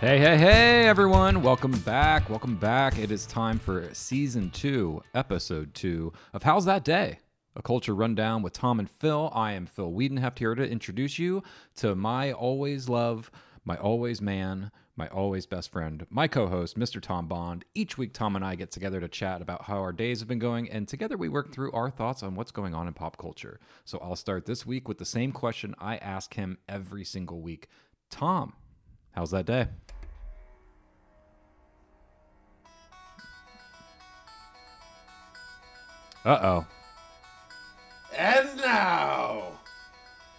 Hey, hey, hey, everyone. Welcome back. Welcome back. It is time for season two, episode two of How's That Day? A culture rundown with Tom and Phil. I am Phil Wiedenheft here to introduce you to my always love, my always man, my always best friend, my co host, Mr. Tom Bond. Each week, Tom and I get together to chat about how our days have been going, and together we work through our thoughts on what's going on in pop culture. So I'll start this week with the same question I ask him every single week Tom, how's that day? Uh oh. And now,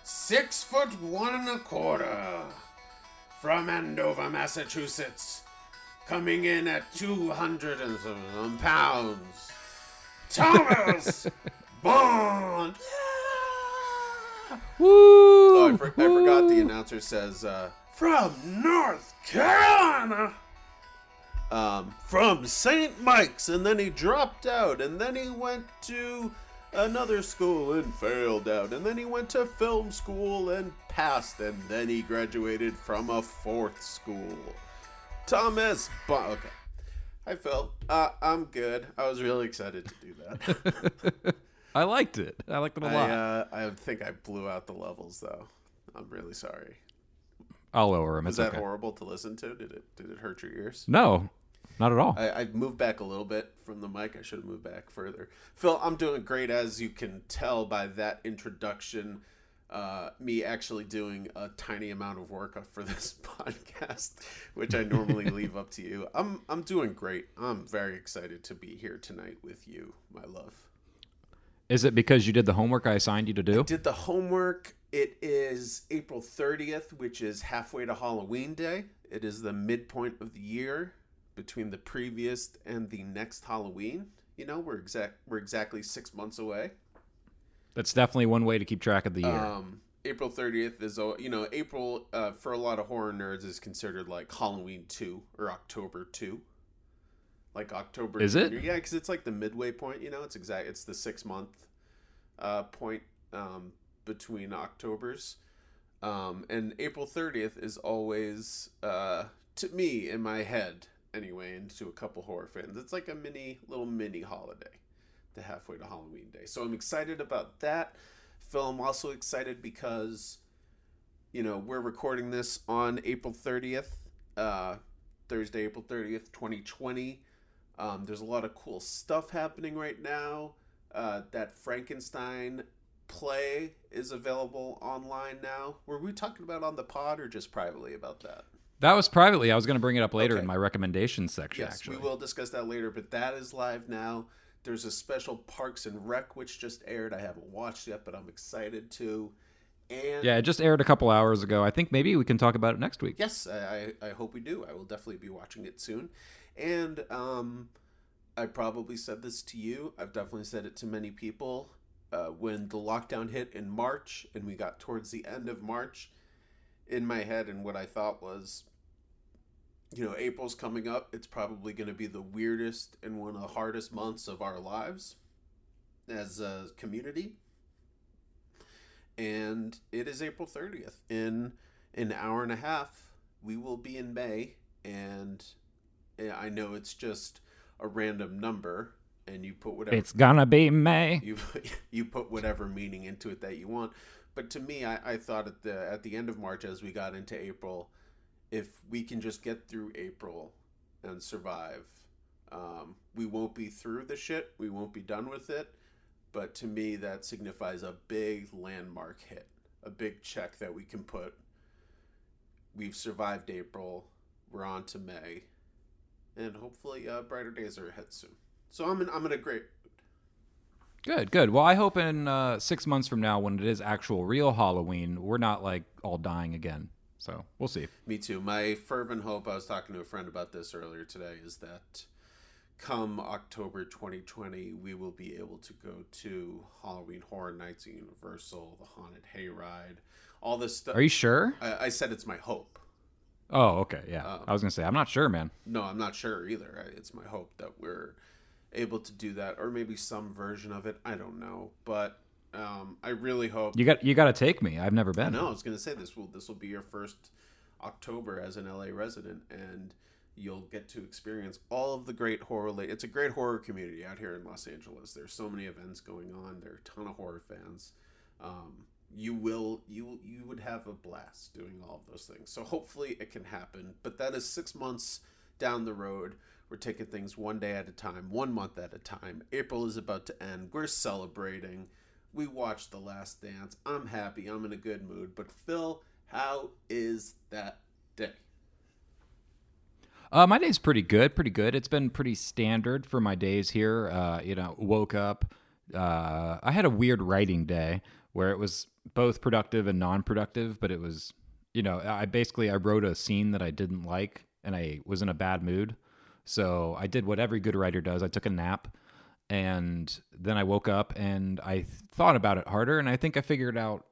six foot one and a quarter from Andover, Massachusetts, coming in at 200 and some pounds, Thomas Bond. Woo! Oh, I, for- I forgot the announcer says, uh, from North Carolina. Um, from St. Mike's, and then he dropped out, and then he went to another school and failed out, and then he went to film school and passed, and then he graduated from a fourth school. Thomas Bond. Okay. Hi, Phil. Uh, I'm good. I was really excited to do that. I liked it. I liked it a I, lot. uh, I think I blew out the levels, though. I'm really sorry. I'll lower them. Was It's that okay. horrible to listen to? Did it did it hurt your ears? No, not at all. I, I moved back a little bit from the mic. I should have moved back further. Phil, I'm doing great, as you can tell by that introduction. Uh, me actually doing a tiny amount of work for this podcast, which I normally leave up to you. I'm I'm doing great. I'm very excited to be here tonight with you, my love. Is it because you did the homework I assigned you to do? Did the homework. It is April 30th, which is halfway to Halloween Day. It is the midpoint of the year between the previous and the next Halloween. You know, we're exact we're exactly six months away. That's definitely one way to keep track of the year. Um, April 30th is you know April uh, for a lot of horror nerds is considered like Halloween two or October two. Like October Is it? Yeah, because it's like the midway point. You know, it's exact. It's the six month uh, point um, between October's. Um, and April 30th is always, uh, to me, in my head anyway, and to a couple horror fans, it's like a mini, little mini holiday, the halfway to Halloween day. So I'm excited about that. film. Also excited because, you know, we're recording this on April 30th, uh, Thursday, April 30th, 2020. Um, there's a lot of cool stuff happening right now. Uh, that Frankenstein play is available online now. Were we talking about on the pod or just privately about that? That was privately. I was going to bring it up later Okay. in my recommendations section. Yes, actually, we will discuss that later, but that is live now. There's a special Parks and Rec which just aired. I haven't watched yet, but I'm excited to. And Yeah, it just aired a couple hours ago. I think maybe we can talk about it next week. Yes, I, I I hope we do. I will definitely be watching it soon. And um, I probably said this to you. I've definitely said it to many people. Uh, when the lockdown hit in March and we got towards the end of March, in my head, and what I thought was, you know, April's coming up. It's probably going to be the weirdest and one of the hardest months of our lives as a community. And it is April 30th. In an hour and a half, we will be in May. And eh, I know it's just a random number, and you put whatever It's gonna be May. you you put whatever meaning into it that you want. But to me, I, I thought at the at the end of March, as we got into April, if we can just get through April and survive, um, we won't be through the shit. We won't be done with it. But to me, that signifies a big landmark hit, a big check that we can put. We've survived April. We're on to May, and hopefully, uh, brighter days are ahead soon. So I'm in, I'm in a great Good, good. Well, I hope in uh, six months from now, when it is actual real Halloween, we're not like all dying again. So we'll see. Me too. My fervent hope, I was talking to a friend about this earlier today, is that come October 2020, we will be able to go to Halloween Horror Nights at Universal, the Haunted Hayride, all this stuff. Are you sure? I, I said it's my hope. Oh, okay. Yeah. Um, I was gonna say I'm not sure, man. No, I'm not sure either. It's my hope that we're able to do that, or maybe some version of it. I don't know, but um, I really hope. You got you got to take me. I've never been. No, I was gonna say this will this will be your first October as an LA resident, and you'll get to experience all of the great horror. La- it's a great horror community out here in Los Angeles. There's so many events going on. There are a ton of horror fans. Um, you will you you would have a blast doing all of those things. So hopefully it can happen. But that is six months down the road. We're taking things one day at a time, one month at a time. April is about to end. We're celebrating. We watched The Last Dance. I'm happy. I'm in a good mood. But Phil, how is that day? Uh, my day's pretty good, pretty good. It's been pretty standard for my days here. Uh, you know, woke up. Uh, I had a weird writing day where it was both productive and non-productive, but it was, you know, I basically I wrote a scene that I didn't like and I was in a bad mood. So I did what every good writer does. I took a nap and then I woke up and I thought about it harder and I think I figured out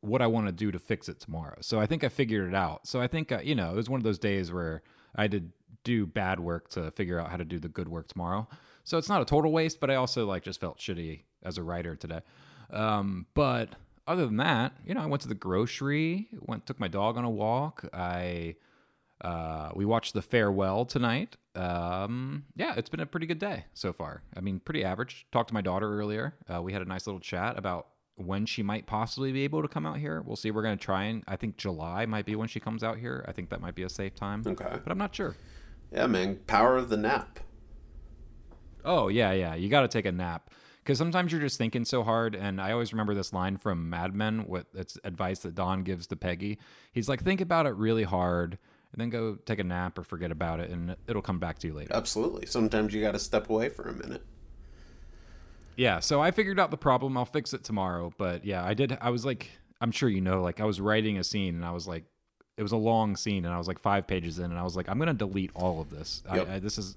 what I want to do to fix it tomorrow. So I think I figured it out. So I think uh, you know, it was one of those days where I had to do bad work to figure out how to do the good work tomorrow. So it's not a total waste, but I also like just felt shitty as a writer today. Um, but other than that, you know, I went to the grocery, went took my dog on a walk. I uh, we watched the farewell tonight. Um, yeah, it's been a pretty good day so far. I mean, pretty average. Talked to my daughter earlier. Uh, we had a nice little chat about when she might possibly be able to come out here. We'll see. We're going to try and I think July might be when she comes out here. I think that might be a safe time. Okay. But I'm not sure. Yeah, man. Power of the nap. Oh, yeah, yeah. You got to take a nap because sometimes you're just thinking so hard. And I always remember this line from Mad Men, what it's advice that Don gives to Peggy. He's like, think about it really hard and then go take a nap or forget about it, and it'll come back to you later. Absolutely. Sometimes you got to step away for a minute. Yeah, so I figured out the problem. I'll fix it tomorrow. But yeah, I did. I was like, I'm sure you know, like I was writing a scene, and I was like, it was a long scene, and I was like five pages in, and I was like, I'm gonna delete all of this. Yep. I, I, this is,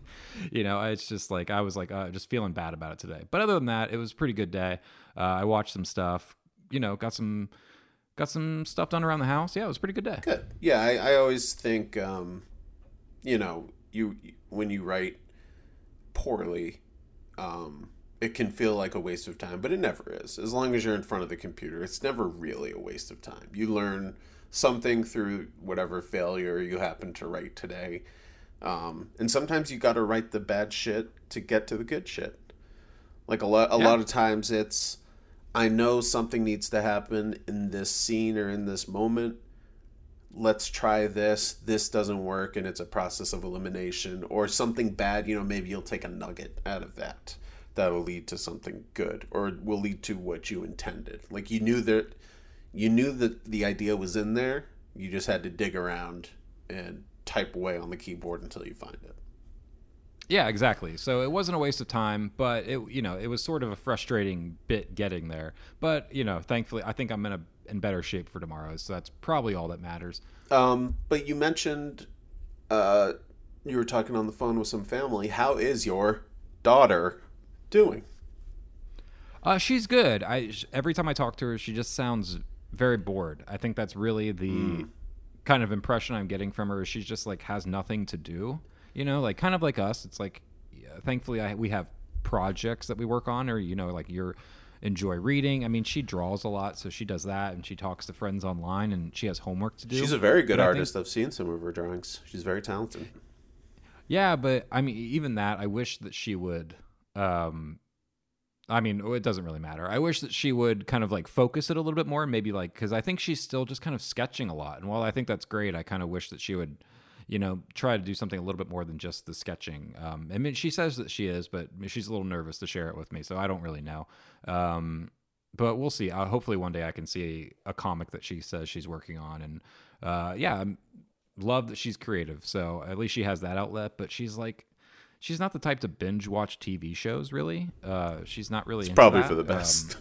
you know, it's just like I was like uh, just feeling bad about it today. But other than that, it was a pretty good day. Uh, I watched some stuff. You know, got some got some stuff done around the house. Yeah, it was a pretty good day. Good. Yeah, I, I always think, um, you know, you when you write poorly, um, it can feel like a waste of time, but it never is. As long as you're in front of the computer, it's never really a waste of time. You learn something through whatever failure you happen to write today. Um, and sometimes you got to write the bad shit to get to the good shit. Like a lot, a Yeah. lot of times it's, I know something needs to happen in this scene or in this moment. Let's try this. This doesn't work, and it's a process of elimination or something bad. You know, maybe you'll take a nugget out of that that'll lead to something good or will lead to what you intended. Like you knew that you knew that the idea was in there. You just had to dig around and type away on the keyboard until you find it. Yeah, exactly. So it wasn't a waste of time, but it you know it was sort of a frustrating bit getting there. But you know, thankfully, I think I'm in a in better shape for tomorrow, so that's probably all that matters. Um, but you mentioned uh, you were talking on the phone with some family. How is your daughter doing? Uh, she's good. I every time I talk to her, she just sounds very bored. I think that's really the kind of impression I'm getting from her. is She's just like has nothing to do. You know, like kind of like us. It's like, yeah, thankfully, I, we have projects that we work on, or you know, like you're enjoy reading. I mean, she draws a lot, so she does that, and she talks to friends online, and she has homework to do. She's a very good But I think- artist. I've seen some of her drawings. She's very talented. Yeah, but I mean, even that, I wish that she would. Um, I mean, it doesn't really matter. I wish that she would kind of like focus it a little bit more, maybe like because I think she's still just kind of sketching a lot. And while I think that's great, I kind of wish that she would, you know, try to do something a little bit more than just the sketching. Um, I mean, she says that she is, but she's a little nervous to share it with me, so I don't really know. Um, but we'll see. Uh, hopefully, one day I can see a comic that she says she's working on, and uh, yeah, I'm love that she's creative. So at least she has that outlet. But she's like, she's not the type to binge watch TV shows. Really, uh, she's not really. Probably that. for the Um, best.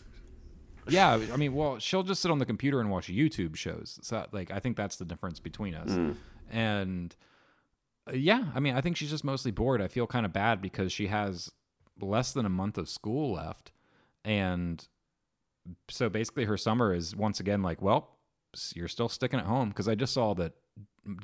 yeah, I mean, well, she'll just sit on the computer and watch YouTube shows. So, like, I think that's the difference between us. And uh, yeah, I mean, I think she's just mostly bored. I feel kind of bad because she has less than a month of school left, and so basically, her summer is once again like, well, you're still sticking at home because I just saw that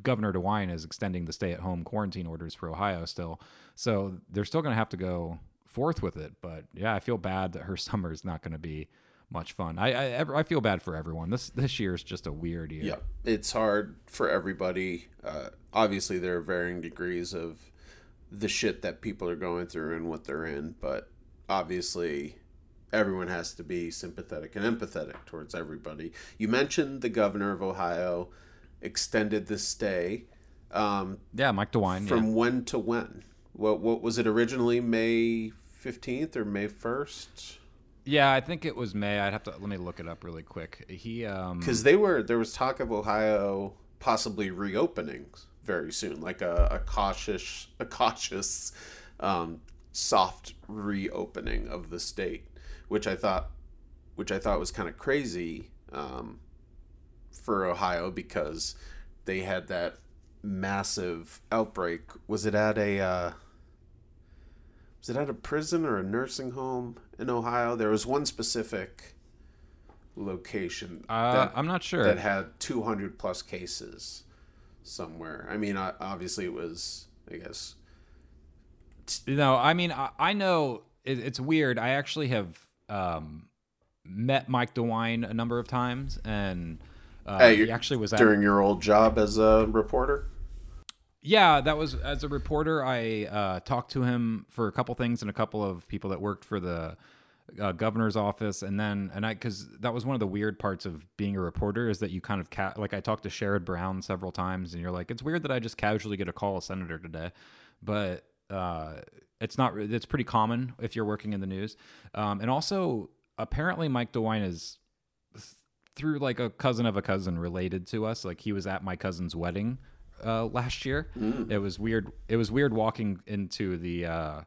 Governor DeWine is extending the stay-at-home quarantine orders for Ohio still, so they're still going to have to go forth with it. But yeah, I feel bad that her summer is not going to be much fun. I I, I feel bad for everyone. This this year is just a weird year. Yeah, it's hard for everybody. Uh, obviously, there are varying degrees of the shit that people are going through and what they're in, but obviously, everyone has to be sympathetic and empathetic towards everybody. You mentioned the governor of Ohio extended the stay. Um, Yeah, Mike DeWine. from yeah. when to when? What what was it originally? May fifteenth or May first? Yeah, I think it was May. I'd have to let me look it up really quick. He um because they were there was talk of Ohio possibly reopening very soon, like a, a cautious a cautious um, soft reopening of the state, which I thought which I thought was kind of crazy um, for Ohio because they had that massive outbreak. Was it at a uh, was it at a prison or a nursing home in Ohio? There was one specific location uh, that I'm not sure. that had 200 plus cases somewhere. I mean, obviously it was, I guess. No, I mean I, I know it, it's weird. I actually have um, met Mike DeWine a number of times, and uh, Hey, he actually was at During your old job as a reporter? Yeah, that was as a reporter. I uh, talked to him for a couple things and a couple of people that worked for the uh, governor's office, and then and I because that was one of the weird parts of being a reporter is that you kind of ca- like I talked to Sherrod Brown several times, and you're like, it's weird that I just casually get a call a senator today, but uh, it's not. It's pretty common if you're working in the news, um, and also apparently Mike DeWine is through like a cousin of a cousin related to us. Like he was at my cousin's wedding uh, last year. It was weird. It was weird walking into the uh,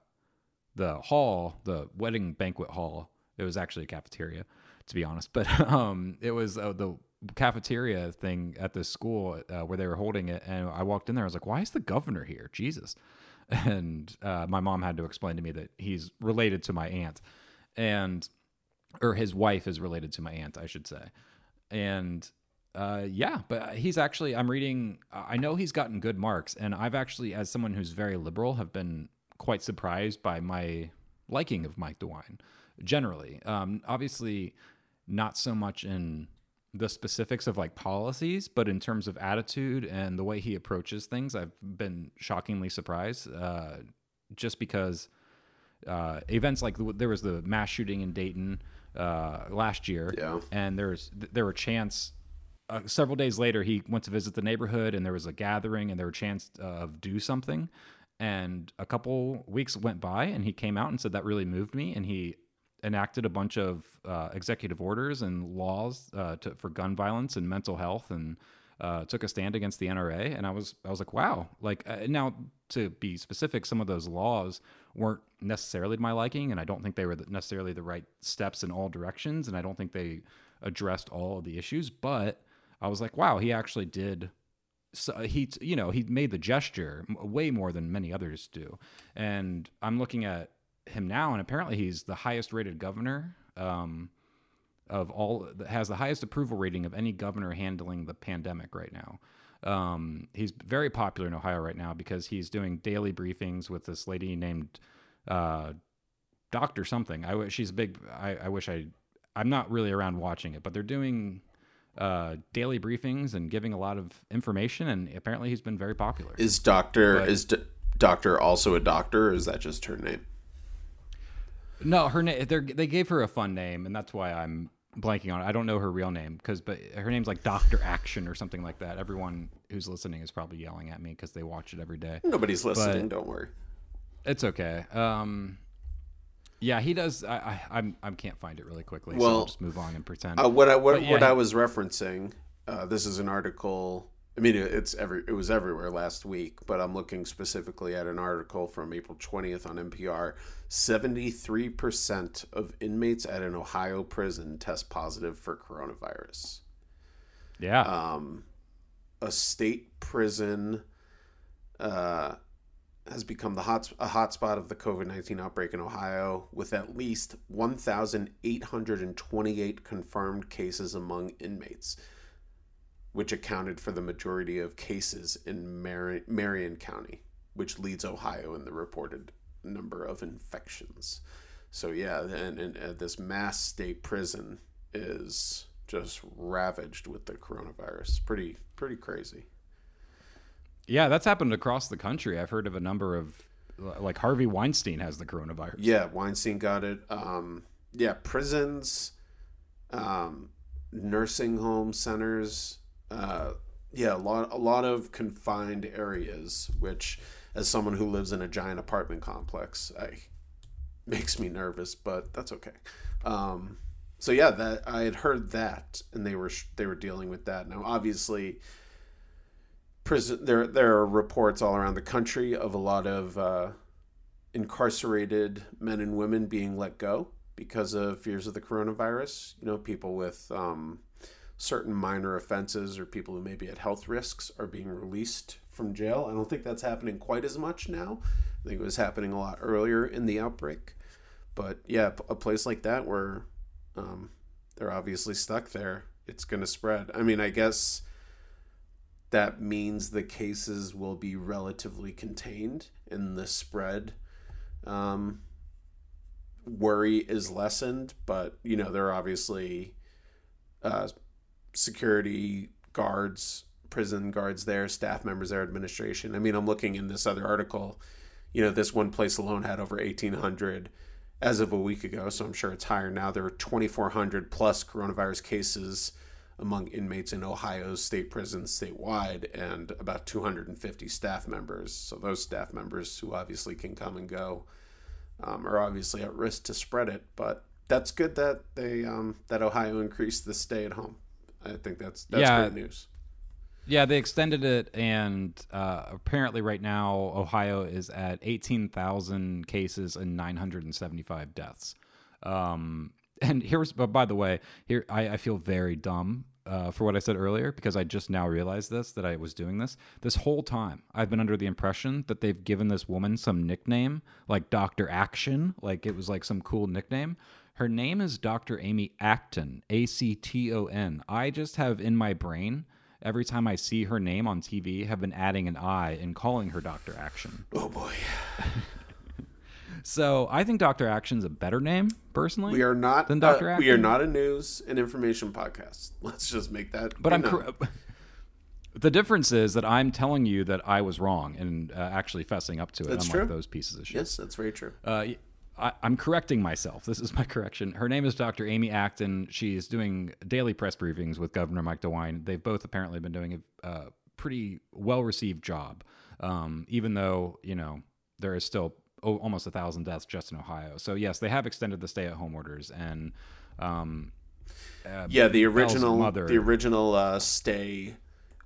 the hall, the wedding banquet hall. It was actually a cafeteria, to be honest. But um, it was uh, the cafeteria thing at the school uh, where they were holding it. And I walked in there. I was like, "Why is the governor here? Jesus!" And uh, my mom had to explain to me that he's related to my aunt, and or his wife is related to my aunt, I should say. And uh, yeah, but he's actually, I'm reading, I know he's gotten good marks. And I've actually, as someone who's very liberal, have been quite surprised by my liking of Mike DeWine generally. Um, obviously, not so much in the specifics of like policies, but in terms of attitude and the way he approaches things, I've been shockingly surprised. Uh, just because uh, events like the, there was the mass shooting in Dayton uh, last year, Yeah. and there's there were chants. Uh, several days later, he went to visit the neighborhood, and there was a gathering, and there were chants uh, of do something. And a couple weeks went by, and he came out and said that really moved me, and he enacted a bunch of uh, executive orders and laws uh, to, for gun violence and mental health, and uh, took a stand against the NRA. And I was I was like, wow. Like uh, now, to be specific, some of those laws weren't necessarily to my liking, and I don't think they were necessarily the right steps in all directions, and I don't think they addressed all of the issues. But I was like, wow, he actually did so he you know he made the gesture way more than many others do. And i'm looking at him now and apparently he's the highest rated governor um, of all has the highest approval rating of any governor handling the pandemic right now. Um, he's very popular in ohio right now because he's doing daily briefings with this lady named uh, doctor something. I she's a big I, I wish i i'm not really around watching it but they're doing uh, daily briefings and giving a lot of information, and apparently he's been very popular. Is Doctor But- is D- Doctor also a doctor, or is that just her name? no, her name they gave her a fun name, and that's why I'm blanking on it. I don't know her real name because, but her name's like Doctor Action or something like that. Everyone who's listening is probably yelling at me because they watch it every day. Nobody's listening. don't worry. It's okay. Um, yeah, he does. I, I I'm I can't find it really quickly, so Well, I'll just move on and pretend. Uh, what I what, But yeah, what I was referencing, uh, this is an article. I mean, it- it's every it was everywhere last week, but I'm looking specifically at an article from April 20th on NPR. 73 percent of inmates at an Ohio prison test positive for coronavirus. yeah, Um, a state prison uh, has become the hot a hotspot of the COVID nineteen outbreak in Ohio, with at least one thousand eight hundred and twenty eight confirmed cases among inmates, which accounted for the majority of cases in Mar- Marion County, which leads Ohio in the reported number of infections. So yeah, and, and uh, this mass state prison is just ravaged with the coronavirus. Pretty pretty crazy. Yeah, that's happened across the country. I've heard of a number of like Harvey Weinstein has the coronavirus. Yeah, Weinstein got it. Um, yeah, prisons, um, nursing home centers. Uh, yeah, a lot a lot of confined areas, which as someone who lives in a giant apartment complex, I makes me nervous, but that's okay. Um, so yeah, that I had heard that, and they were they were dealing with that. Now, obviously, prison there there are reports all around the country of a lot of uh, incarcerated men and women being let go because of fears of the coronavirus. You know, people with um, certain minor offenses or people who may be at health risks are being released from jail. I don't think that's happening quite as much now. I think it was happening a lot earlier in the outbreak. But yeah, a place like that where um, they're obviously stuck there, it's going to spread. I mean, I guess that means the cases will be relatively contained and the spread um, worry is lessened. But, you know, there are obviously uh, security guards prison guards there, staff members there, administration. I mean, I'm looking in this other article. You know, this one place alone had over 1,800 as of a week ago, so I'm sure it's higher now. There are 2,400 plus coronavirus cases among inmates in Ohio's state prisons statewide, and about 250 staff members. So those staff members who obviously can come and go um, are obviously at risk to spread it. But that's good that they um, that Ohio increased the stay at home. I think that's that's yeah, great news. Yeah, they extended it, and uh, apparently, right now, Ohio is at 18,000 cases and 975 deaths. Um, and here's, but by the way, here I, I feel very dumb uh, for what I said earlier because I just now realized this that I was doing this. This whole time, I've been under the impression that they've given this woman some nickname, like Doctor Action, like it was like some cool nickname. Her name is Dr. Amy Acton, A C T O N. I just have in my brain every time I see her name on TV, have been adding an I and calling her Dr. Action. Oh boy. So I think Dr. Action's a better name, personally. We are not than Dr. Uh, we are not a news and information podcast. Let's just make that. But I'm. Cor- the difference is that I'm telling you that I was wrong and uh, actually fessing up to it. That's unlike true. those pieces of shit. Yes, that's very true. Uh, I, am correcting myself. This is my correction. Her name is Dr. Amy Acton. She's doing daily press briefings with Governor Mike DeWine. They've both apparently been doing a, a pretty well received job, um, even though, you know, there is still oh, almost a thousand deaths just in Ohio. So, yes, they have extended the stay at home orders. And, um, uh, yeah, the original, mother, the original uh, stay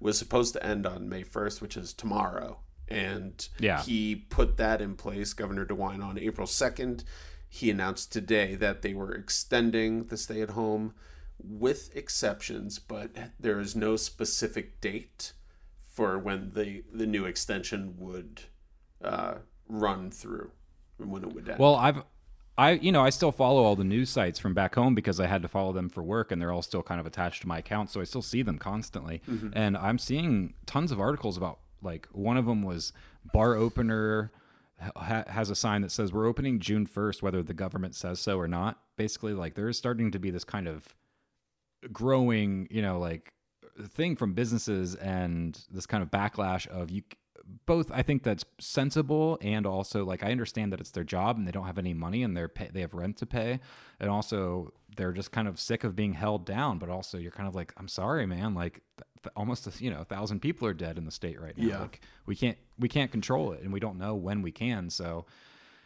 was supposed to end on May 1st, which is tomorrow and yeah. he put that in place, Governor DeWine, on April 2nd. He announced today that they were extending the stay at home with exceptions, but there is no specific date for when the, the new extension would uh, run through when it would end. Well, I've I you know I still follow all the news sites from back home because I had to follow them for work and they're all still kind of attached to my account so I still see them constantly mm-hmm. and I'm seeing tons of articles about like one of them was bar opener ha- has a sign that says we're opening June 1st, whether the government says so or not. Basically, like there is starting to be this kind of growing, you know, like thing from businesses and this kind of backlash of you both I think that's sensible and also like I understand that it's their job and they don't have any money and they're pay, they have rent to pay. And also they're just kind of sick of being held down but also you're kind of like I'm sorry man like th- almost you know a thousand people are dead in the state right now. Yeah. like we can't we can't control it and we don't know when we can. So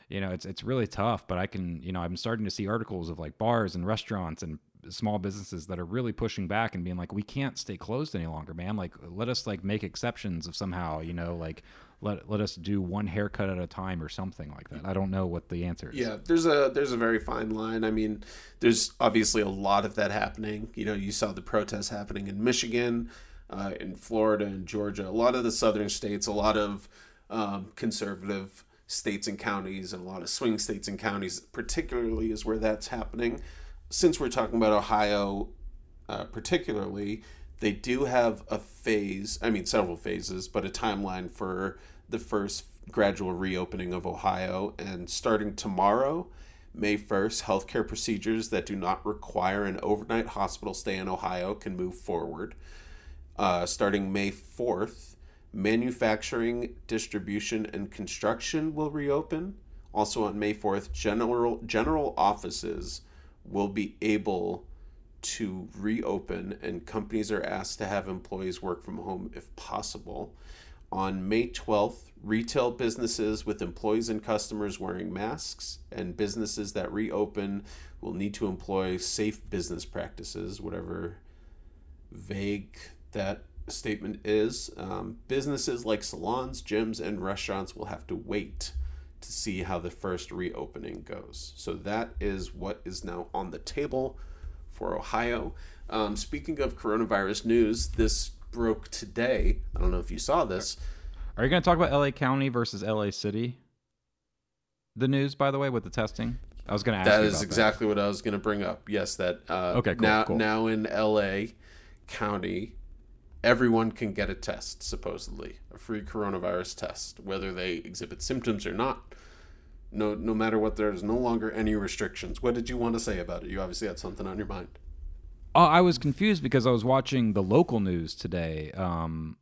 you know it's it's really tough but I can you know I'm starting to see articles of like bars and restaurants and small businesses that are really pushing back and being like we can't stay closed any longer man like let us like make exceptions of somehow you know like let let us do one haircut at a time or something like that. I don't know what the answer is. Yeah there's a there's a very fine line. I mean there's obviously a lot of that happening. You know you saw the protests happening in michigan uh, in florida and georgia a lot of the southern states a lot of um, conservative states and counties and a lot of swing states and counties particularly is where that's happening since we're talking about Ohio, uh, particularly, they do have a phase. I mean, several phases, but a timeline for the first gradual reopening of Ohio. And starting tomorrow, May 1st, healthcare procedures that do not require an overnight hospital stay in Ohio can move forward. Uh, starting May 4th, manufacturing, distribution, and construction will reopen. Also on May 4th, general general offices will be able to reopen and companies are asked to have employees work from home if possible. On May 12th, retail businesses with employees and customers wearing masks and businesses that reopen will need to employ safe business practices, whatever vague that statement is. Um, businesses like salons, gyms, and restaurants will have to wait to see how the first reopening goes. So that is what is now on the table for Ohio. Um, speaking of coronavirus news, this broke today. I don't know if you saw this. Are you going to talk about LA County versus LA City? The news, by the way, with the testing. I was going to ask. That is exactly what I was going to bring up. Yes, that. Uh, Okay, cool, Now, cool. now in LA County, everyone can get a test. Supposedly, a free coronavirus test, whether they exhibit symptoms or not. No, no matter what, there's no longer any restrictions. What did you want to say about it? You obviously had something on your mind. Oh, I was confused because I was watching the local news today. Um,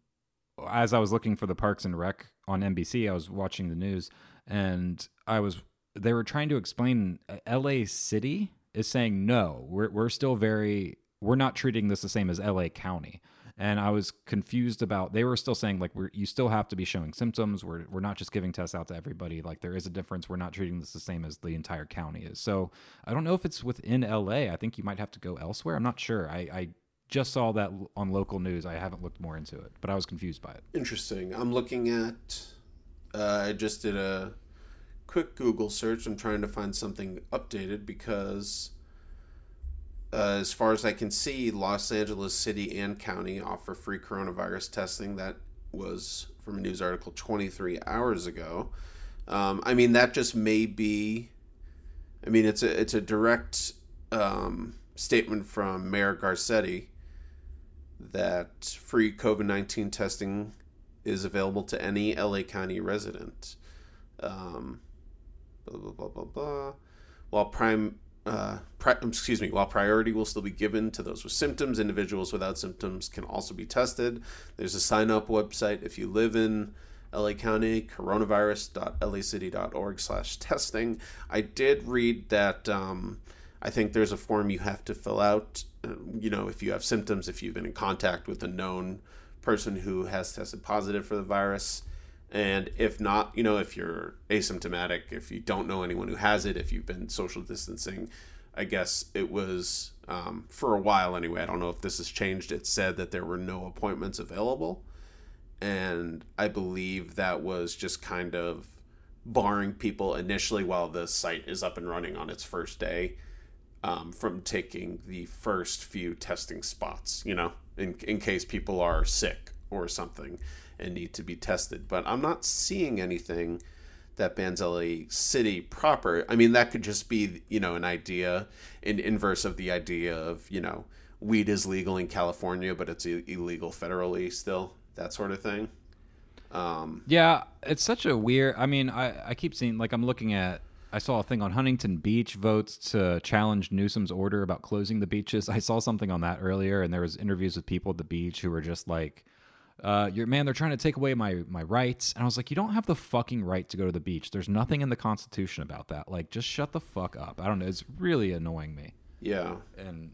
as I was looking for the Parks and Rec on NBC, I was watching the news, and I was they were trying to explain uh, L.A. City is saying no, we're we're still very we're not treating this the same as L.A. County. And I was confused about they were still saying like we're you still have to be showing symptoms. We're we're not just giving tests out to everybody. Like there is a difference. We're not treating this the same as the entire county is. So I don't know if it's within LA. I think you might have to go elsewhere. I'm not sure. I, I just saw that on local news. I haven't looked more into it, but I was confused by it. Interesting. I'm looking at. Uh, I just did a quick Google search. I'm trying to find something updated because, uh, as far as I can see, Los Angeles City and County offer free coronavirus testing. That was from a news article 23 hours ago. Um, I mean, that just may be. I mean, it's a it's a direct um, statement from Mayor Garcetti that free COVID 19 testing is available to any LA County resident. Um, blah, blah, blah, blah, blah. While prime, uh, pri- excuse me, while priority will still be given to those with symptoms, individuals without symptoms can also be tested. There's a sign up website if you live in LA County, coronavirus.lacity.org slash testing. I did read that um, I think there's a form you have to fill out, uh, you know, if you have symptoms, if you've been in contact with a known person who has tested positive for the virus. And if not, you know, if you're asymptomatic, if you don't know anyone who has it, if you've been social distancing, I guess it was um, for a while anyway. I don't know if this has changed. It said that there were no appointments available. And I believe that was just kind of barring people initially while the site is up and running on its first day um, from taking the first few testing spots, you know, in, in case people are sick or something and need to be tested. But I'm not seeing anything that bans LA City proper. I mean, that could just be, you know, an idea, in inverse of the idea of, you know, weed is legal in California, but it's illegal federally still, that sort of thing. Um, Yeah, it's such a weird. I mean, I, I keep seeing like I'm looking at. I saw a thing on Huntington Beach votes to challenge Newsom's order about closing the beaches. I saw something on that earlier, and there was interviews with people at the beach who were just like, uh, "Your man, they're trying to take away my my rights." And I was like, "You don't have the fucking right to go to the beach. There's nothing in the Constitution about that. Like, just shut the fuck up." I don't know. It's really annoying me yeah. and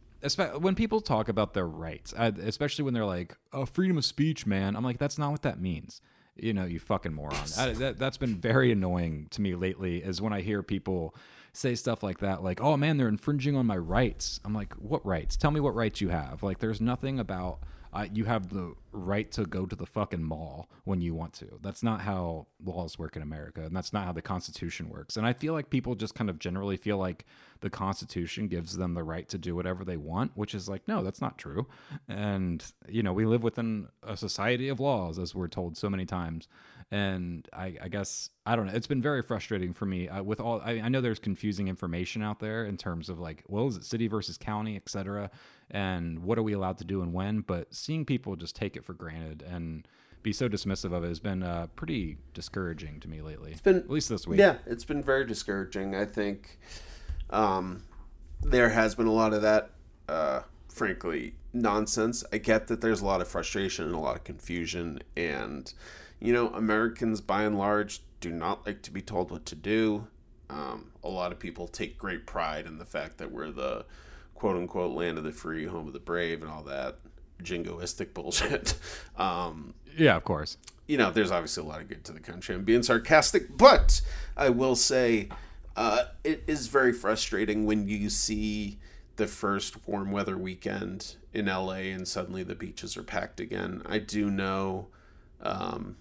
when people talk about their rights, especially when they're like, "Oh, freedom of speech, man," I'm like, "That's not what that means." You know, you fucking moron. I, that, that's been very annoying to me lately. Is when I hear people say stuff like that, like, "Oh man, they're infringing on my rights." I'm like, "What rights? Tell me what rights you have." Like, there's nothing about you have the right to go to the fucking mall when you want to. That's not how laws work in America, and that's not how the Constitution works. And I feel like people just kind of generally feel like the Constitution gives them the right to do whatever they want, which is like, no, that's not true. And you know, we live within a society of laws, as we're told so many times. And I, I guess I don't know. It's been very frustrating for me uh, with all. I, I know there's confusing information out there in terms of like, well, is it city versus county, et cetera, and what are we allowed to do and when? But seeing people just take it for granted and be so dismissive of it has been uh, pretty discouraging to me lately. It's been- at least this week. Yeah, it's been very discouraging. I think Um, there has been a lot of that, uh, frankly, nonsense. I get that there's a lot of frustration and a lot of confusion, and you know, Americans by and large do not like to be told what to do. Um, a lot of people take great pride in the fact that we're the quote unquote land of the free, home of the brave, and all that jingoistic bullshit. Um, Yeah, of course. you know, there's obviously a lot of good to the country. I'm being sarcastic, but I will say uh, it is very frustrating when you see the first warm weather weekend in LA and suddenly the beaches are packed again. I do know um,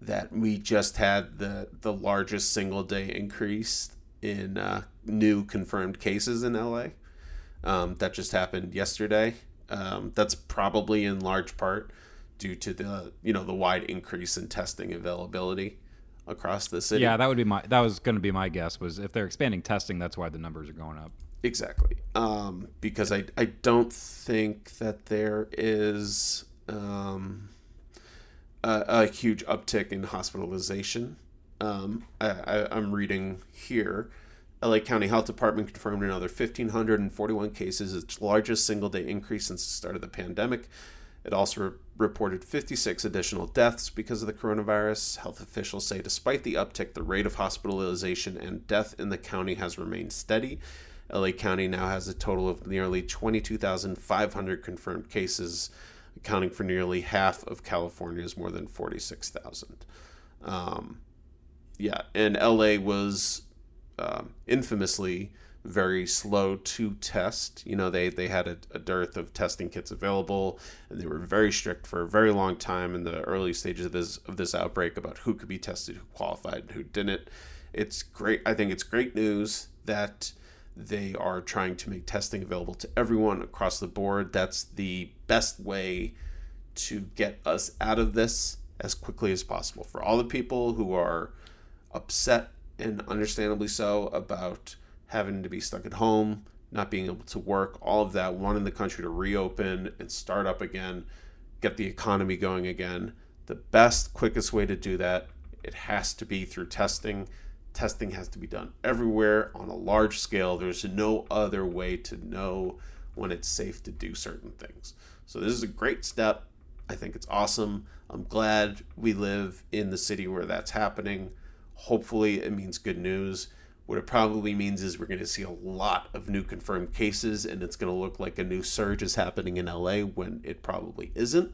that we just had the the largest single day increase in uh, new confirmed cases in LA. Um, that just happened yesterday. Um, that's probably in large part due to the you know the wide increase in testing availability across the city. Yeah, that would be my. That was going to be my guess. Was if they're expanding testing, that's why the numbers are going up. Exactly. Um, because I, I don't think that there is um, a, a huge uptick in hospitalization. Um, I, I, I'm reading here. LA County Health Department confirmed another 1,541 cases, its largest single day increase since the start of the pandemic. It also re- reported 56 additional deaths because of the coronavirus. Health officials say despite the uptick, the rate of hospitalization and death in the county has remained steady. LA County now has a total of nearly 22,500 confirmed cases, accounting for nearly half of California's more than 46,000. Um, yeah, and LA was um, infamously very slow to test. You know, they, they had a, a dearth of testing kits available, and they were very strict for a very long time in the early stages of this of this outbreak about who could be tested, who qualified, and who didn't. It's great. I think it's great news that they are trying to make testing available to everyone across the board. That's the best way to get us out of this as quickly as possible. For all the people who are upset and understandably so about having to be stuck at home, not being able to work, all of that, wanting the country to reopen and start up again, get the economy going again. The best, quickest way to do that, it has to be through testing. Testing has to be done everywhere on a large scale. There's no other way to know when it's safe to do certain things. So, this is a great step. I think it's awesome. I'm glad we live in the city where that's happening. Hopefully, it means good news. What it probably means is we're going to see a lot of new confirmed cases, and it's going to look like a new surge is happening in LA when it probably isn't,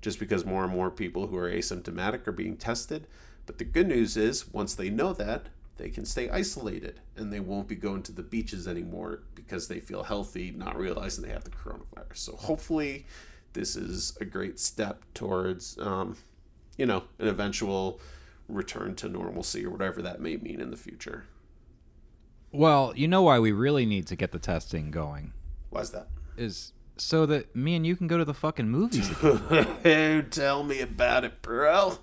just because more and more people who are asymptomatic are being tested. But the good news is, once they know that, they can stay isolated and they won't be going to the beaches anymore because they feel healthy, not realizing they have the coronavirus. So hopefully, this is a great step towards, um, you know, an eventual return to normalcy or whatever that may mean in the future. Well, you know why we really need to get the testing going Why's that? is so that me and you can go to the fucking movies. again. Tell me about it, bro.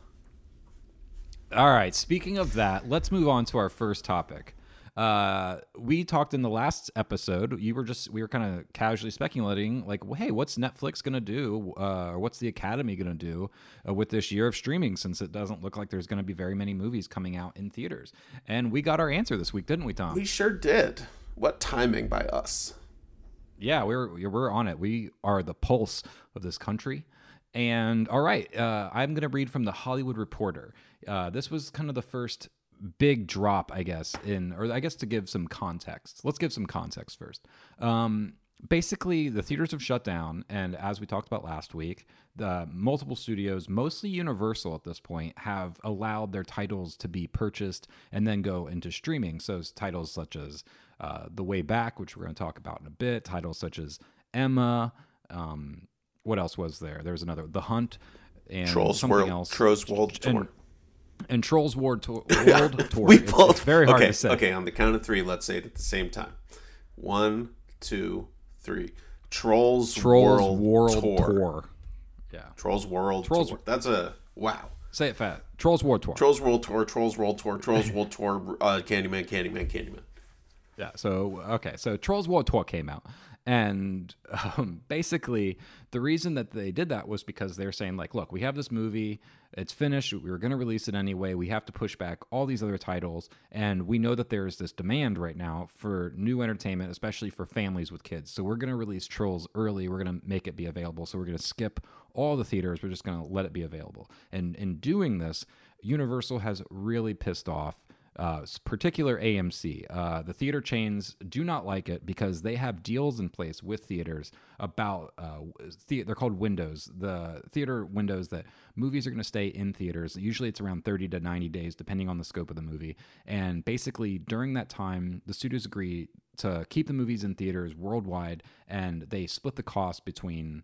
All right. Speaking of that, let's move on to our first topic. Uh, we talked in the last episode. You were just we were kind of casually speculating, like, well, hey, what's Netflix gonna do, uh, or what's the Academy gonna do uh, with this year of streaming? Since it doesn't look like there's gonna be very many movies coming out in theaters, and we got our answer this week, didn't we, Tom? We sure did. What timing by us? Yeah, we're we're on it. We are the pulse of this country. And all right, uh, I'm going to read from the Hollywood Reporter. Uh, this was kind of the first big drop, I guess, in or I guess to give some context. Let's give some context first. Um, basically, the theaters have shut down, and as we talked about last week, the multiple studios, mostly Universal at this point, have allowed their titles to be purchased and then go into streaming. So titles such as uh, The Way Back, which we're going to talk about in a bit, titles such as Emma. Um, what else was there? There was another, The Hunt, and Trolls something World, else. Trolls World Tour. and, and Trolls World Tour. World Tour. we It's- both. it's very hard okay, to say. Okay, on the count of three, let's say it at the same time. One, two, three. Trolls, Trolls World, World, Tour. Tour. Yeah. Trolls World Trolls- Tour. That's a wow. Say it fast. Trolls World Tour. Trolls World Tour. Trolls World Tour. Trolls World Tour. Uh, Candyman. Candyman. Candyman. Yeah. So okay. So Trolls World Tour came out, And um, basically, the reason that they did that was because they're saying, like, look, we have this movie, it's finished, we were going to release it anyway, we have to push back all these other titles. And we know that there's this demand right now for new entertainment, especially for families with kids. So we're going to release Trolls early, we're going to make it be available. So we're going to skip all the theaters, we're just going to let it be available. And in doing this, Universal has really pissed off uh, particular AMC. Uh, the theater chains do not like it because they have deals in place with theaters about uh, the, they're called windows. The theater windows that movies are going to stay in theaters. Usually, it's around 30 to 90 days, depending on the scope of the movie. And basically, during that time, the studios agree to keep the movies in theaters worldwide, and they split the cost between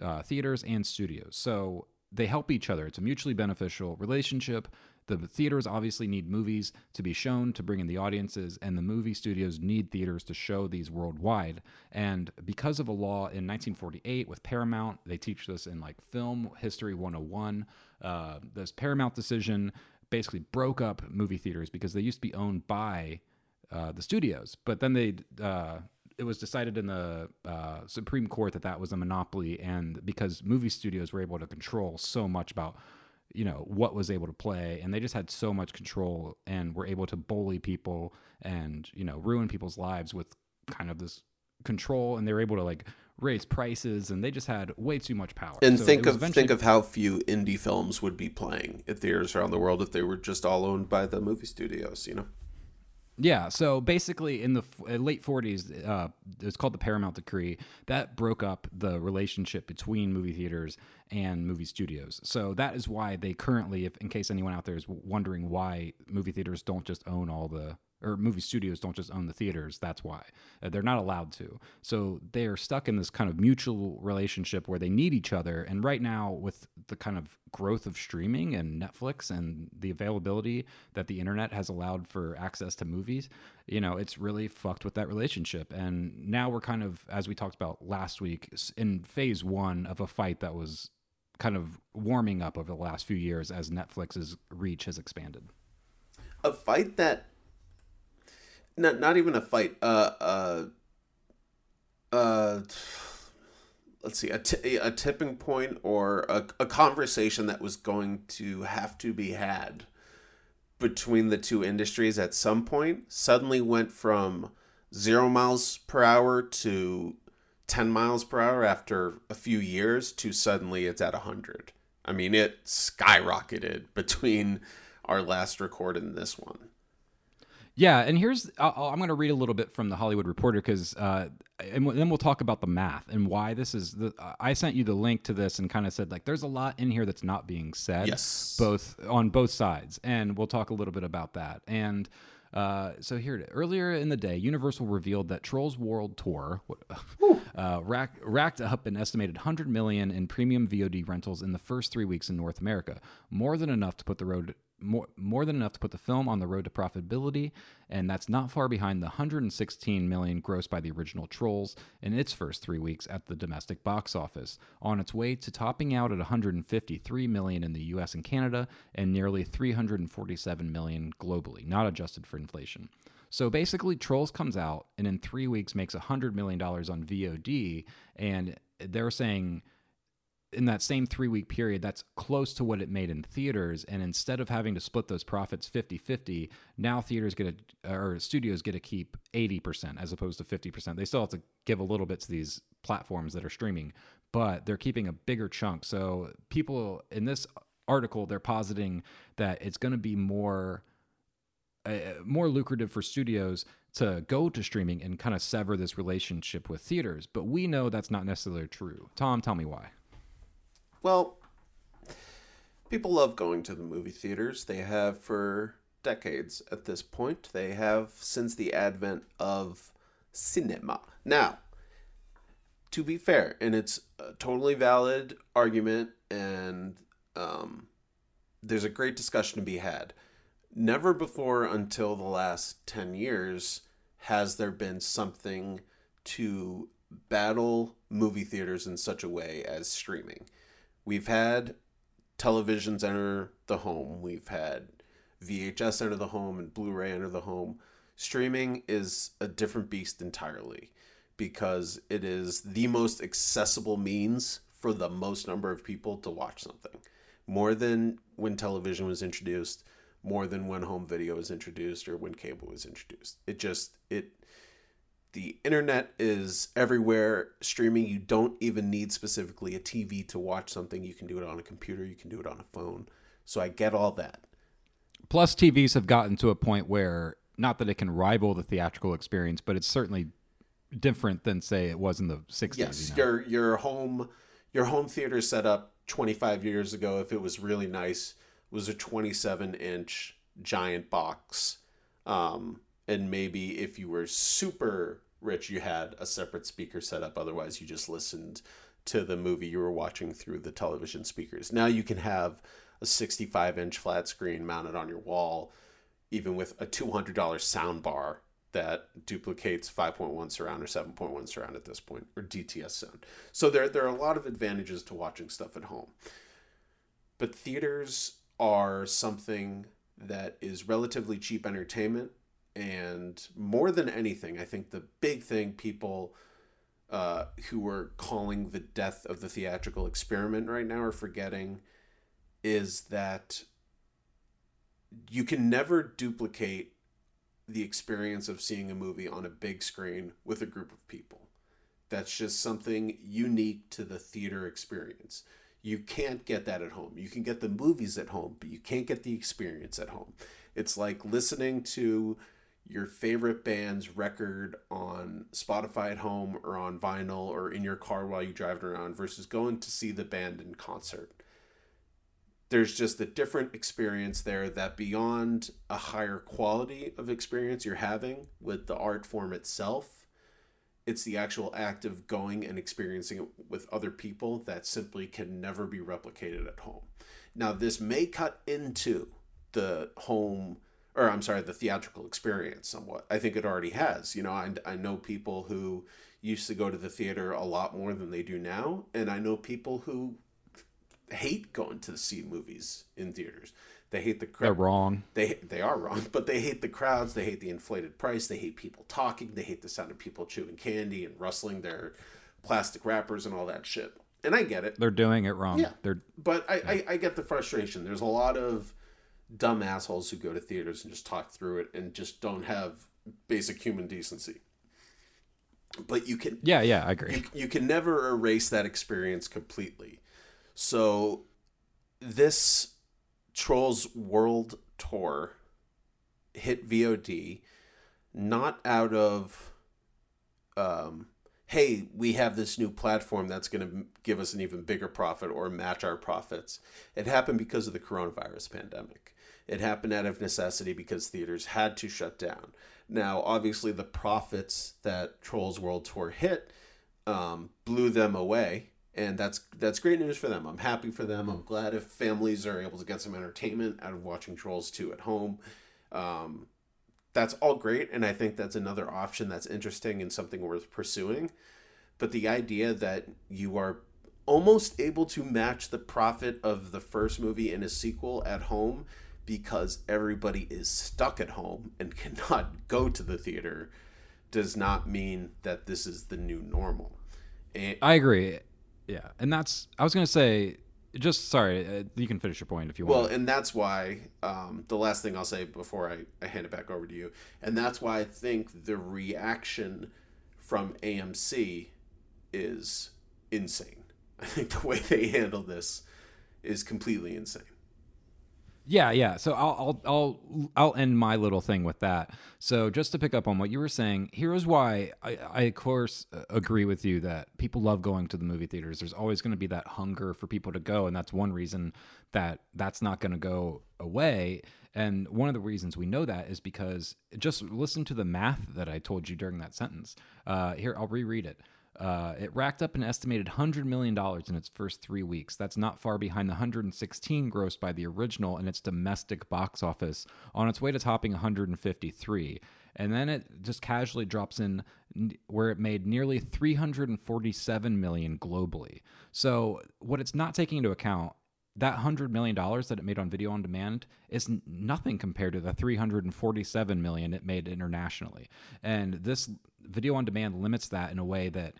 uh, theaters and studios. So they help each other. It's a mutually beneficial relationship. The theaters obviously need movies to be shown to bring in the audiences, and the movie studios need theaters to show these worldwide. And because of a law in 1948 with Paramount, they teach this in like Film History 101. Uh, this Paramount decision basically broke up movie theaters because they used to be owned by uh, the studios, but then they uh, it was decided in the uh, Supreme Court that that was a monopoly, and because movie studios were able to control so much about you know what was able to play and they just had so much control and were able to bully people and you know ruin people's lives with kind of this control and they were able to like raise prices and they just had way too much power. And so think of eventually... think of how few indie films would be playing at theaters around the world if they were just all owned by the movie studios you know yeah, so basically, in the uh, late 40s, uh, it's called the Paramount Decree. That broke up the relationship between movie theaters and movie studios. So that is why they currently, if in case anyone out there is wondering why movie theaters don't just own all the or movie studios don't just own the theaters. That's why uh, they're not allowed to. So they're stuck in this kind of mutual relationship where they need each other. And right now, with the kind of growth of streaming and Netflix and the availability that the internet has allowed for access to movies, you know, it's really fucked with that relationship. And now we're kind of, as we talked about last week, in phase one of a fight that was kind of warming up over the last few years as Netflix's reach has expanded. A fight that not not even a fight. Uh, uh, uh, let's see, a, t- a tipping point or a, a conversation that was going to have to be had between the two industries at some point suddenly went from zero miles per hour to 10 miles per hour after a few years to suddenly it's at 100. I mean, it skyrocketed between our last record and this one. Yeah, and here's i am going to read a little bit from the Hollywood Reporter because, uh, and then we'll talk about the math and why this is. The, I sent you the link to this and kind of said like, there's a lot in here that's not being said. Yes, both on both sides, and we'll talk a little bit about that. And uh, so here, earlier in the day, Universal revealed that Trolls World Tour uh, rack, racked up an estimated 100 million in premium VOD rentals in the first three weeks in North America, more than enough to put the road more, more than enough to put the film on the road to profitability, and that's not far behind the 116 million grossed by the original Trolls in its first three weeks at the domestic box office, on its way to topping out at 153 million in the U.S. and Canada, and nearly 347 million globally, not adjusted for inflation. So basically, Trolls comes out and in three weeks makes $100 million on VOD, and they're saying in that same three week period, that's close to what it made in theaters. And instead of having to split those profits 50 50, now theaters get a, or studios get to keep 80% as opposed to 50%. They still have to give a little bit to these platforms that are streaming, but they're keeping a bigger chunk. So people in this article, they're positing that it's going to be more. Uh, more lucrative for studios to go to streaming and kind of sever this relationship with theaters. But we know that's not necessarily true. Tom, tell me why. Well, people love going to the movie theaters. They have for decades at this point. They have since the advent of cinema. Now, to be fair, and it's a totally valid argument, and um, there's a great discussion to be had. Never before until the last 10 years has there been something to battle movie theaters in such a way as streaming we've had televisions enter the home, we've had VHS enter the home and Blu ray enter the home. Streaming is a different beast entirely because it is the most accessible means for the most number of people to watch something. More than when television was introduced, more than when home video was introduced or when cable was introduced. It just it the internet is everywhere streaming you don't even need specifically a tv to watch something you can do it on a computer you can do it on a phone so i get all that Plus, TVs have gotten to a point where not that it can rival the theatrical experience, but it's certainly different than say it was in the 60s. yes you know? your your home your home theater setup 25 years ago if it was really nice was a 27 inch giant box um, and maybe if you were super rich you had a separate speaker set up. otherwise you just listened to the movie you were watching through the television speakers now you can have a 65 inch flat screen mounted on your wall even with a $200 sound bar that duplicates 5.1 surround or 7.1 surround at this point or DTS sound. So there there are a lot of advantages to watching stuff at home. But theaters are something that is relatively cheap entertainment and more than anything, I think the big thing people uh, who are calling the death of the theatrical experiment right now are forgetting is that you can never duplicate the experience of seeing a movie on a big screen with a group of people. That's just something unique to the theater experience. You can't get that at home. You can get the movies at home, but you can't get the experience at home. It's like listening to your favorite band's record on Spotify at home or on vinyl or in your car while you drive around versus going to see the band in concert? There's just a different experience there that beyond a higher quality of experience you're having with the art form itself it's the actual act of going and experiencing it with other people that simply can never be replicated at home. Now this may cut into the home or i'm sorry the theatrical experience somewhat i think it already has you know i, I know people who used to go to the theater a lot more than they do now and i know people who hate going to see movies in theaters. They hate the crowd. They're wrong. They they are wrong, but they hate the crowds. They hate the inflated price. They hate people talking. They hate the sound of people chewing candy and rustling their plastic wrappers and all that shit. And I get it, They're doing it wrong. Yeah. They're but I, I I get the frustration. There's a lot of dumb assholes who go to theaters and just talk through it and just don't have basic human decency. But you can yeah, yeah, I agree. you, you can never erase that experience completely. So this Trolls World Tour hit VOD not out of um hey, we have this new platform that's going to give us an even bigger profit or match our profits. It happened because of the coronavirus pandemic. It happened out of necessity because theaters had to shut down. Now, obviously, the profits that Trolls World Tour hit um, blew them away, and that's that's great news for them. I'm happy for them. I'm glad if families are able to get some entertainment out of watching Trolls 2 at home. Um, that's all great, and I think that's another option that's interesting and something worth pursuing. But the idea that you are almost able to match the profit of the first movie in a sequel at home because everybody is stuck at home and cannot go to the theater does not mean that this is the new normal. And I agree. Yeah, and that's I was gonna say. Just sorry, uh, you can finish your point if you want. Well, and that's why um, the last thing I'll say before I, I hand it back over to you, and that's why I think the reaction from AMC is insane. I think the way they handle this is completely insane. Yeah, yeah. So I'll I'll I'll I'll end my little thing with that. So just to pick up on what you were saying, here's why I, I of course agree with you that people love going to the movie theaters. There's always going to be that hunger for people to go, and that's one reason that that's not going to go away. And one of the reasons we know that is because just listen to the math that I told you during that sentence. Uh, here, I'll reread it. Uh, it racked up an estimated $100 million in its first three weeks. That's not far behind the 116 grossed by the original in its domestic box office, on its way to topping 153. And then it just casually drops in where it made nearly 347 million globally. So what it's not taking into account that hundred million dollars that it made on video on demand is nothing compared to the 347 million it made internationally. And this video on demand limits that in a way that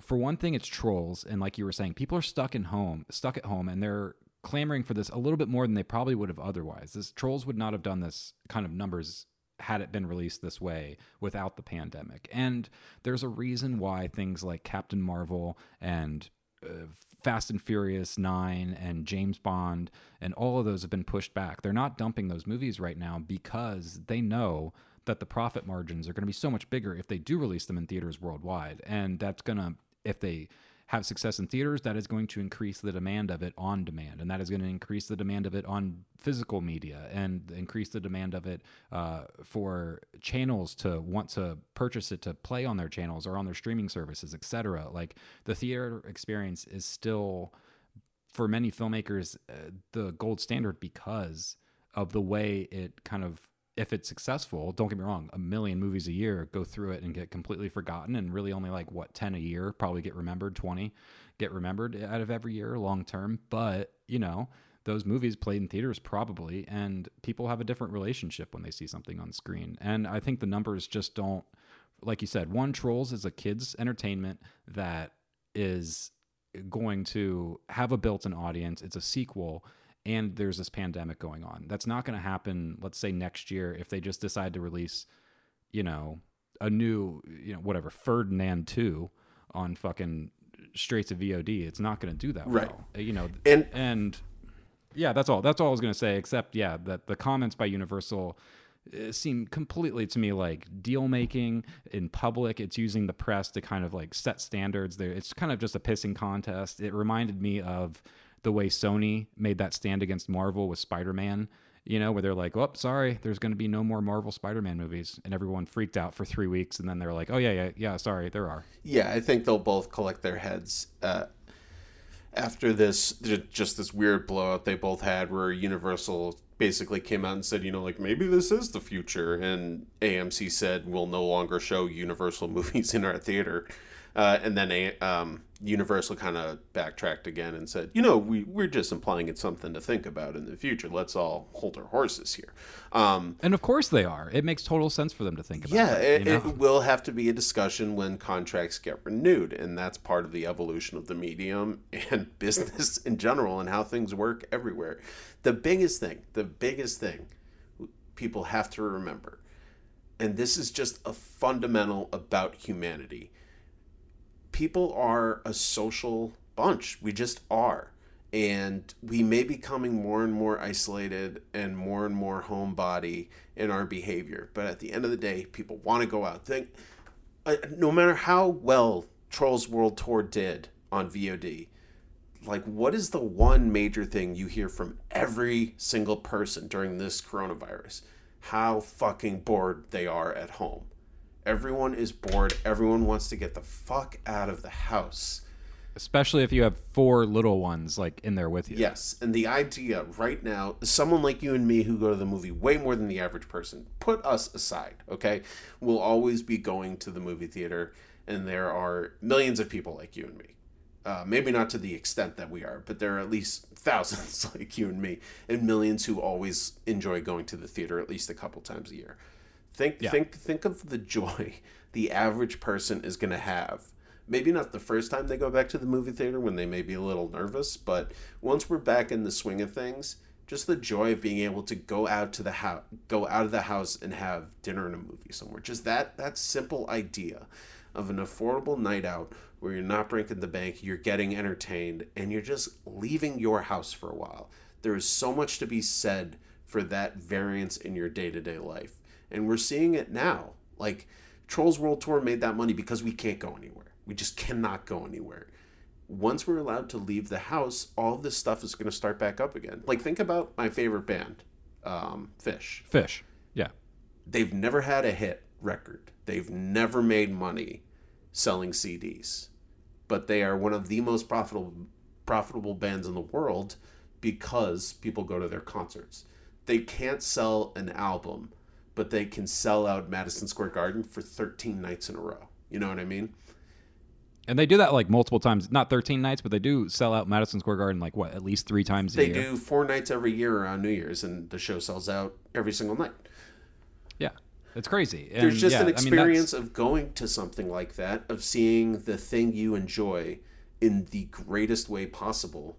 for one thing it's trolls. And like you were saying people are stuck in home stuck at home and they're clamoring for this a little bit more than they probably would have otherwise. This trolls would not have done this kind of numbers had it been released this way without the pandemic. And there's a reason why things like captain marvel and uh, Fast and Furious 9 and James Bond and all of those have been pushed back. They're not dumping those movies right now because they know that the profit margins are going to be so much bigger if they do release them in theaters worldwide. And that's going to, if they have success in theaters, that is going to increase the demand of it on demand. And that is going to increase the demand of it on physical media and increase the demand of it uh, for channels to want to purchase it to play on their channels or on their streaming services, etc. Like the theater experience is still, for many filmmakers, uh, the gold standard because of the way it kind of if it's successful, don't get me wrong, a million movies a year go through it and get completely forgotten, and really only like what ten a year probably get remembered, twenty get remembered out of every year long term. But you know, those movies played in theaters probably, and people have a different relationship when they see something on screen. And I think the numbers just don't, like you said, one Trolls is a kids' entertainment that is going to have a built-in audience. It's a sequel and there's this pandemic going on. That's not going to happen, let's say next year, if they just decide to release, you know, a new, you know, whatever, Ferdinand 2 on fucking straight to VOD. It's not going to do that Right. well. You know, And- and yeah, that's all. That's all I was going to say, except, yeah, that the comments by Universal uh, seem completely to me like deal making in public. It's using the press to kind of like set standards. There, it's kind of just a pissing contest. It reminded me of the way Sony made that stand against Marvel with Spider Man. You know, where they're like, "Oh, sorry, there's going to be no more Marvel Spider-Man movies," and everyone freaked out for three weeks, and then they're like, "Oh yeah, yeah, yeah, sorry, there are." Yeah, I think they'll both collect their heads uh, after this. Just this weird blowout they both had, where Universal basically came out and said, you know, like maybe this is the future, and AMC said we'll no longer show Universal movies in our theater. Uh, and then a, um, Universal kind of backtracked again and said, you know, we, we're just implying it's something to think about in the future. Let's all hold our horses here. Um, And of course they are. It makes total sense for them to think about. yeah, that, it, you know? it will have to be a discussion when contracts get renewed, and that's part of the evolution of the medium and business in general and how things work everywhere. The biggest thing, the biggest thing people have to remember, and this is just a fundamental about humanity people are a social bunch. We just are. And we may be becoming more and more isolated and more and more homebody in our behavior. But at the end of the day, people want to go out. Think, uh, no matter how well Trolls World Tour did on VOD, like what is the one major thing you hear from every single person during this coronavirus? How fucking bored they are at home. Everyone is bored. Everyone wants to get the fuck out of the house. Especially if you have four little ones like in there with you. Yes, and the idea right now, someone like you and me who go to the movie way more than the average person, put us aside, okay? We'll always be going to the movie theater, and there are millions of people like you and me. Uh, maybe not to the extent that we are, but there are at least thousands like you and me, and millions who always enjoy going to the theater at least a couple times a year. Think Yeah. think think of the joy the average person is going to have. Maybe not the first time they go back to the movie theater when they may be a little nervous, but once we're back in the swing of things, just the joy of being able to go out to the house, go out of the house and have dinner and a movie somewhere. Just that that simple idea of an affordable night out where you're not breaking the bank, you're getting entertained, and you're just leaving your house for a while. There is so much to be said for that variance in your day to day life. And we're seeing it now. Like, Trolls World Tour made that money because we can't go anywhere. We just cannot go anywhere. Once we're allowed to leave the house, all of this stuff is going to start back up again. Like, think about my favorite band, um, Phish Phish. Yeah. they've never had a hit record. They've never made money selling CDs. But they are one of the most profitable profitable bands in the world because people go to their concerts. They can't sell an album, but they can sell out Madison Square Garden for 13 nights in a row. You know what I mean? And they do that like multiple times, not 13 nights, but they do sell out Madison Square Garden like what, at least three times a year. They do four nights every year around New Year's, and the show sells out every single night. Yeah, it's crazy. And, There's just yeah, an I mean, experience of going to something like that, of seeing the thing you enjoy in the greatest way possible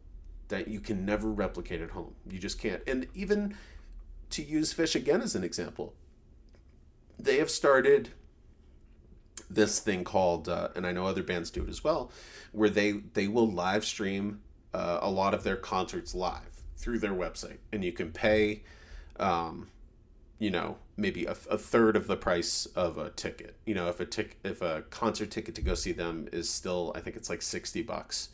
that you can never replicate at home. You just can't. And even to use Phish again as an example, they have started this thing called, uh, and I know other bands do it as well, where they they will live stream uh, a lot of their concerts live through their website, and you can pay. Um, you know maybe a, a third of the price of a ticket. You know if a tick if a concert ticket to go see them is still i think it's like 60 bucks.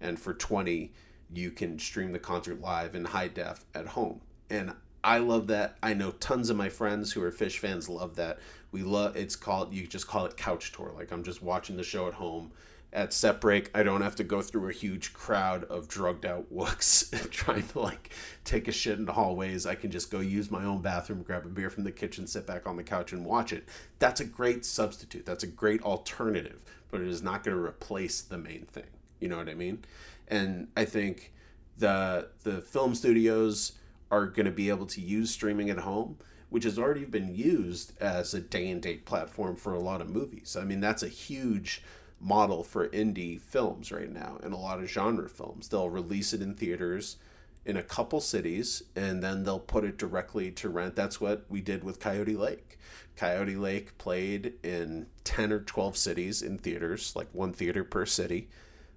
And for 20 you can stream the concert live in high def at home. And i love that. I know tons of my friends who are Phish fans love that. We love it's called you just call it couch tour. Like i'm just watching the show at home. At set break i don't have to go through a huge crowd of drugged out wooks trying to like take a shit in the hallways. I can just go use my own bathroom grab a beer from the kitchen sit back on the couch and watch it. That's a great substitute. That's a great alternative but it is not going to replace the main thing. You know what i mean? And i think the the film studios are going to be able to use streaming at home which has already been used as a day and date platform for a lot of movies i mean that's a huge model for indie films right now and a lot of genre films. They'll release it in theaters in a couple cities and then they'll put it directly to rent. That's what we did with Coyote Lake. Coyote Lake played in 10 or 12 cities in theaters, like one theater per city,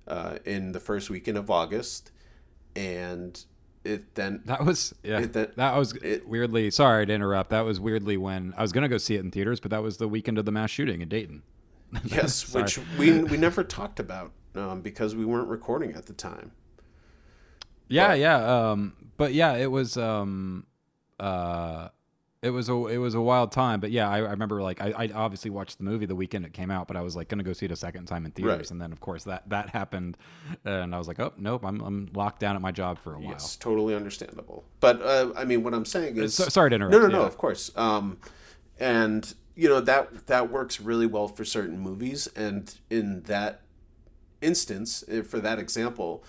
uh, in the first weekend of August. And it then That was yeah. It- that- that, was it- weirdly. Sorry to interrupt. That was weirdly when I was gonna go see it in theaters, but that was the weekend of the mass shooting in Dayton. yes, which we we never talked about um, because we weren't recording at the time. Yeah, But- yeah. Um, but yeah, it was um, uh, it was a it was a wild time. But yeah, I, I remember like I, I obviously watched the movie the weekend it came out, but I was like gonna go see it a second time in theaters, Right. and then of course that that happened, and I was like, oh nope, I'm I'm locked down at my job for a while. Yes, totally understandable. But uh, I mean, what I'm saying is, So- sorry to interrupt, No, no, no. Of course. Um, and you know that that works really well for certain movies, and in that instance, eh, for that example,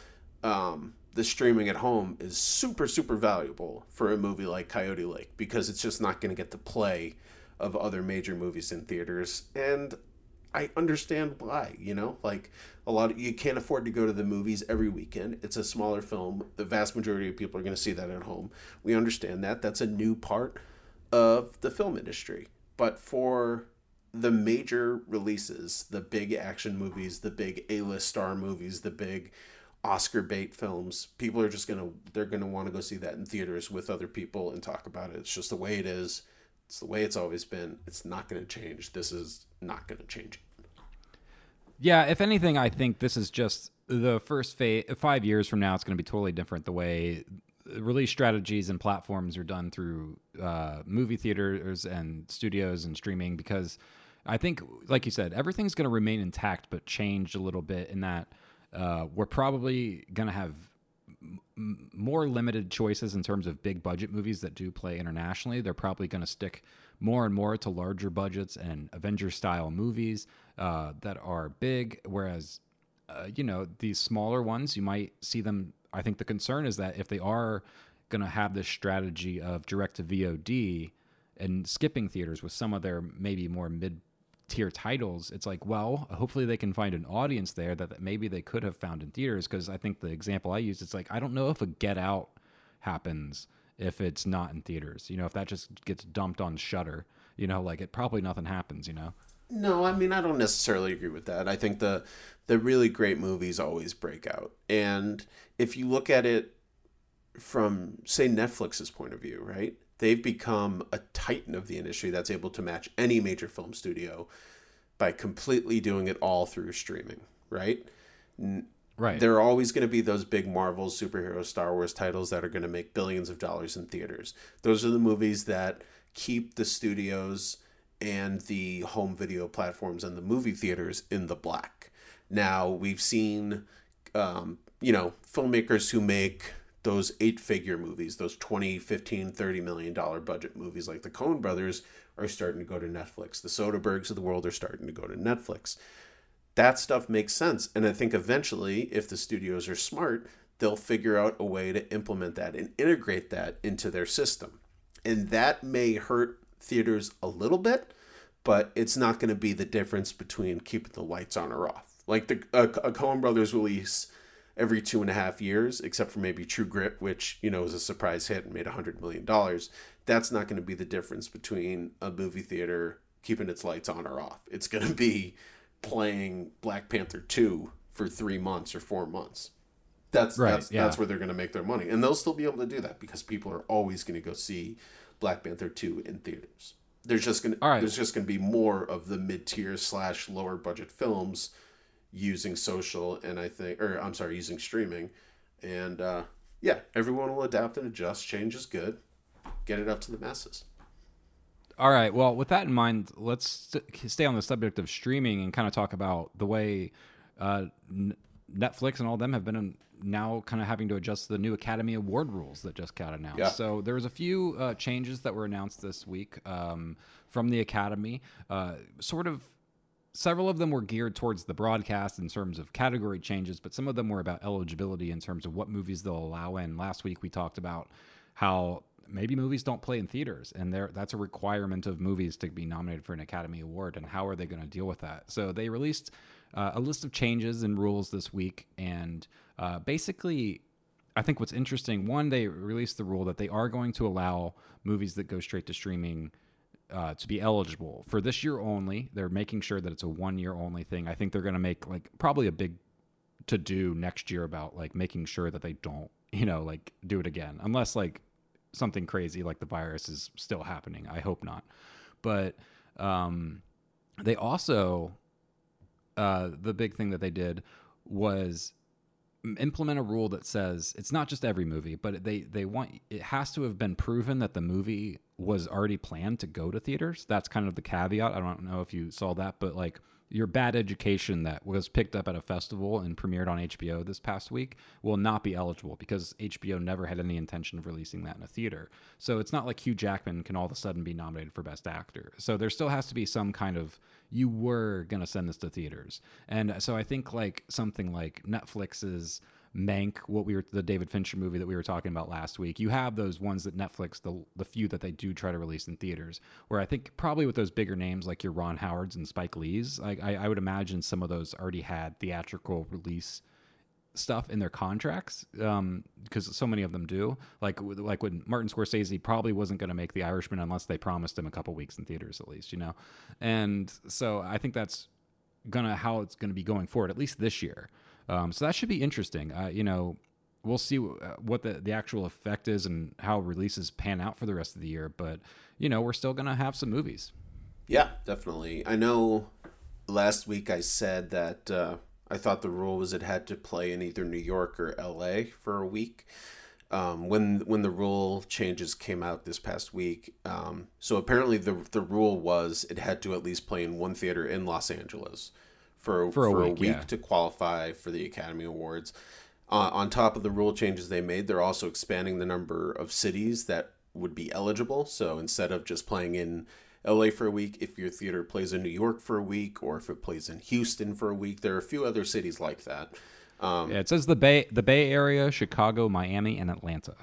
um, the streaming at home is super, super valuable for a movie like Coyote Lake because it's just not going to get the play of other major movies in theaters, and I understand why. You know, like a lot of you can't afford to go to the movies every weekend. It's a smaller film. The vast majority of people are going to see that at home. We understand that. That's a new part of the film industry. But for the major releases, the big action movies, the big A-list star movies, the big Oscar bait films, people are just gonna they're gonna want to go see that in theaters with other people and talk about it. It's just the way it is. It's the way it's always been. It's not gonna change. This is not gonna change. Yeah, if anything, I think this is just the first fa- five years from now. It's going to be totally different. The way release strategies and platforms are done through uh, movie theaters and studios and streaming, because I think, like you said, everything's going to remain intact, but changed a little bit. In that uh, we're probably going to have m- more limited choices in terms of big budget movies that do play internationally. They're probably going to stick more and more to larger budgets and Avenger style movies uh, that are big. Whereas, uh, you know, these smaller ones, you might see them. I think the concern is that if they are going to have this strategy of direct to VOD and skipping theaters with some of their maybe more mid tier titles, it's like, well, hopefully they can find an audience there that, that maybe they could have found in theaters. Because I think the example I used, it's like, I don't know if a Get Out happens if it's not in theaters. You know, if that just gets dumped on Shudder, you know, like it probably nothing happens. You know. No, I mean I don't necessarily agree with that. I think the the really great movies always break out. And if you look at it from say Netflix's point of view, right? They've become a titan of the industry that's able to match any major film studio by completely doing it all through streaming, right? Right. There are always going to be those big Marvel, superhero, Star Wars titles that are going to make billions of dollars in theaters. Those are the movies that keep the studios and the home video platforms and the movie theaters in the black. Now, we've seen, um, you know, filmmakers who make those eight figure movies, those 20, 15, 30 million dollar budget movies like the Coen brothers are starting to go to Netflix. The Soderberghs of the world are starting to go to Netflix that stuff makes sense. And I think eventually, if the studios are smart, they'll figure out a way to implement that and integrate that into their system. And that may hurt theaters a little bit, but it's not going to be the difference between keeping the lights on or off. Like the a, a Coen Brothers release every two and a half years, except for maybe True Grit, which you know was a surprise hit and made a hundred million dollars. That's not going to be the difference between a movie theater keeping its lights on or off. It's going to be playing Black Panther two for three months or four months. That's right, that's yeah. that's where they're going to make their money, and they'll still be able to do that because people are always going to go see Black Panther two in theaters. There's just gonna right. there's just gonna be more of the mid tier slash lower budget films using social and I think or I'm sorry using streaming, and uh, yeah, everyone will adapt and adjust. Change is good. Get it up to the masses. All right. Well, with that in mind, let's stay on the subject of streaming and kind of talk about the way uh, Netflix and all them have been now kind of having to adjust the new Academy Award rules that just got announced. Yeah. So there was a few uh, changes that were announced this week um, from the Academy. Uh, sort of several of them were geared towards the broadcast in terms of category changes, but some of them were about eligibility in terms of what movies they'll allow in. Last week we talked about how maybe movies don't play in theaters and that's a requirement of movies to be nominated for an Academy Award and how are they going to deal with that? So they released uh, a list of changes and rules this week and uh, basically I think what's interesting, one, they released the rule that they are going to allow movies that go straight to streaming uh, to be eligible for this year only. They're making sure that it's a one year only thing. I think they're going to make like probably a big to do next year about like making sure that they don't, you know, like do it again, unless like something crazy like the virus is still happening. I hope not. But um, they also, uh, the big thing that they did was implement a rule that says it's not just every movie, but they they want it has to have been proven that the movie was already planned to go to theaters. That's kind of the caveat. I don't know if you saw that, but like your bad education that was picked up at a festival and premiered on HBO this past week will not be eligible because HBO never had any intention of releasing that in a theater. So it's not like Hugh Jackman can all of a sudden be nominated for Best Actor. So there still has to be some kind of you were going to send this to theaters. And so I think like something like Netflix's Mank, what we were the David Fincher movie that we were talking about last week. You have those ones that Netflix, the the few that they do try to release in theaters. Where I think probably with those bigger names like your Ron Howards and Spike Lee's, I, I, I would imagine some of those already had theatrical release stuff in their contracts because um, so many of them do. Like like when Martin Scorsese probably wasn't going to make The Irishman unless they promised him a couple weeks in theaters at least, you know. And so I think that's gonna how it's to be going forward at least this year. Um, so that should be interesting. Uh, you know, we'll see uh, what the, the actual effect is and how releases pan out for the rest of the year. But, you know, we're still going to have some movies. Yeah, definitely. I know last week I said that uh, I thought the rule was it had to play in either New York or LA for a week. Um, when when the rule changes came out this past week, um, so apparently the the rule was it had to at least play in one theater in Los Angeles for for a, for week, a week yeah. to qualify for the Academy Awards. Uh, on top of the rule changes they made, they're also expanding the number of cities that would be eligible. So instead of just playing in LA for a week, if your theater plays in New York for a week, or if it plays in Houston for a week, there are a few other cities like that. Um, yeah, it says the Bay, the Bay Area, Chicago, Miami, and Atlanta.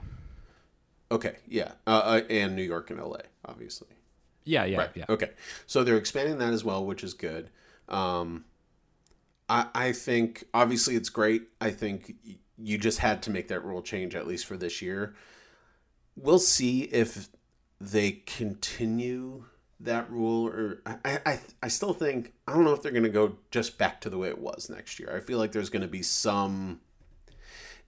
Okay, yeah, uh, uh, and New York and LA, obviously. Yeah, yeah, right. yeah. Okay, so they're expanding that as well, which is good. Um, I, I think obviously it's great. I think you just had to make that rule change at least for this year. We'll see if they continue that rule or I, I I still think I don't know if they're gonna go just back to the way it was next year. I feel like there's gonna be some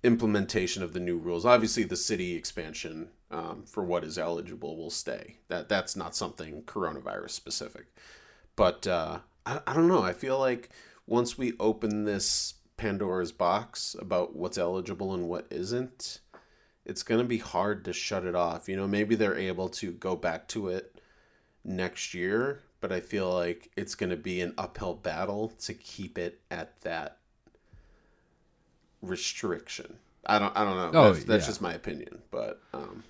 implementation of the new rules. Obviously the city expansion um, for what is eligible will stay. That that's not something coronavirus specific. But uh, I, I don't know. I feel like once we open this Pandora's box about what's eligible and what isn't, it's going to be hard to shut it off. You know, maybe they're able to go back to it next year, but I feel like it's going to be an uphill battle to keep it at that restriction. I don't I don't know. Oh, that's, that's yeah. just my opinion, but um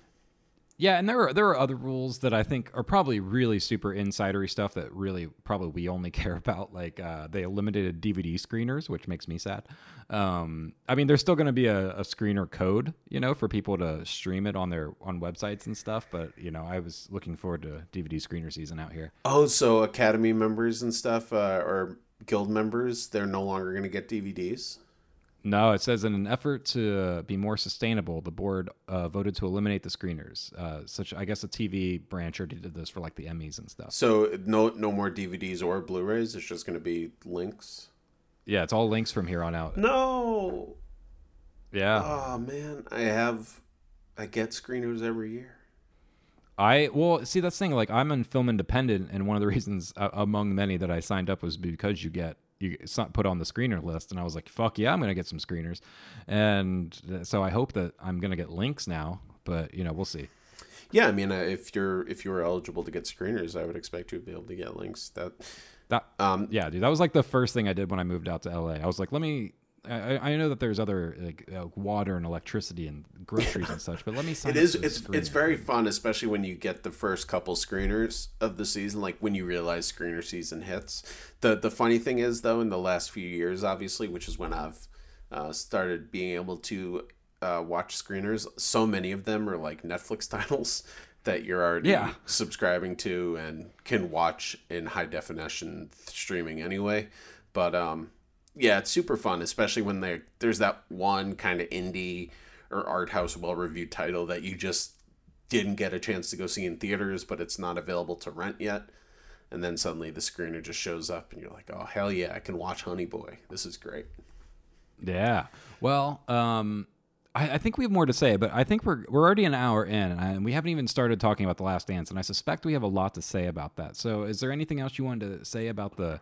Yeah, and there are there are other rules that I think are probably really super insidery stuff that really probably we only care about. Like uh, they eliminated DVD screeners, which makes me sad. Um, I mean, there's still going to be a, a screener code, you know, for people to stream it on their on websites and stuff. But you know, I was looking forward to DVD screener season out here. Oh, so Academy members and stuff, uh, or guild members, they're no longer going to get DVDs. No, it says in an effort to be more sustainable, the board uh, voted to eliminate the screeners. Uh, such, I guess, the TV branch already did this for like the Emmys and stuff. So no, no more DVDs or Blu-rays. It's just going to be links. Yeah, it's all links from here on out. No. Yeah. Oh man, I have, I get screeners every year. I well see that's the thing. Like I'm in film independent, and one of the reasons uh, among many that I signed up was because you get you it's not put on the screener list, and I was like, fuck yeah, I'm gonna get some screeners, and so I hope that I'm gonna get links now. But you know, we'll see. Yeah, I mean, uh, if you're if you were eligible to get screeners, I would expect you to be able to get links. That That um, yeah, dude, that was like the first thing I did when I moved out to LA. I was like, let me. I, I know that there's other like uh, water and electricity and groceries and such, but let me it is it's it's very fun, especially when you get the first couple screeners of the season. Like when you realize screener season hits. the The funny thing is, though, in the last few years, obviously, which is when I've uh, started being able to uh, watch screeners. So many of them are like Netflix titles that you're already Yeah. subscribing to and can watch in high definition streaming anyway. But um, yeah, it's super fun, especially when there there's that one kind of indie or art house well reviewed title that you just didn't get a chance to go see in theaters, but it's not available to rent yet. And then suddenly the screener just shows up, and you're like, "Oh hell yeah, I can watch Honey Boy. This is great." Yeah. Well, um, I, I think we have more to say, but I think we're we're already an hour in, and we haven't even started talking about the Last Dance, and I suspect we have a lot to say about that. So, is there anything else you wanted to say about the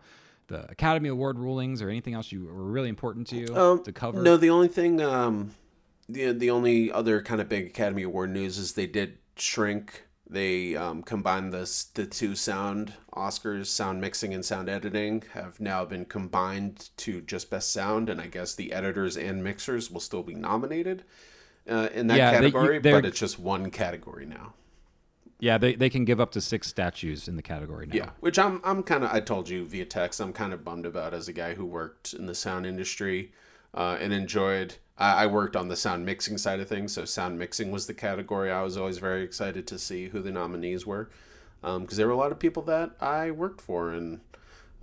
the Academy Award rulings, or anything else you were really important to you Um, to cover? No, the only thing, um, the the only other kind of big Academy Award news is they did shrink. They um, combined this the two sound Oscars, sound mixing and sound editing, have now been combined to just best sound, and I guess the editors and mixers will still be nominated uh, in that Yeah, category, they're- but it's just one category now. Yeah, they, they can give up to six statues in the category now. Yeah, which I'm I'm kind of I told you via text I'm kind of bummed about as a guy who worked in the sound industry uh, and enjoyed. I, I worked on the sound mixing side of things, so sound mixing was the category I was always very excited to see who the nominees were, because there were a lot of people that I worked for and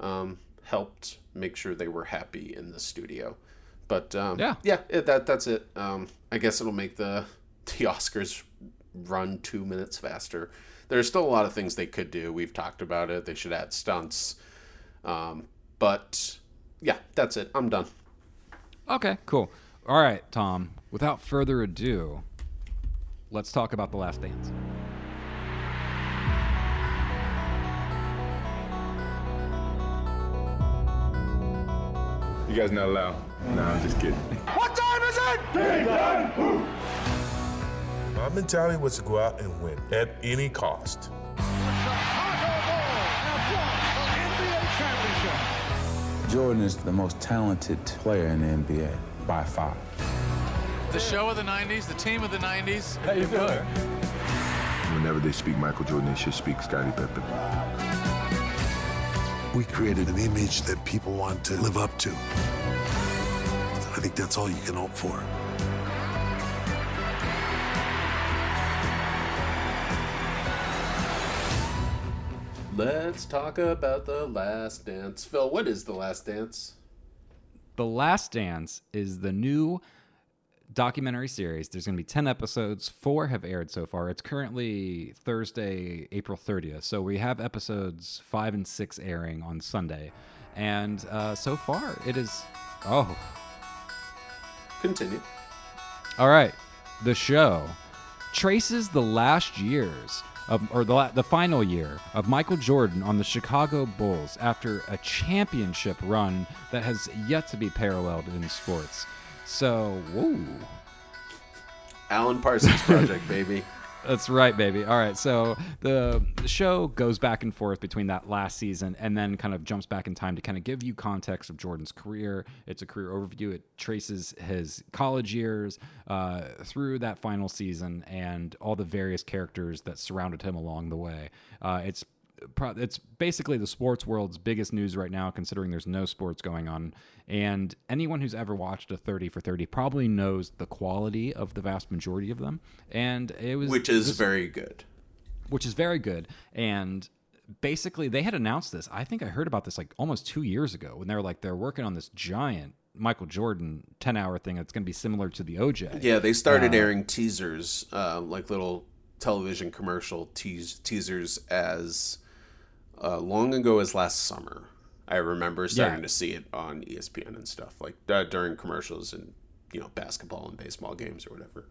um, helped make sure they were happy in the studio. But um, Yeah. yeah, it, that that's it. Um, I guess it'll make the the Oscars run two minutes faster. There's still a lot of things they could do. We've talked about it. They should add stunts. Um, but yeah, that's it. I'm done. Okay, cool. All right, Tom. Without further ado, let's talk about the Last Dance. You guys not allowed. No, I'm just kidding. What time is it? My mentality was to go out and win at any cost. Chicago Bulls have won the NBA championship. Jordan is the most talented player in the NBA by far. The show of the 90s, the team of the 90s. How you feeling? Whenever they speak Michael Jordan, they should speak Scottie Pippen. We created an image that people want to live up to. I think that's all you can hope for. Let's talk about the Last Dance. Phil, what is the Last Dance? The Last Dance is the new documentary series. There's going to be 10 episodes. Four have aired so far. It's currently Thursday, April 30th. So we have episodes five and six airing on Sunday. And uh, so far, it is. Oh, Continue. all right. The show traces the last years of, or the, the final year of Michael Jordan on the Chicago Bulls after a championship run that has yet to be paralleled in sports. So, whoa. Alan Parsons Project, baby. That's right, baby. All right, so the, show goes back and forth between that last season and then kind of jumps back in time to kind of give you context of Jordan's career. It's a career overview. It traces his college years uh, through that final season and all the various characters that surrounded him along the way. Uh, it's pro- it's basically the sports world's biggest news right now, considering there's no sports going on. And anyone who's ever watched a 30 for 30 probably knows the quality of the vast majority of them. And it was which is very good. which is very good. And basically, they had announced this. I think I heard about this like almost two years ago when they were like they're working on this giant Michael Jordan 10 hour thing that's going to be similar to the OJ. Yeah, they started Uh, airing teasers, uh, like little television commercial teas- teasers, as uh, long ago as last summer. I remember starting Yeah. to see it on ESPN and stuff, like uh, during commercials and you know basketball and baseball games or whatever.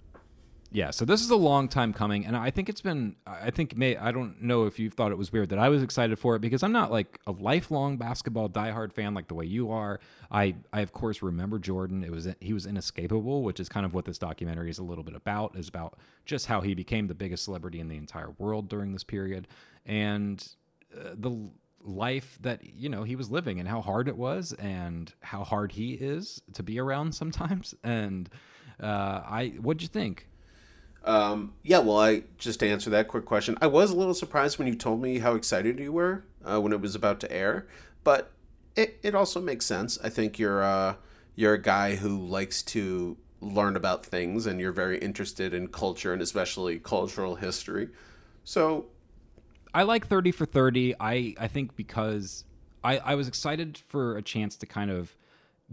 Yeah, so this is a long time coming, and I think it's been. I think may I don't know if you thought it was weird that I was excited for it because I'm not like a lifelong basketball diehard fan like the way you are. I I of course remember Jordan. It was he was inescapable, which is kind of what this documentary is a little bit about. Is about just how he became the biggest celebrity in the entire world during this period, and uh, the life that you know he was living and how hard it was and how hard he is to be around sometimes. And uh, I what'd you think? Um, yeah, well, I just to answer that quick question, I was a little surprised when you told me how excited you were uh, when it was about to air, but it, it also makes sense. I think you're uh, you're a guy who likes to learn about things, and you're very interested in culture and especially cultural history. So I like 30 for 30. I, I think because I, I was excited for a chance to kind of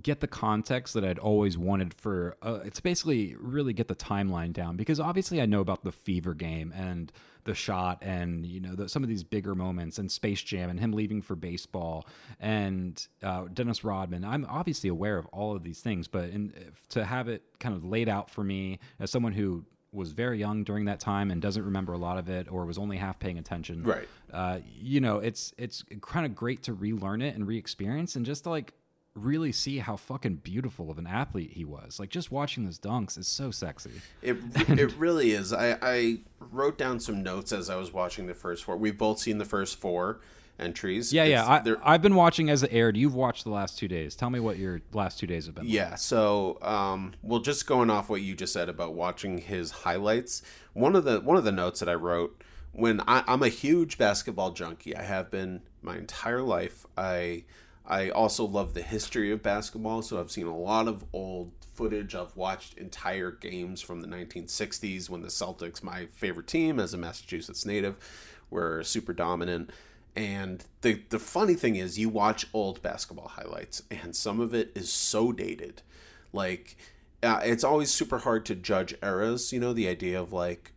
get the context that I'd always wanted for uh, it's basically really get the timeline down because obviously I know about the fever game and the shot and you know the, some of these bigger moments and Space Jam and him leaving for baseball and uh, Dennis Rodman. I'm obviously aware of all of these things, but in, to have it kind of laid out for me as someone who was very young during that time and doesn't remember a lot of it or was only half paying attention. Right. Uh, you know, it's it's kind of great to relearn it and re-experience and just to like really see how fucking beautiful of an athlete he was. Like just watching those dunks is so sexy. It it really is. I, I wrote down some notes as I was watching the first four. We've both seen the first four entries. Yeah, It's- yeah. I, I've been watching as it aired. You've watched the last two days. Tell me what your last two days have been. like. Yeah, so um, well, just going off what you just said about watching his highlights. One of the one of the notes that I wrote when I, I'm a huge basketball junkie. I have been my entire life. I I also love the history of basketball, so I've seen a lot of old footage. I've watched entire games from the 1960s when the Celtics, my favorite team as a Massachusetts native, were super dominant. And the the funny thing is, you watch old basketball highlights, and some of it is so dated. Like, uh, it's always super hard to judge eras. You know, the idea of like,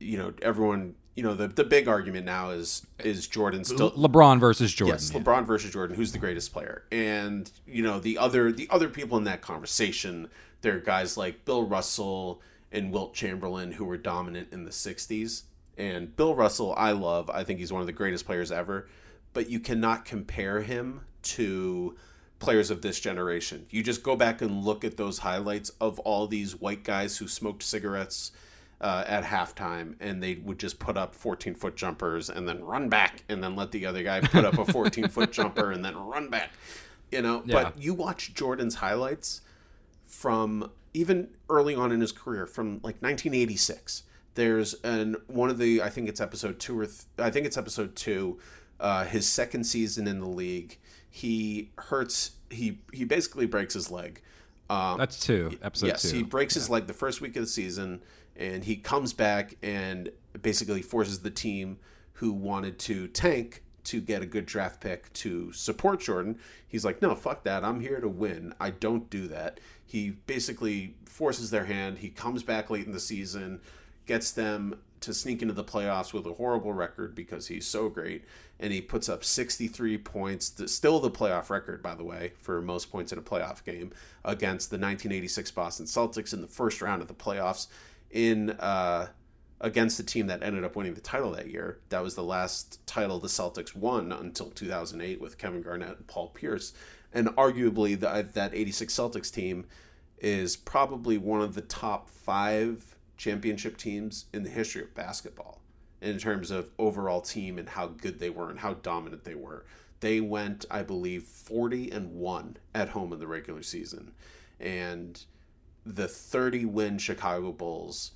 you know, everyone. You know, the the big argument now is is Jordan still LeBron versus Jordan. Yes, yeah. LeBron versus Jordan. Who's the greatest player? And you know the other the other people in that conversation. There are guys like Bill Russell and Wilt Chamberlain who were dominant in the '60s. And Bill Russell, I love. I think he's one of the greatest players ever. But you cannot compare him to players of this generation. You just go back and look at those highlights of all these white guys who smoked cigarettes uh, at halftime, and they would just put up 14 foot jumpers and then run back, and then let the other guy put up a 14 foot jumper and then run back. You know, Yeah. but you watch Jordan's highlights from even early on in his career, from like 1986. There's an one of the I think it's episode two or th- I think it's episode two. Uh, his second season in the league, he hurts. He he basically breaks his leg. Um, That's two. Episode yes, two. he breaks his leg the first week of the season, and he comes back and basically forces the team who wanted to tank to get a good draft pick to support Jordan. He's like, no, fuck that. I'm here to win. I don't do that. He basically forces their hand. He comes back late in the season, gets them to sneak into the playoffs with a horrible record because he's so great. And he puts up 63 points, still the playoff record, by the way, for most points in a playoff game against the 1986 Boston Celtics in the first round of the playoffs. In uh, against the team that ended up winning the title that year. That was the last title the Celtics won until 2008 with Kevin Garnett and Paul Pierce. And arguably, the, that 86 Celtics team is probably one of the top five championship teams in the history of basketball in terms of overall team and how good they were and how dominant they were. They went, I believe, 40 and 1 at home in the regular season. And the 30 win Chicago Bulls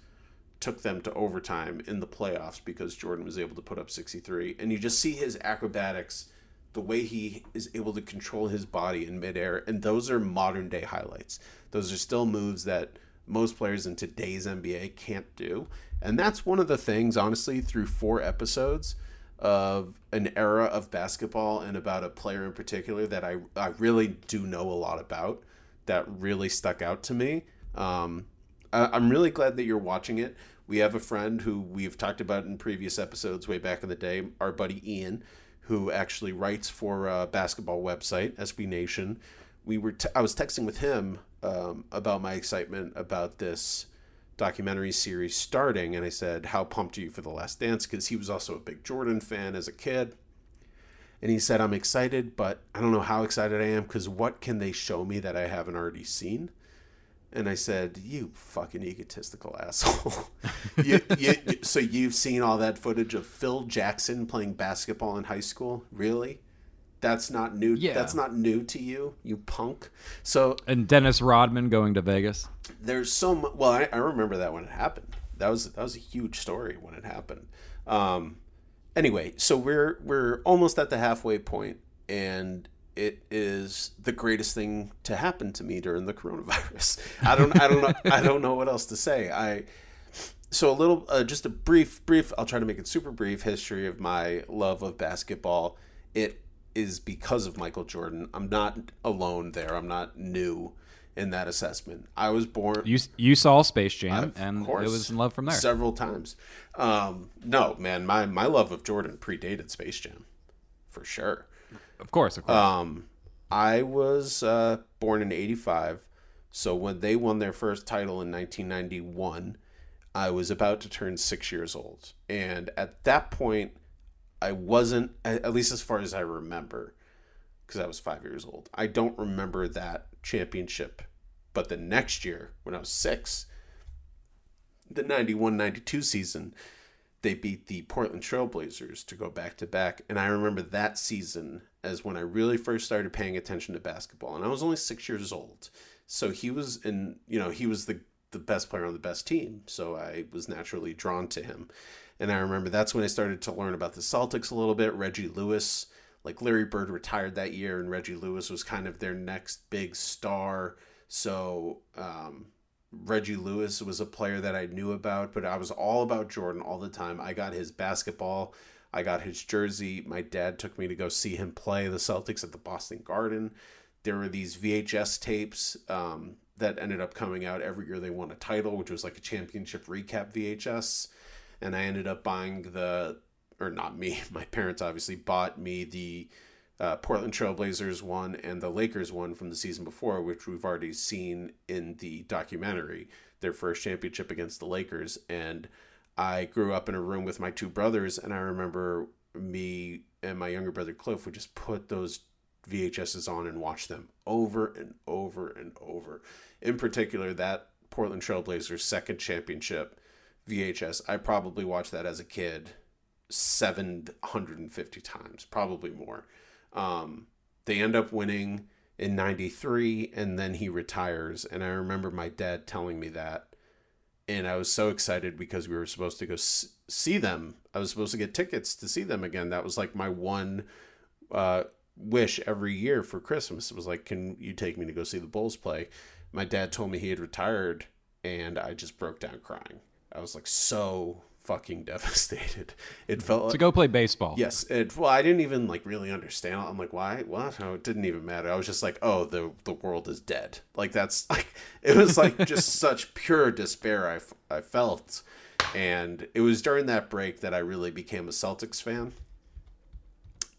took them to overtime in the playoffs because Jordan was able to put up 63. And you just see his acrobatics, the way he is able to control his body in midair. And those are modern day highlights. Those are still moves that most players in today's NBA can't do. And that's one of the things, honestly, through four episodes of an era of basketball and about a player in particular that I, I really do know a lot about that really stuck out to me. Um, I, I'm really glad that you're watching it. We have a friend who we've talked about in previous episodes way back in the day, our buddy Ian, who actually writes for a basketball website, SB Nation. We were t- I was texting with him um, about my excitement about this documentary series starting, and I said, "How pumped are you for the Last Dance?" Because he was also a big Jordan fan as a kid. And he said, I'm excited, but I don't know how excited I am because what can they show me that I haven't already seen? And I said, "You fucking egotistical asshole! you, you, so you've seen all that footage of Phil Jackson playing basketball in high school? Really? That's not new. Yeah. That's not new to you, you punk. So And Dennis Rodman going to Vegas. there's so much. Well, I, I remember that when it happened. That was that was a huge story when it happened. Um, anyway, so we're we're almost at the halfway point, and it is the greatest thing to happen to me during the coronavirus. I don't I don't know I don't know what else to say. I so a little uh, just a brief brief I'll try to make it super brief history of my love of basketball. It is because of Michael Jordan. I'm not alone there. I'm not new in that assessment. I was born You you saw Space Jam, and course. it was in love from there. several times. Um, no, man, my my love of Jordan predated Space Jam, for sure. of course, of course. Um, I was uh, born in '85, so when they won their first title in 1991, I was about to turn six years old, and at that point, I wasn't, at least as far as I remember, because I was five years old. I don't remember that championship, but the next year, when I was six, the 91 92 season, they beat the Portland Trailblazers to go back to back. And I remember that season as when I really first started paying attention to basketball. And I was only six years old. So he was in, you know, he was the, the best player on the best team. So I was naturally drawn to him. And I remember that's when I started to learn about the Celtics a little bit. Reggie Lewis, like Larry Bird retired that year, and Reggie Lewis was kind of their next big star. So, um, Reggie Lewis was a player that I knew about, but I was all about Jordan all the time. I got his basketball, I got his jersey. My dad took me to go see him play the Celtics at the Boston Garden. There were these VHS tapes um, that ended up coming out every year they won a title, which was like a championship recap VHS. And I ended up buying the, or not me, my parents obviously bought me the uh, Portland Trailblazers one and the Lakers one from the season before, which we've already seen in the documentary, their first championship against the Lakers. And I grew up in a room with my two brothers, and I remember me and my younger brother Cliff would just put those VHSs on and watch them over and over and over. In particular, that Portland Trailblazers second championship VHS, I probably watched that as a kid 750 times, probably more. Um, they end up winning in 93 and then he retires. And I remember my dad telling me that. And I was so excited because we were supposed to go s- see them. I was supposed to get tickets to see them again. That was like my one uh, wish every year for Christmas. It was like, can you take me to go see the Bulls play? My dad told me he had retired, and I just broke down crying. I was like so fucking devastated. It felt to go play baseball. Yes, it. Well, I didn't even like really understand. I'm like, why? What? No, it didn't even matter. I was just like, oh, the the world is dead. Like that's like it was like just such pure despair. I I felt, and it was during that break that I really became a Celtics fan.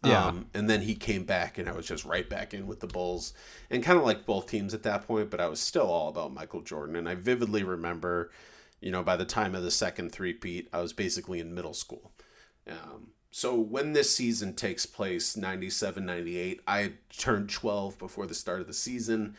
Yeah. Um, and then he came back, and I was just right back in with the Bulls, and kind of like both teams at that point. But I was still all about Michael Jordan, and I vividly remember, you know, by the time of the second three-peat, I was basically in middle school. Um, so when this season takes place, 97, 98, I turned 12 before the start of the season,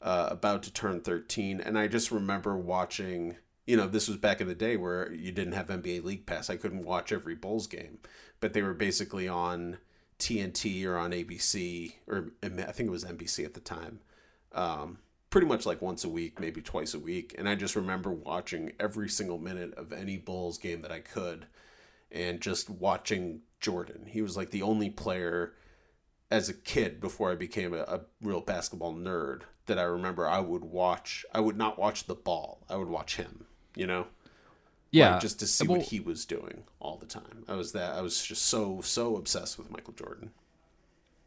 uh, about to turn 13. And I just remember watching, you know, this was back in the day where you didn't have NBA League Pass. I couldn't watch every Bulls game, but they were basically on TNT or on ABC or I think it was NBC at the time. Um, pretty much like once a week, maybe twice a week. And I just remember watching every single minute of any Bulls game that I could and just watching Jordan. He was like the only player as a kid before I became a, a real basketball nerd that I remember I would watch. I would not watch the ball. I would watch him, you know? Yeah. Like, just to see Well- what he was doing all the time. I was that I was just so so obsessed with Michael Jordan.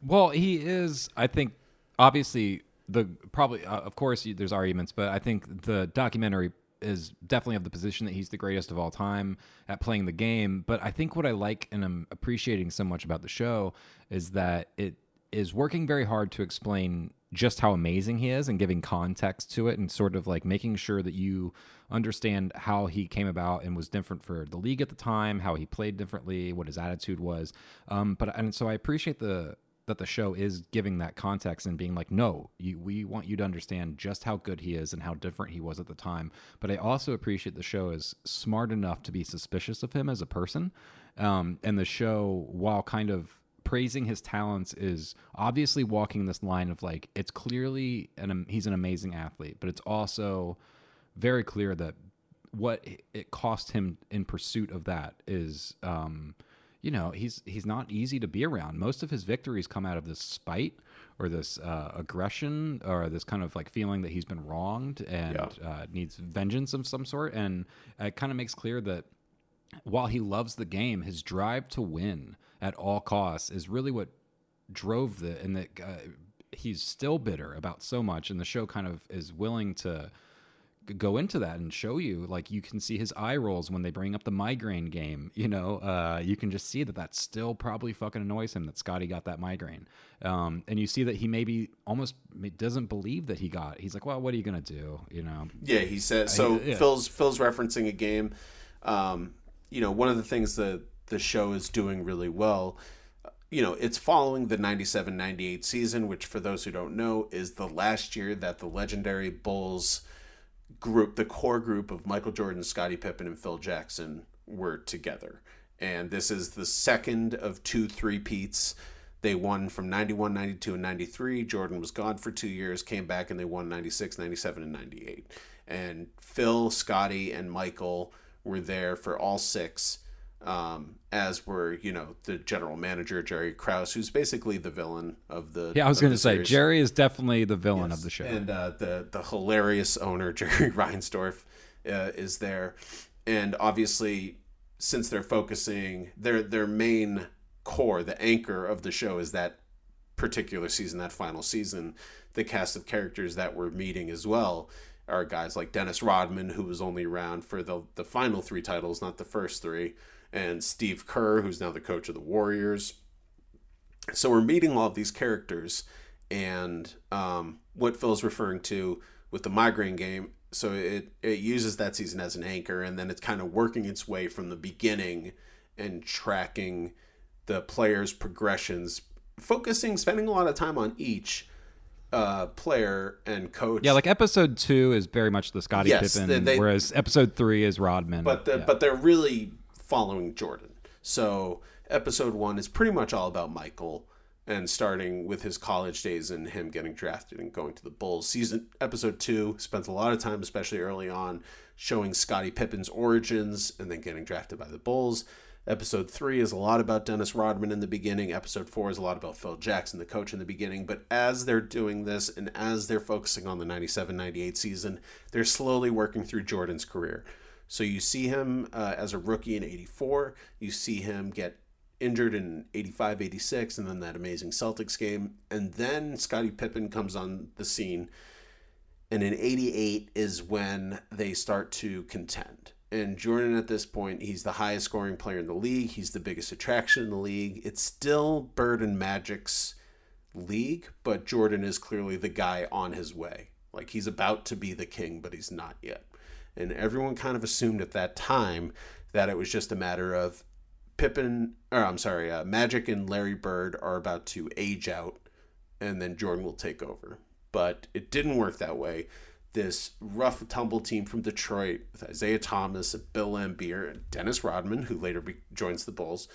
Well, he is. I think obviously the probably uh, of course there's arguments, but I think the documentary is definitely of the position that he's the greatest of all time at playing the game. But I think what I like and I'm appreciating so much about the show is that it is working very hard to explain just how amazing he is and giving context to it and sort of like making sure that you understand how he came about and was different for the league at the time, how he played differently, what his attitude was. Um, but and so I appreciate the that the show is giving that context and being like, no, you, we want you to understand just how good he is and how different he was at the time. But I also appreciate the show is smart enough to be suspicious of him as a person. Um, and the show, while kind of praising his talents, is obviously walking this line of like, it's clearly an he's an amazing athlete, but it's also very clear that what it cost him in pursuit of that is um you know he's he's not easy to be around. Most of his victories come out of this spite or this uh, aggression or this kind of like feeling that he's been wronged and uh, needs vengeance of some sort. And it kind of makes clear that while he loves the game his drive to win at all costs is really what drove the and that uh, he's still bitter about so much. And the show kind of is willing to go into that and show you like you can see his eye rolls when they bring up the migraine game you know uh, you can just see that that still probably fucking annoys him that scottie got that migraine um, and you see that he maybe almost doesn't believe that he got he's like well what are you gonna do you know Yeah, he said. So yeah. Phil's Phil's referencing a game. Um, you know, one of the things that the show is doing really well. You know, it's following the 97-98 season, which for those who don't know is the last year that the legendary Bulls group, the core group of Michael Jordan, Scottie Pippen, and Phil Jackson were together. And this is the second of two three-peats. They won from 91, 92, and 93. Jordan was gone for two years, came back, and they won 96, 97, and 98. And Phil, Scottie, and Michael were there for all six, um, as were, you know, the general manager, Jerry Krause, who's basically the villain of the. yeah i was gonna say series. jerry is definitely the villain of the show And uh, the the hilarious owner Jerry Reinsdorf uh, is there, and obviously, since they're focusing their their main core, the anchor of the show is that particular season, that final season. The cast of characters that we're meeting as well are guys like Dennis Rodman, who was only around for the the final three titles, not the first three, and Steve Kerr, who's now the coach of the Warriors. So we're meeting all of these characters and um, what phil's referring to with the migraine game so it, it uses that season as an anchor and then it's kind of working its way from the beginning and tracking the players progressions focusing spending a lot of time on each uh, player and coach. Yeah like episode two is very much the scottie Yes, pippen they- they- whereas episode three is rodman. But the, Yeah. but they're really following Jordan. So episode one is pretty much all about Michael and starting with his college days and him getting drafted and going to the Bulls. Season episode two spends a lot of time, especially early on, showing Scottie Pippen's origins and then getting drafted by the Bulls. Episode three is a lot about Dennis Rodman in the beginning. Episode four is a lot about Phil Jackson, the coach, in the beginning. But as they're doing this and as they're focusing on the 97 98 season, they're slowly working through Jordan's career. So you see him uh, as a rookie in 84. You see him get injured in 85, 86, and then that amazing Celtics game. And then Scottie Pippen comes on the scene. And in 88 is when they start to contend. And Jordan, at this point, he's the highest scoring player in the league. He's the biggest attraction in the league. It's still Bird and Magic's league, but Jordan is clearly the guy on his way. Like he's about to be the king, but he's not yet. And everyone kind of assumed at that time that it was just a matter of Pippen, or I'm sorry, uh, Magic and Larry Bird are about to age out, and then Jordan will take over. But it didn't work that way. this rough tumble team from Detroit with Isiah Thomas, Bill Laimbeer, and Dennis Rodman, who later be- joins the Bulls.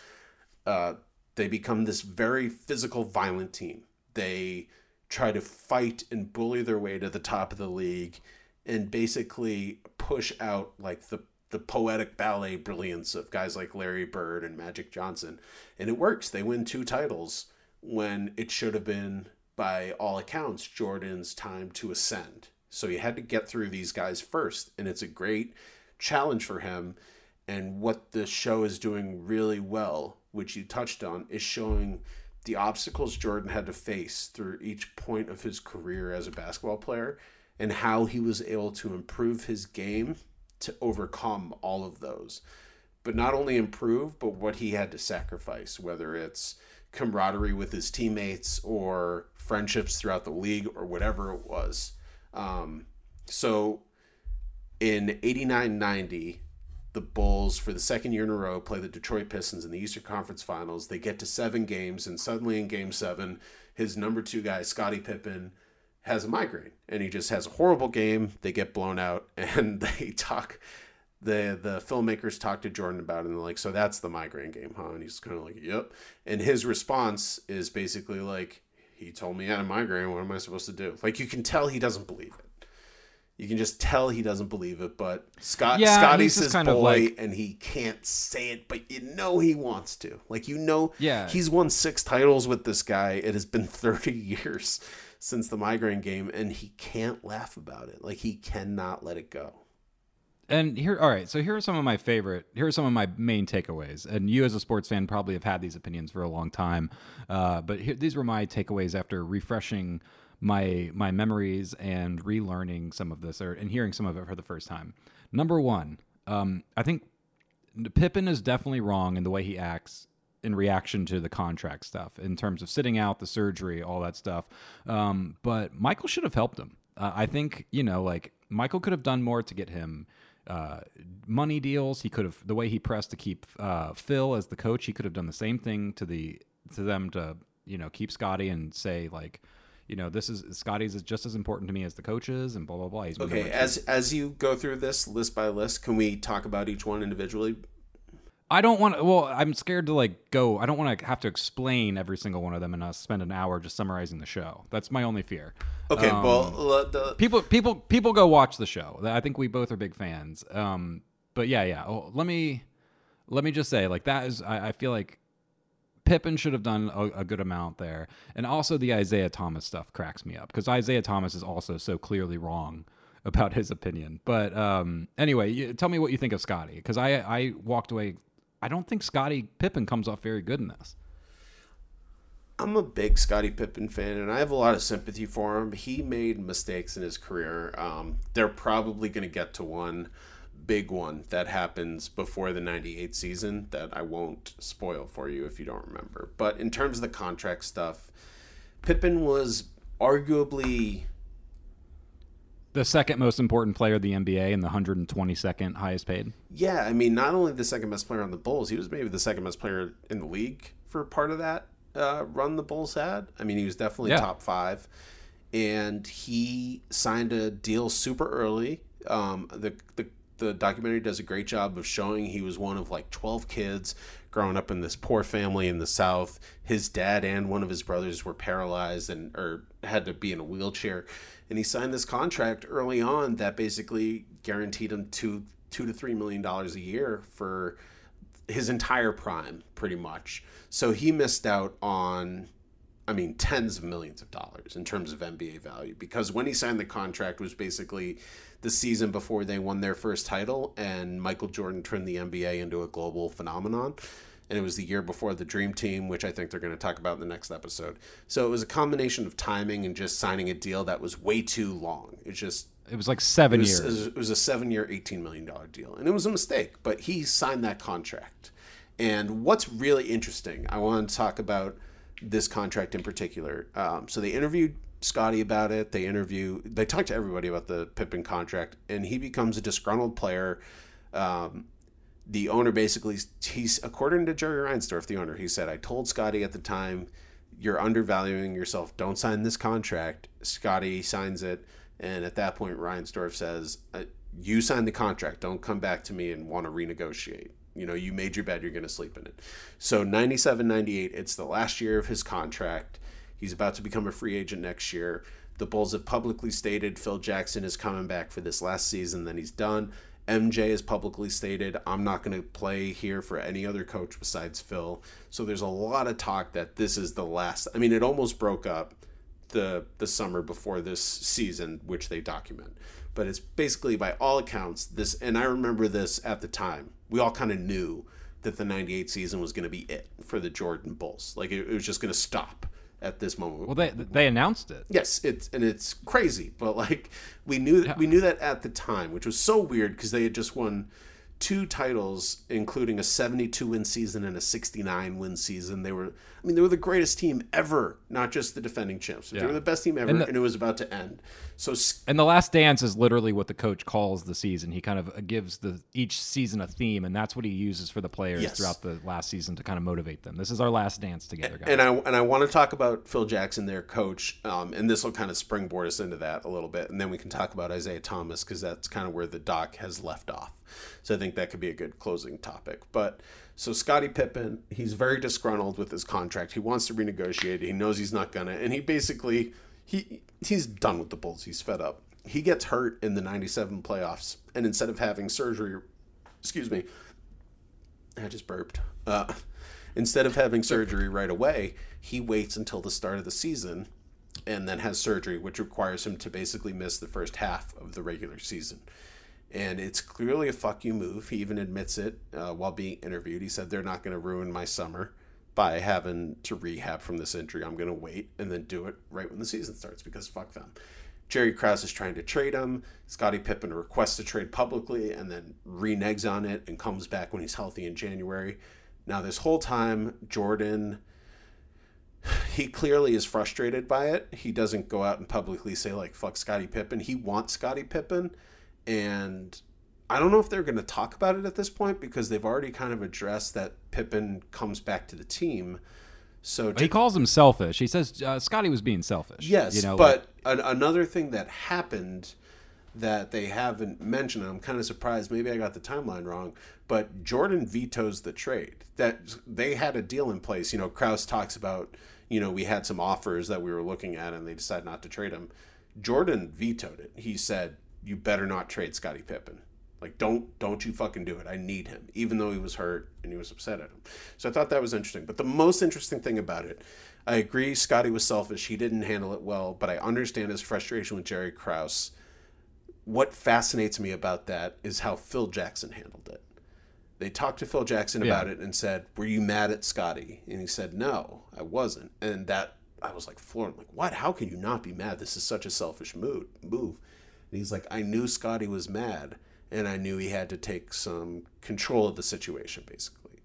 Uh, they become this very physical, violent team. They try to fight and bully their way to the top of the league and basically push out like the the poetic ballet brilliance of guys like Larry Bird and Magic Johnson. And it works. They win two titles when it should have been by all accounts Jordan's time to ascend. So you had to get through these guys first and it's a great challenge for him and what the show is doing really well, which you touched on, is showing the obstacles Jordan had to face through each point of his career as a basketball player and how he was able to improve his game to overcome all of those. But not only improve, but what he had to sacrifice, whether it's camaraderie with his teammates or friendships throughout the league or whatever it was. Um, so in 89 90, the Bulls, for the second year in a row, play the Detroit Pistons in the Eastern Conference Finals. They get to seven games, and suddenly in game seven, his number two guy, Scottie Pippen, has a migraine and he just has a horrible game. They get blown out and they talk the the filmmakers talk to Jordan about it and they're like, So that's the migraine game, huh? And he's kinda like, Yep. And his response is basically like, He told me I had a migraine, what am I supposed to do? Like you can tell he doesn't believe it. You can just tell he doesn't believe it, but Scott Yeah, Scottie's his kind boy of like- and he can't say it, but you know he wants to. Like you know Yeah. he's won six titles with this guy. It has been 30 years since the migraine game and he can't laugh about it. Like he cannot let it go. And here, all right. So here are some of my favorite. Here are some of my main takeaways. And you, as a sports fan, probably have had these opinions for a long time. Uh, but here, these were my takeaways after refreshing my my memories and relearning some of this, or and hearing some of it for the first time. Number one, um, I think Pippen is definitely wrong in the way he acts in reaction to the contract stuff, in terms of sitting out the surgery, all that stuff. Um, but Michael should have helped him. Uh, I think you know, like Michael could have done more to get him uh, money deals. He could have the way he pressed to keep uh, Phil as the coach. He could have done the same thing to the to them to you know keep Scottie and say like. You know, this is Scottie's is just as important to me as the coaches, and blah blah blah. He's Okay, as as you go through this list by list, can we talk about each one individually? I don't want to. Well, I'm scared to like go. I don't want to have to explain every single one of them and uh, spend an hour just summarizing the show. That's my only fear. Okay, Um, well, let the, people, people, people go watch the show. I think we both are big fans. Um, but yeah, yeah. Oh, let me, let me just say, like that is. I, I feel like Pippen should have done a, a good amount there, and also the Isiah Thomas stuff cracks me up because Isiah Thomas is also so clearly wrong about his opinion. But um, anyway, you, tell me what you think of Scottie because I, I walked away. I don't think Scottie Pippen comes off very good in this. I'm a big Scottie Pippen fan, and I have a lot of sympathy for him. He made mistakes in his career. Um, they're probably going to get to one big one that happens before the 98 season that I won't spoil for you if you don't remember. But in terms of the contract stuff, Pippen was arguably The second most important player of the NBA and the 122nd highest paid. Yeah, I mean, not only the second best player on the Bulls, he was maybe the second best player in the league for part of that uh, run the Bulls had. I mean, he was definitely Yeah. top five, and he signed a deal super early. Um, the the the documentary does a great job of showing he was one of like 12 kids growing up in this poor family in the south his dad and one of his brothers were paralyzed and or had to be in a wheelchair and he signed this contract early on that basically guaranteed him two two to three million dollars a year for his entire prime pretty much so he missed out on I mean, tens of millions of dollars in terms of NBA value because when he signed the contract was basically the season before they won their first title, and Michael Jordan turned the NBA into a global phenomenon. And it was the year before the Dream Team, which I think they're going to talk about in the next episode. So it was a combination of timing and just signing a deal that was way too long. It's just It was like seven it was, years. it was a seven year, $18 million deal. And it was a mistake, but he signed that contract. And what's really interesting, I want to talk about this contract in particular. Um, so they interviewed Scottie about it. They interview, they talked to everybody about the Pippen contract, and he becomes a disgruntled player. Um, the owner basically, he's according to Jerry Reinsdorf, the owner, he said, I told Scottie at the time, you're undervaluing yourself. Don't sign this contract. Scottie signs it. And at that point, Reinsdorf says, uh, "You signed the contract. Don't come back to me and want to renegotiate. You know, you made your bed. You're going to sleep in it." So 97, 98, it's the last year of his contract. He's about to become a free agent next year. The Bulls have publicly stated Phil Jackson is coming back for this last season, then he's done. MJ has publicly stated, I'm not going to play here for any other coach besides Phil. So there's a lot of talk that this is the last. I mean, it almost broke up the the summer before this season, which they document. But it's basically, by all accounts, this. And I remember this at the time. We all kind of knew that the '98 season was going to be it for the Jordan Bulls. Like it, it was just going to stop at this moment. Well, they they announced it. Yes, it's and it's crazy, but like we knew that we knew that at the time, which was so weird because they had just won two titles, including a 72 win season and a 69 win season. They were, I mean, they were the greatest team ever, not just the defending champs. They were the best team ever, And and, it was about to end. So And the last dance is literally what the coach calls the season. He kind of uh, gives the each season a theme, and that's what he uses for the players Yes. throughout the last season to kind of motivate them. This is our last dance together, guys. and I and I want to talk about Phil Jackson, their coach, um, and this will kind of springboard us into that a little bit, and then we can talk about Isiah Thomas because that's kind of where the doc has left off. So I think that could be a good closing topic. But so Scottie Pippen, he's very disgruntled with his contract. He wants to renegotiate. He knows he's not gonna, and he basically he he's done with the Bulls. He's fed up. He gets hurt in the '97 playoffs, and instead of having surgery, excuse me, I just burped. Uh, instead of having surgery right away, he waits until the start of the season and then has surgery, which requires him to basically miss the first half of the regular season. And it's clearly a fuck you move. He even admits it uh, while being interviewed. He said, They're not going to ruin my summer by having to rehab from this injury. I'm going to wait and then do it right when the season starts because fuck them. Jerry Krause is trying to trade him. Scottie Pippen requests a trade publicly and then reneges on it and comes back when he's healthy in January. Now, this whole time, Jordan, he clearly is frustrated by it. He doesn't go out and publicly say, like, fuck Scottie Pippen. He wants Scottie Pippen. And I don't know if they're going to talk about it at this point because they've already kind of addressed that Pippen comes back to the team. So he calls him selfish. He says uh, Scottie was being selfish. Yes, you know, but an, another thing that happened that they haven't mentioned, and I'm kind of surprised. Maybe I got the timeline wrong, but Jordan vetoes the trade. That they had a deal in place. You know, Krause talks about, you know, we had some offers that we were looking at, and they decided not to trade him. Jordan vetoed it. He said, "You better not trade Scottie Pippen." Like don't don't you fucking do it. I need him, even though he was hurt and he was upset at him. So I thought that was interesting. But the most interesting thing about it, I agree, Scottie was selfish. He didn't handle it well, but I understand his frustration with Jerry Krause. What fascinates me about that is how Phil Jackson handled it. They talked to Phil Jackson Yeah. about it and said, "Were you mad at Scottie?" And he said, "No, I wasn't." And that I was like floored. I'm like, "What? How can you not be mad? This is such a selfish mood move." And he's like, "I knew Scottie was mad, and I knew he had to take some control of the situation, basically."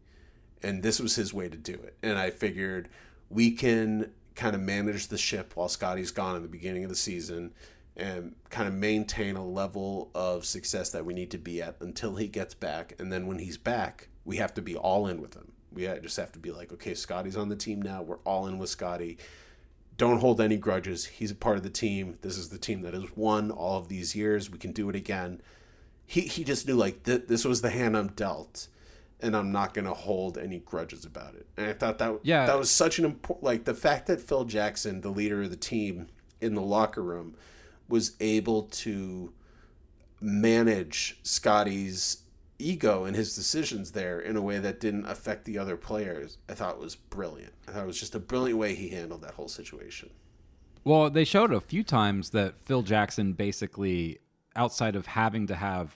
And this was his way to do it. And I figured we can kind of manage the ship while Scottie's gone in the beginning of the season and kind of maintain a level of success that we need to be at until he gets back. And then when he's back, we have to be all in with him. We uh, just have to be like, okay, Scottie's on the team now. We're all in with Scottie. Don't hold any grudges. He's a part of the team. This is the team that has won all of these years. We can do it again. He, he just knew like th- this was the hand I'm dealt, and I'm not gonna hold any grudges about it. And I thought that Yeah. that was such an important like the fact that Phil Jackson, the leader of the team in the locker room, was able to manage Scottie's ego and his decisions there in a way that didn't affect the other players. I thought was brilliant. I thought it was just a brilliant way he handled that whole situation. Well, they showed a few times that Phil Jackson basically, outside of having to have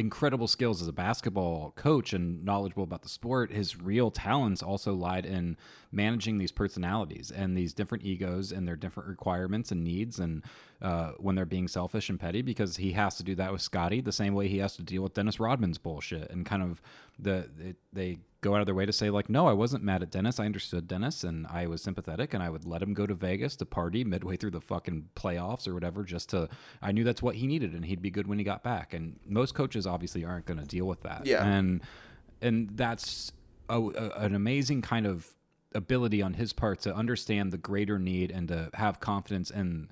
incredible skills as a basketball coach and knowledgeable about the sport, his real talents also lied in managing these personalities and these different egos and their different requirements and needs and uh, when they're being selfish and petty because he has to do that with Scottie the same way he has to deal with Dennis Rodman's bullshit and kind of the it, they go out of their way to say like no I wasn't mad at Dennis. I understood Dennis and I was sympathetic and I would let him go to Vegas to party midway through the fucking playoffs or whatever just to I knew that's what he needed and he'd be good when he got back. And most coaches obviously aren't going to deal with that. Yeah. and and that's a, a, an amazing kind of ability on his part to understand the greater need and to have confidence in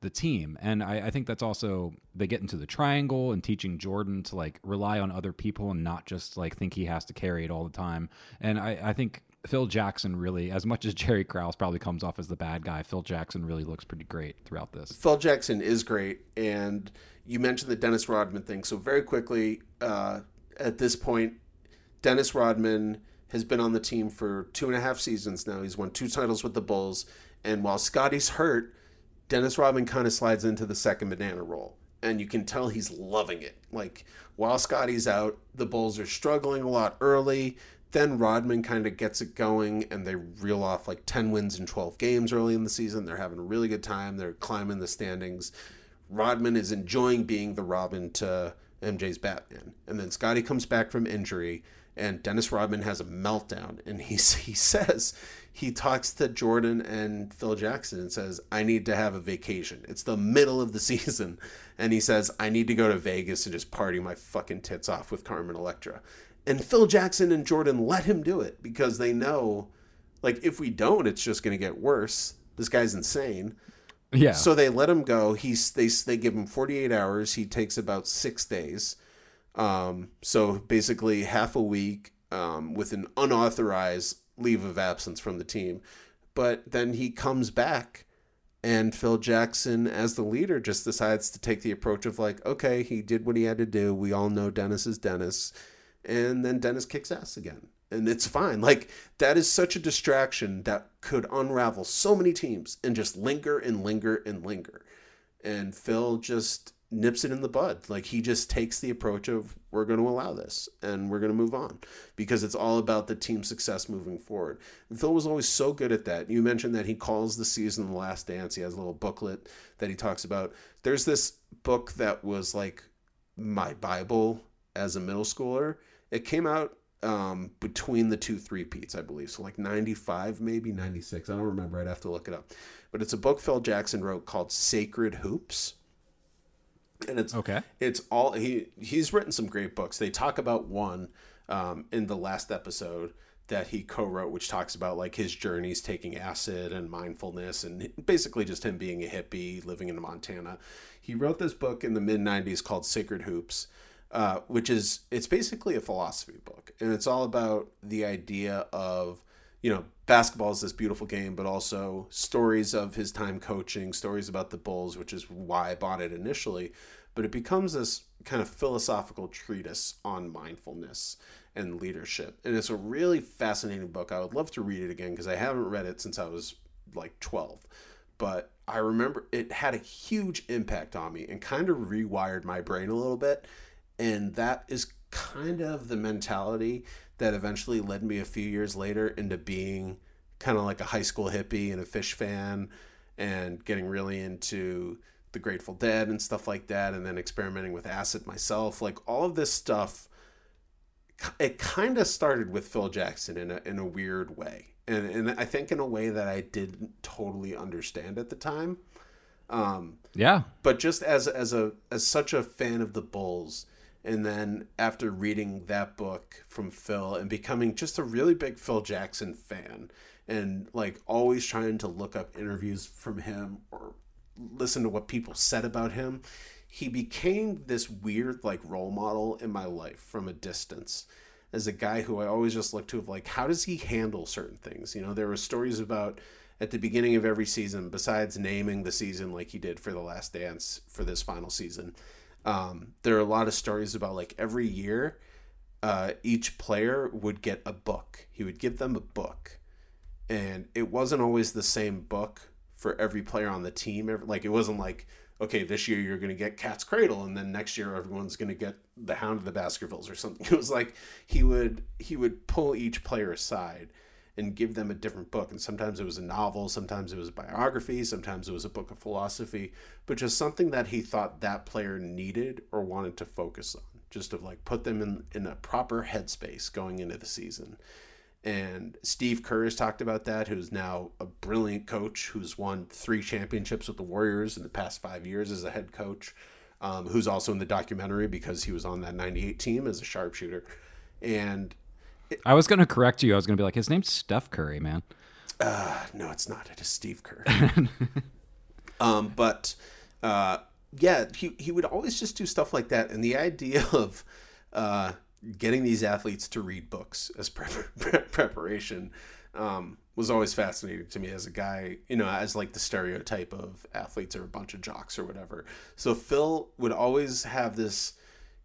the team. And I, I think that's also they get into the triangle and teaching Jordan to like rely on other people and not just like think he has to carry it all the time. And I, I think Phil Jackson really, as much as Jerry Krause probably comes off as the bad guy, Phil Jackson really looks pretty great throughout this. Phil Jackson is great, and you mentioned the Dennis Rodman thing. So very quickly, uh, at this point, Dennis Rodman has been on the team for two and a half seasons now. He's won two titles with the Bulls, and while Scottie's hurt, Dennis Rodman kind of slides into the second banana role. And you can tell he's loving it. Like, while Scottie's out, the Bulls are struggling a lot early. Then Rodman kind of gets it going, and they reel off like 10 wins in 12 games early in the season. They're having a really good time. They're climbing the standings. Rodman is enjoying being the Robin to MJ's Batman. And then Scottie comes back from injury, and Dennis Rodman has a meltdown. And he, he says, he talks to Jordan and Phil Jackson and says, I need to have a vacation. It's the middle of the season. And he says, I need to go to Vegas and just party my fucking tits off with Carmen Electra. And Phil Jackson and Jordan let him do it because they know, like, if we don't, it's just going to get worse. This guy's insane. Yeah. So they let him go. He's they they give him 48 hours. He takes about six days. Um, so basically half a week um, with an unauthorized leave of absence from the team. But then he comes back, and Phil Jackson, as the leader, just decides to take the approach of like, okay, he did what he had to do. We all know Dennis is Dennis and then Dennis kicks ass again. And it's fine. Like that is such a distraction that could unravel so many teams and just linger and linger and linger. And Phil just nips it in the bud. Like he just takes the approach of we're going to allow this and we're going to move on because it's all about the team success moving forward. And Phil was always so good at that. You mentioned that he calls the season the last dance. He has a little booklet that he talks about. There's this book that was like my Bible as a middle schooler. It came out um, between the two three peats, I believe. So like 95, maybe 96. I don't remember. I'd have to look it up. But it's a book Phil Jackson wrote called Sacred Hoops. And it's Okay. It's all he he's written some great books. They talk about one um, in the last episode that he co-wrote, which talks about like his journeys taking acid and mindfulness, and basically just him being a hippie living in Montana. He wrote this book in the mid '90s called Sacred Hoops, uh, which is it's basically a philosophy book, and it's all about the idea of you know basketball is this beautiful game, but also stories of his time coaching, stories about the Bulls, which is why I bought it initially. But it becomes this kind of philosophical treatise on mindfulness and leadership, and it's a really fascinating book. I would love to read it again because I haven't read it since I was like twelve but I remember it had a huge impact on me and kind of rewired my brain a little bit. And that is kind of the mentality that eventually led me a few years later into being kind of like a high school hippie and a Phish fan and getting really into the Grateful Dead and stuff like that. And then experimenting with acid myself. Like all of this stuff it kind of started with Phil Jackson in a in a weird way, and and I think in a way that I didn't totally understand at the time. Um, Yeah. but just as as a as such a fan of the Bulls, and then after reading that book from Phil and becoming just a really big Phil Jackson fan, and like always trying to look up interviews from him or listen to what people said about him, he became this weird like role model in my life from a distance. As a guy who I always just looked to of like how does he handle certain things? You know there were stories about at the beginning of every season besides naming the season like he did for the last dance for this final season um, there are a lot of stories about like every year uh, each player would get a book he would give them a book and it wasn't always the same book for every player on the team. Like it wasn't like, okay, this year you're going to get Cat's Cradle, and then next year everyone's going to get the Hound of the Baskervilles or something. It was like he would he would pull each player aside and give them a different book. And sometimes it was a novel, sometimes it was a biography, sometimes it was a book of philosophy, but just something that he thought that player needed or wanted to focus on, just to like put them in in a proper headspace going into the season and Steve Kerr has talked about that, who's now a brilliant coach who's won three championships with the Warriors in the past five years as a head coach, um, who's also in the documentary because he was on that 98 team as a sharpshooter. And I was going to correct you. I was going to be like, his name's Steph Curry, man. uh, no, it's not. It is Steve Kerr. Um, but uh, yeah, he he would always just do stuff like that, and the idea of uh, getting these athletes to read books as prep- preparation um, was always fascinating to me as a guy, you know, as like the stereotype of athletes are a bunch of jocks or whatever. So Phil would always have this.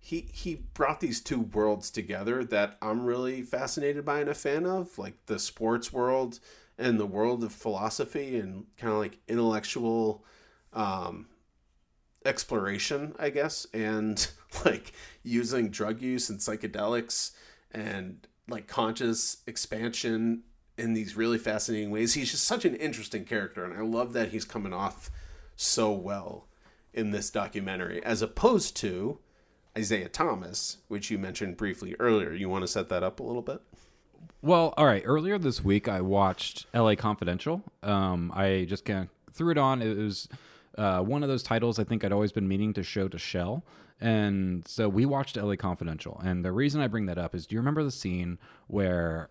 He he brought these two worlds together that I'm really fascinated by and a fan of, like the sports world and the world of philosophy and kind of like intellectual um, exploration, I guess, and like using drug use and psychedelics and like conscious expansion in these really fascinating ways. He's just such an interesting character, and I love that he's coming off so well in this documentary, as opposed to Isiah Thomas, which you mentioned briefly earlier. You want to set that up a little bit? Well, all right. Earlier this week, I watched L.A. Confidential. Um, I just kind of threw it on. It was uh, one of those titles I think I'd always been meaning to show to Shell. And so we watched LA Confidential. And the reason I bring that up is do you remember the scene where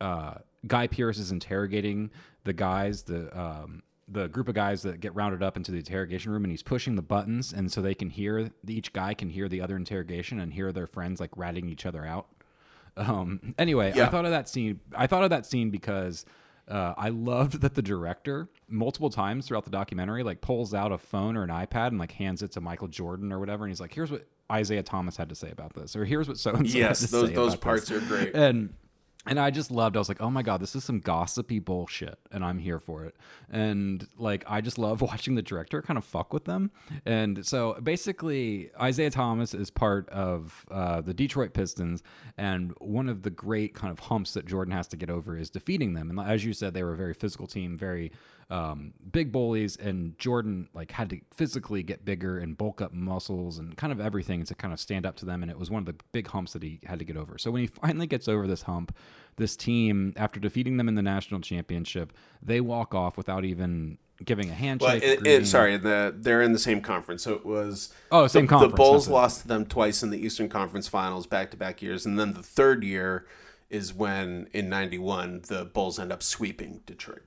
uh, Guy Pearce is interrogating the guys, the um, the group of guys that get rounded up into the interrogation room, and he's pushing the buttons, and so they can hear each guy can hear the other interrogation and hear their friends like ratting each other out. Um, anyway, Yeah. I thought of that scene. I thought of that scene because uh, I loved that the director multiple times throughout the documentary like pulls out a phone or an iPad and like hands it to Michael Jordan or whatever, and he's like, "Here's what Isiah Thomas had to say about this," or "Here's what so and so." Yes, had to those those parts this." are great. and and I just loved. I was like, oh my god, this is some gossipy bullshit, and I'm here for it. And like, I just love watching the director kind of fuck with them. And so basically, Isiah Thomas is part of uh, the Detroit Pistons, and one of the great kind of humps that Jordan has to get over is defeating them. And as you said, they were a very physical team, very um, big bullies, and Jordan like had to physically get bigger and bulk up muscles and kind of everything to kind of stand up to them. And it was one of the big humps that he had to get over. So when he finally gets over this hump, this team, after defeating them in the national championship, they walk off without even giving a handshake. Well, it, it, sorry, the they're in the same conference, so it was. Oh, same the, conference, The Bulls lost to them twice in the Eastern Conference Finals, back to back years, and then the third year is when in '91 the Bulls end up sweeping Detroit.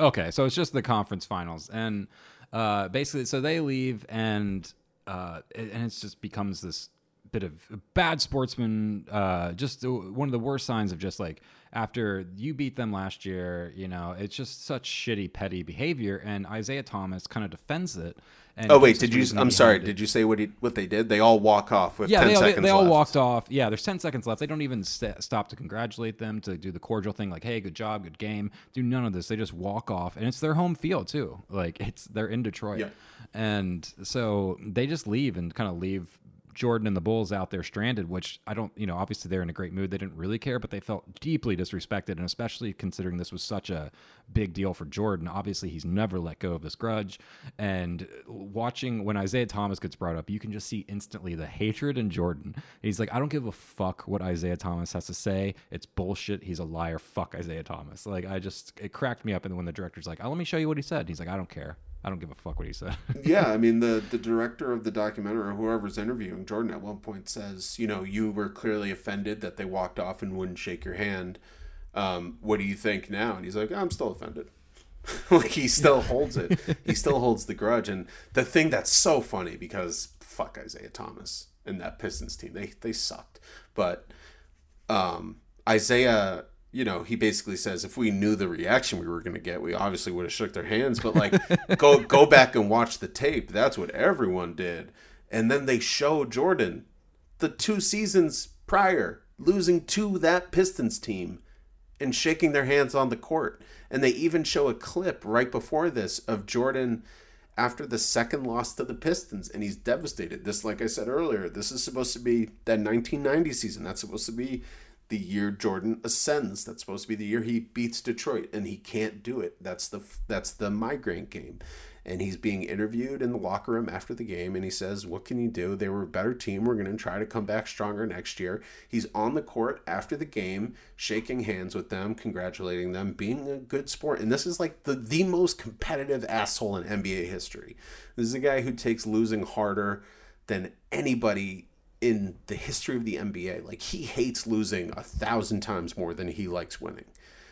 Okay, so it's just the conference finals, and uh, basically, so they leave, and uh, and it just becomes this bit of bad sportsman. Uh, just one of the worst signs of just like after you beat them last year, you know, it's just such shitty, petty behavior. And Isiah Thomas kind of defends it. And Oh wait, did you? I'm sorry. to- Did you say what he, what they did? They all walk off with yeah, 10 they, all- they, seconds they all left. walked off. Yeah, there's 10 seconds left. They don't even st- stop to congratulate them, to do the cordial thing, like, hey, good job, good game. Do none of this. They just walk off. And it's their home field, too. Like, it's they're in Detroit. Yeah. And so they just leave and kind of leave Jordan and the Bulls out there stranded, which I don't, you know, obviously they're in a great mood. They didn't really care, but they felt deeply disrespected. And especially considering this was such a big deal for Jordan. Obviously, he's never let go of this grudge. And watching when Isiah Thomas gets brought up, you can just see instantly the hatred in Jordan. He's like, I don't give a fuck what Isiah Thomas has to say. It's bullshit. He's a liar. Fuck Isiah Thomas. Like, I just, it cracked me up. And when the director's like, oh, let me show you what he said, he's like, I don't care. I don't give a fuck what he said. yeah, I mean the the director of the documentary or whoever's interviewing Jordan at one point says, you know, you were clearly offended that they walked off and wouldn't shake your hand. Um, what do you think now? And he's like, I'm still offended. like he still holds it. he still holds the grudge. And the thing that's so funny because fuck Isiah Thomas and that Pistons team, they they sucked. But um, Isiah, you know, he basically says if we knew the reaction we were going to get, we obviously would have shook their hands. But like, go go back and watch the tape. That's what everyone did. And then they show Jordan the two seasons prior losing to that Pistons team and shaking their hands on the court. And they even show a clip right before this of Jordan after the second loss to the Pistons, and he's devastated. This, like I said earlier, this is supposed to be that 1990 season. That's supposed to be the year Jordan ascends. That's supposed to be the year he beats Detroit, and he can't do it. That's the that's the migraine game. And he's being interviewed in the locker room after the game, and he says, "What can you do? They were a better team. We're going to try to come back stronger next year." He's on the court after the game, shaking hands with them, congratulating them, being a good sport. And this is like the the most competitive asshole in NBA history. This is a guy who takes losing harder than anybody in the history of the NBA. Like he hates losing a thousand times more than he likes winning.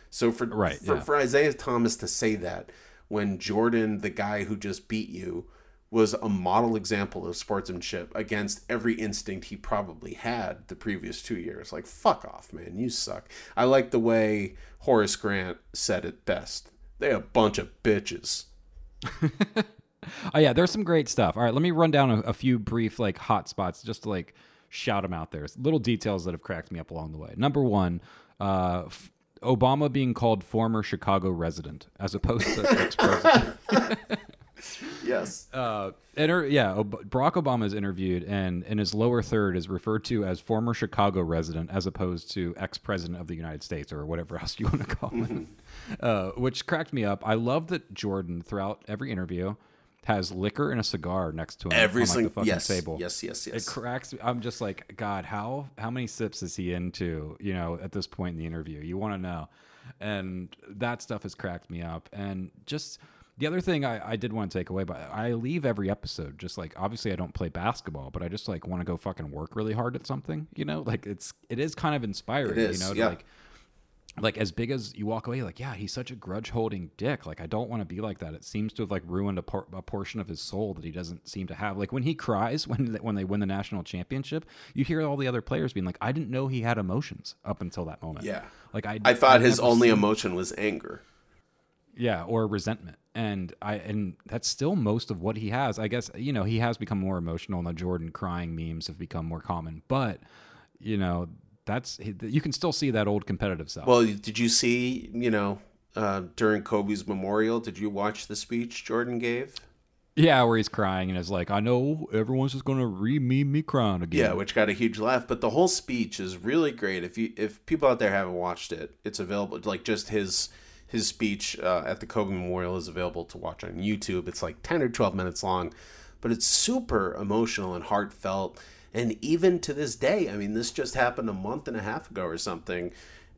So for Right, for, yeah. for Isiah Thomas to say that when Jordan, the guy who just beat you, was a model example of sportsmanship against every instinct he probably had the previous two years. Like, fuck off, man. You suck. I like the way Horace Grant said it best. They a bunch of bitches. oh yeah, there's some great stuff. All right, let me run down a, a few brief like hot spots just to like shout them out there. Little details that have cracked me up along the way. Number one, uh, f- Obama being called former Chicago resident as opposed to ex-president. yes. Uh, inter- yeah, Ob- Barack Obama is interviewed, and in his lower third is referred to as former Chicago resident, as opposed to ex-president of the United States or whatever else you want to call it. Uh, which cracked me up. I love that Jordan, throughout every interview, has liquor and a cigar next to him Every on like, single fucking yes, table. yes, yes, yes. It cracks. me. I'm just like, God, how how many sips is he into? You know, at this point in the interview, you want to know, and that stuff has cracked me up. And just the other thing I, I did want to take away, but I leave every episode just like obviously I don't play basketball, but I just like want to go fucking work really hard at something. You know, like it's it is kind of inspiring. It is, you know, to yeah. like like as big as you walk away, like yeah, he's such a grudge holding dick. Like I don't want to be like that. It seems to have like ruined a, por- a portion of his soul that he doesn't seem to have. Like when he cries when they, when they win the national championship, you hear all the other players being like, I didn't know he had emotions up until that moment. Yeah. like I I thought I've his only seen- emotion was anger. yeah, or resentment. And I and that's still most of what he has. I guess you know he has become more emotional, and the Jordan crying memes have become more common. But you know that's you can still see that old competitive side. Well, did you see, you know, uh, during Kobe's memorial, did you watch the speech Jordan gave? Yeah, where he's crying and is like, I know everyone's just gonna re me me crying again. Yeah, which got a huge laugh. But the whole speech is really great. If you if people out there haven't watched it, it's available. Like just his his speech uh, at the Kobe Memorial is available to watch on YouTube. It's like ten or twelve minutes long, but it's super emotional and heartfelt. And even to this day, I mean, this just happened a month and a half ago or something,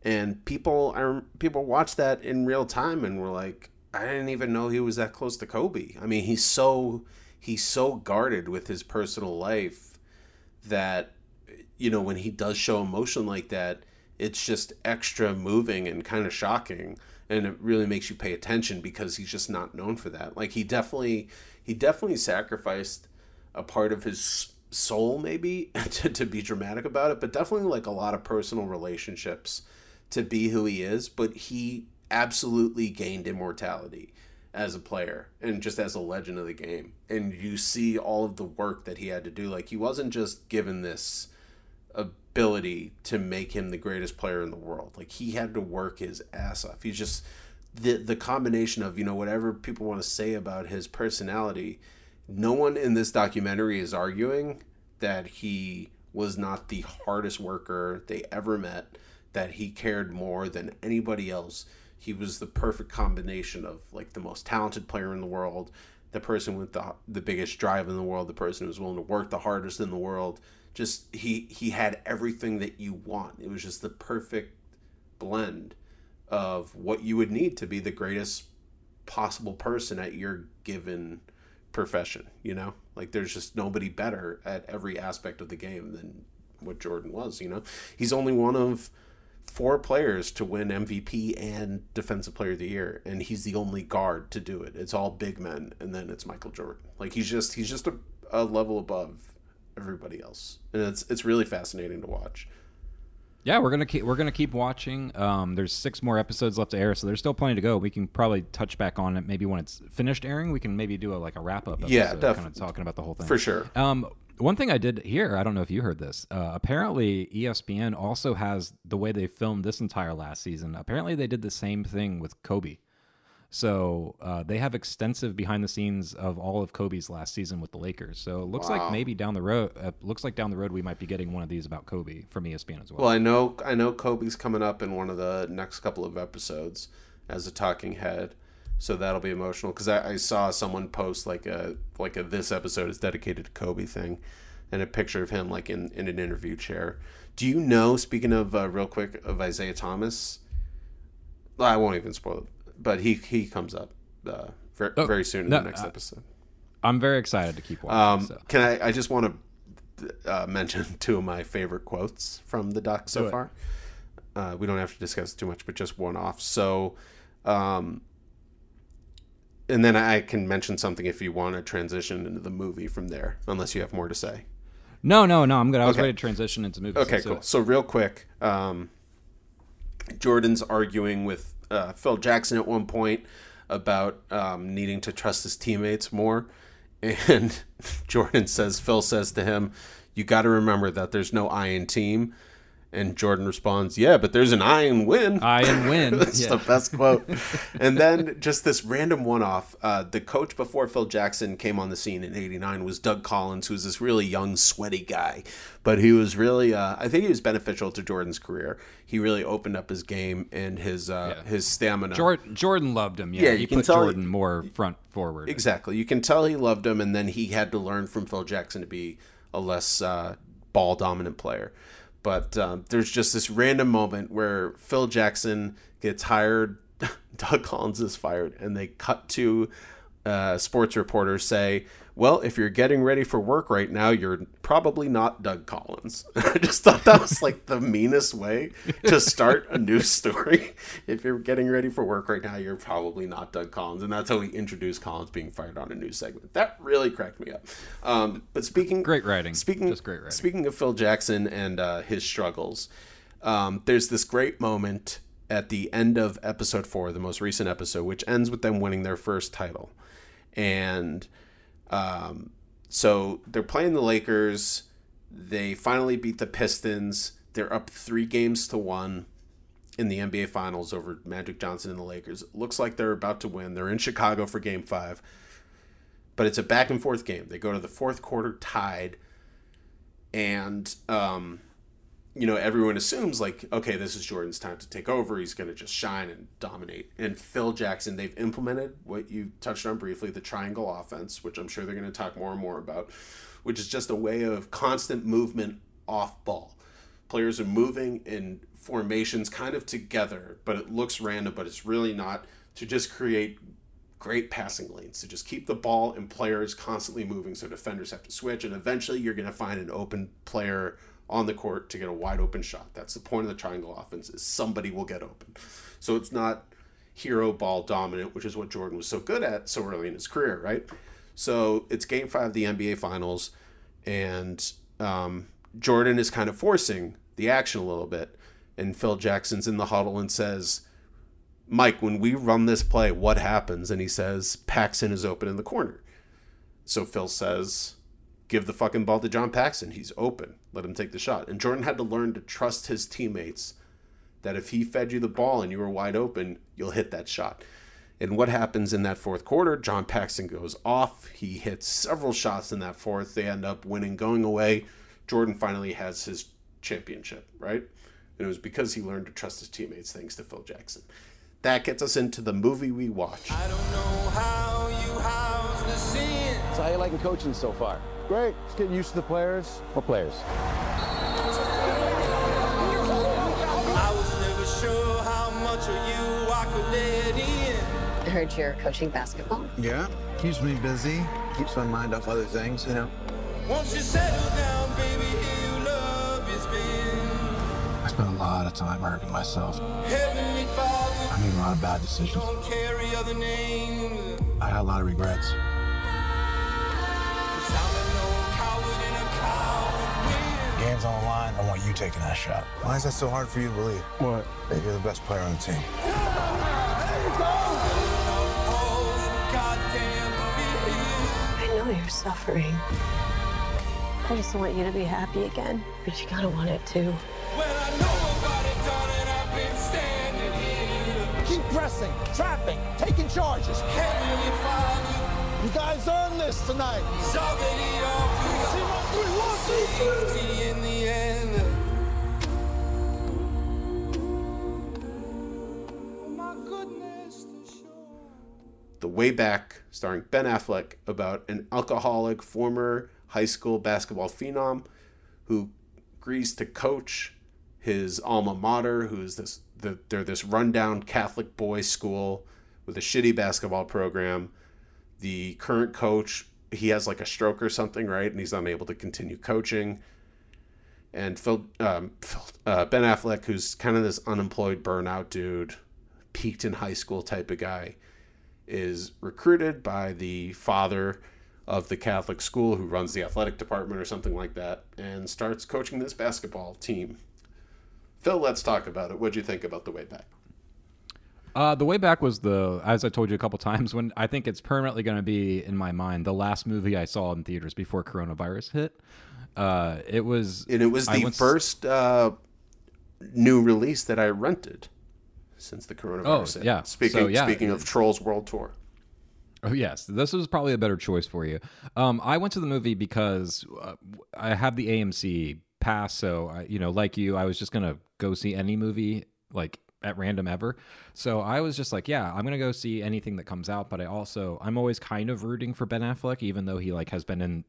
and people are people watch that in real time and were like, I didn't even know he was that close to Kobe. I mean, he's so he's so guarded with his personal life that you know when he does show emotion like that it's just extra moving and kind of shocking and it really makes you pay attention because he's just not known for that like he definitely he definitely sacrificed a part of his soul maybe to, to be dramatic about it but definitely like a lot of personal relationships to be who he is but he absolutely gained immortality as a player and just as a legend of the game. And you see all of the work that he had to do. Like he wasn't just given this ability to make him the greatest player in the world. Like he had to work his ass off. He's just the the combination of, you know, whatever people want to say about his personality, no one in this documentary is arguing that he was not the hardest worker they ever met, that he cared more than anybody else he was the perfect combination of like the most talented player in the world, the person with the the biggest drive in the world, the person who was willing to work the hardest in the world. Just he he had everything that you want. It was just the perfect blend of what you would need to be the greatest possible person at your given profession, you know? Like there's just nobody better at every aspect of the game than what Jordan was, you know? He's only one of four players to win MVP and Defensive Player of the Year, and he's the only guard to do it. It's all big men, and then it's Michael Jordan. Like he's just he's just a, a level above everybody else, and it's it's really fascinating to watch. Yeah, we're gonna keep we're gonna keep watching. Um, there's six more episodes left to air, so there's still plenty to go. We can probably touch back on it maybe when it's finished airing. We can maybe do a like a wrap up. Yeah, def- kind of talking about the whole thing for sure. Um, one thing I did hear, I don't know if you heard this. Uh, apparently, ESPN also has the way they filmed this entire last season. Apparently, they did the same thing with Kobe. So uh, they have extensive behind the scenes of all of Kobe's last season with the Lakers. So it looks like maybe down the road, uh, looks like down the road we might be getting one of these about Kobe from ESPN as well. Well, I know I know Kobe's coming up in one of the next couple of episodes as a talking head, so that'll be emotional because I, I saw someone post like a like a this episode is dedicated to Kobe thing, and a picture of him like in in an interview chair. Do you know? Speaking of uh, real quick of Isiah Thomas, I won't even spoil it, but he he comes up uh, very, Oh, very soon in no, the next uh, episode. I'm very excited to keep watching. Um, so. Can I? I just want to uh, mention two of my favorite quotes from the doc so Do far. Uh, we don't have to discuss too much, but just one off. So, um, and then I can mention something if you want to transition into the movie from there, unless you have more to say. No, no, no. I'm good. I was Okay. ready to transition into movies. Okay, Let's cool. So real quick, um, Jordan's arguing with uh, Phil Jackson at one point about um, needing to trust his teammates more, and Jordan says Phil says to him, "You got to remember that there's no I in team." And Jordan responds, "Yeah, but there's an I in win." I in win. That's Yeah. the best quote. and then just this random one off. Uh, the coach before Phil Jackson came on the scene in '89 was Doug Collins, who's this really young, sweaty guy. But he was really, uh, I think he was beneficial to Jordan's career. He really opened up his game and his uh, Yeah. his stamina. Jordan, Jordan loved him. Yeah, Yeah, he you can put tell- Jordan more front forward. Exactly. You can tell he loved him, and then he had to learn from Phil Jackson to be a less uh, ball dominant player. But um, there's just this random moment where Phil Jackson gets hired, Doug Collins is fired, and they cut to uh, sports reporters say, "Well, if you're getting ready for work right now, you're probably not Doug Collins." I just thought that was like the meanest way to start a news story. if you're getting ready for work right now, you're probably not Doug Collins, and that's how we introduced Collins being fired on a news segment. That really cracked me up. Um, but speaking, Great writing. Speaking, Just great writing. Speaking of Phil Jackson and uh, his struggles, um, there's this great moment at the end of episode four, the most recent episode, which ends with them winning their first title. And um, so they're playing the Lakers. They finally beat the Pistons. They're up three games to one in the NBA Finals over Magic Johnson and the Lakers. It looks like they're about to win. They're in Chicago for game five. But it's a back and forth game. They go to the fourth quarter tied. And, um, you know, everyone assumes, like, okay, this is Jordan's time to take over. He's going to just shine and dominate. And Phil Jackson, they've implemented what you touched on briefly the triangle offense, which I'm sure they're going to talk more and more about, which is just a way of constant movement off ball. Players are moving in formations kind of together, but it looks random, but it's really not to just create great passing lanes to just keep the ball and players constantly moving so defenders have to switch and eventually you're going to find an open player on the court to get a wide open shot that's the point of the triangle offense is somebody will get open so it's not hero ball dominant which is what jordan was so good at so early in his career right so it's game five of the nba finals and um, jordan is kind of forcing the action a little bit and phil jackson's in the huddle and says Mike, when we run this play, what happens? And he says, Paxson is open in the corner. So Phil says, give the fucking ball to John Paxson. He's open. Let him take the shot. And Jordan had to learn to trust his teammates that if he fed you the ball and you were wide open, you'll hit that shot. And what happens in that fourth quarter? John Paxson goes off. He hits several shots in that fourth. They end up winning, going away. Jordan finally has his championship, right? And it was because he learned to trust his teammates, thanks to Phil Jackson. That gets us into the movie we watch. So how you liking coaching so far? Great. Just getting used to the players. What players? I was never sure how much of you I could let in. I heard you're coaching basketball. Yeah. Keeps me busy. Keeps my mind off other things, you know. Once you settle down, baby, here you love is been. I spent a lot of time hurting myself. Heavenly Father, I made a lot of bad decisions. don't carry other names. I had a lot of regrets. Win. On the line. I want you taking that shot. Why is that so hard for you to believe? What? That you're the best player on the team. I know you're suffering. I just want you to be happy again, but you gotta want it too. Well, I know about it, done it. I've been standing here. Keep pressing, trapping, taking charges. You guys earned this tonight. The Way Back, starring Ben Affleck, about an alcoholic former high school basketball phenom who agrees to coach his alma mater, who's this the, they're this rundown Catholic boys school with a shitty basketball program. The current coach, he has like a stroke or something, right? And he's unable to continue coaching. And Phil, um, Phil uh, Ben Affleck, who's kind of this unemployed burnout dude, peaked in high school type of guy is recruited by the father of the Catholic school who runs the athletic department or something like that and starts coaching this basketball team. Phil, let's talk about it. What'd you think about the way back? Uh, the way back was the, as I told you a couple times, when I think it's permanently going to be in my mind the last movie I saw in theaters before coronavirus hit. Uh, it was, and it was the first uh, new release that I rented since the coronavirus. Oh, yeah. Speaking so, yeah. speaking of Trolls World Tour. Oh yes, this was probably a better choice for you. Um, I went to the movie because uh, I have the AMC pass, so I, you know, like you, I was just gonna go see any movie like at random ever. So I was just like, yeah, I'm gonna go see anything that comes out. But I also, I'm always kind of rooting for Ben Affleck, even though he like has been in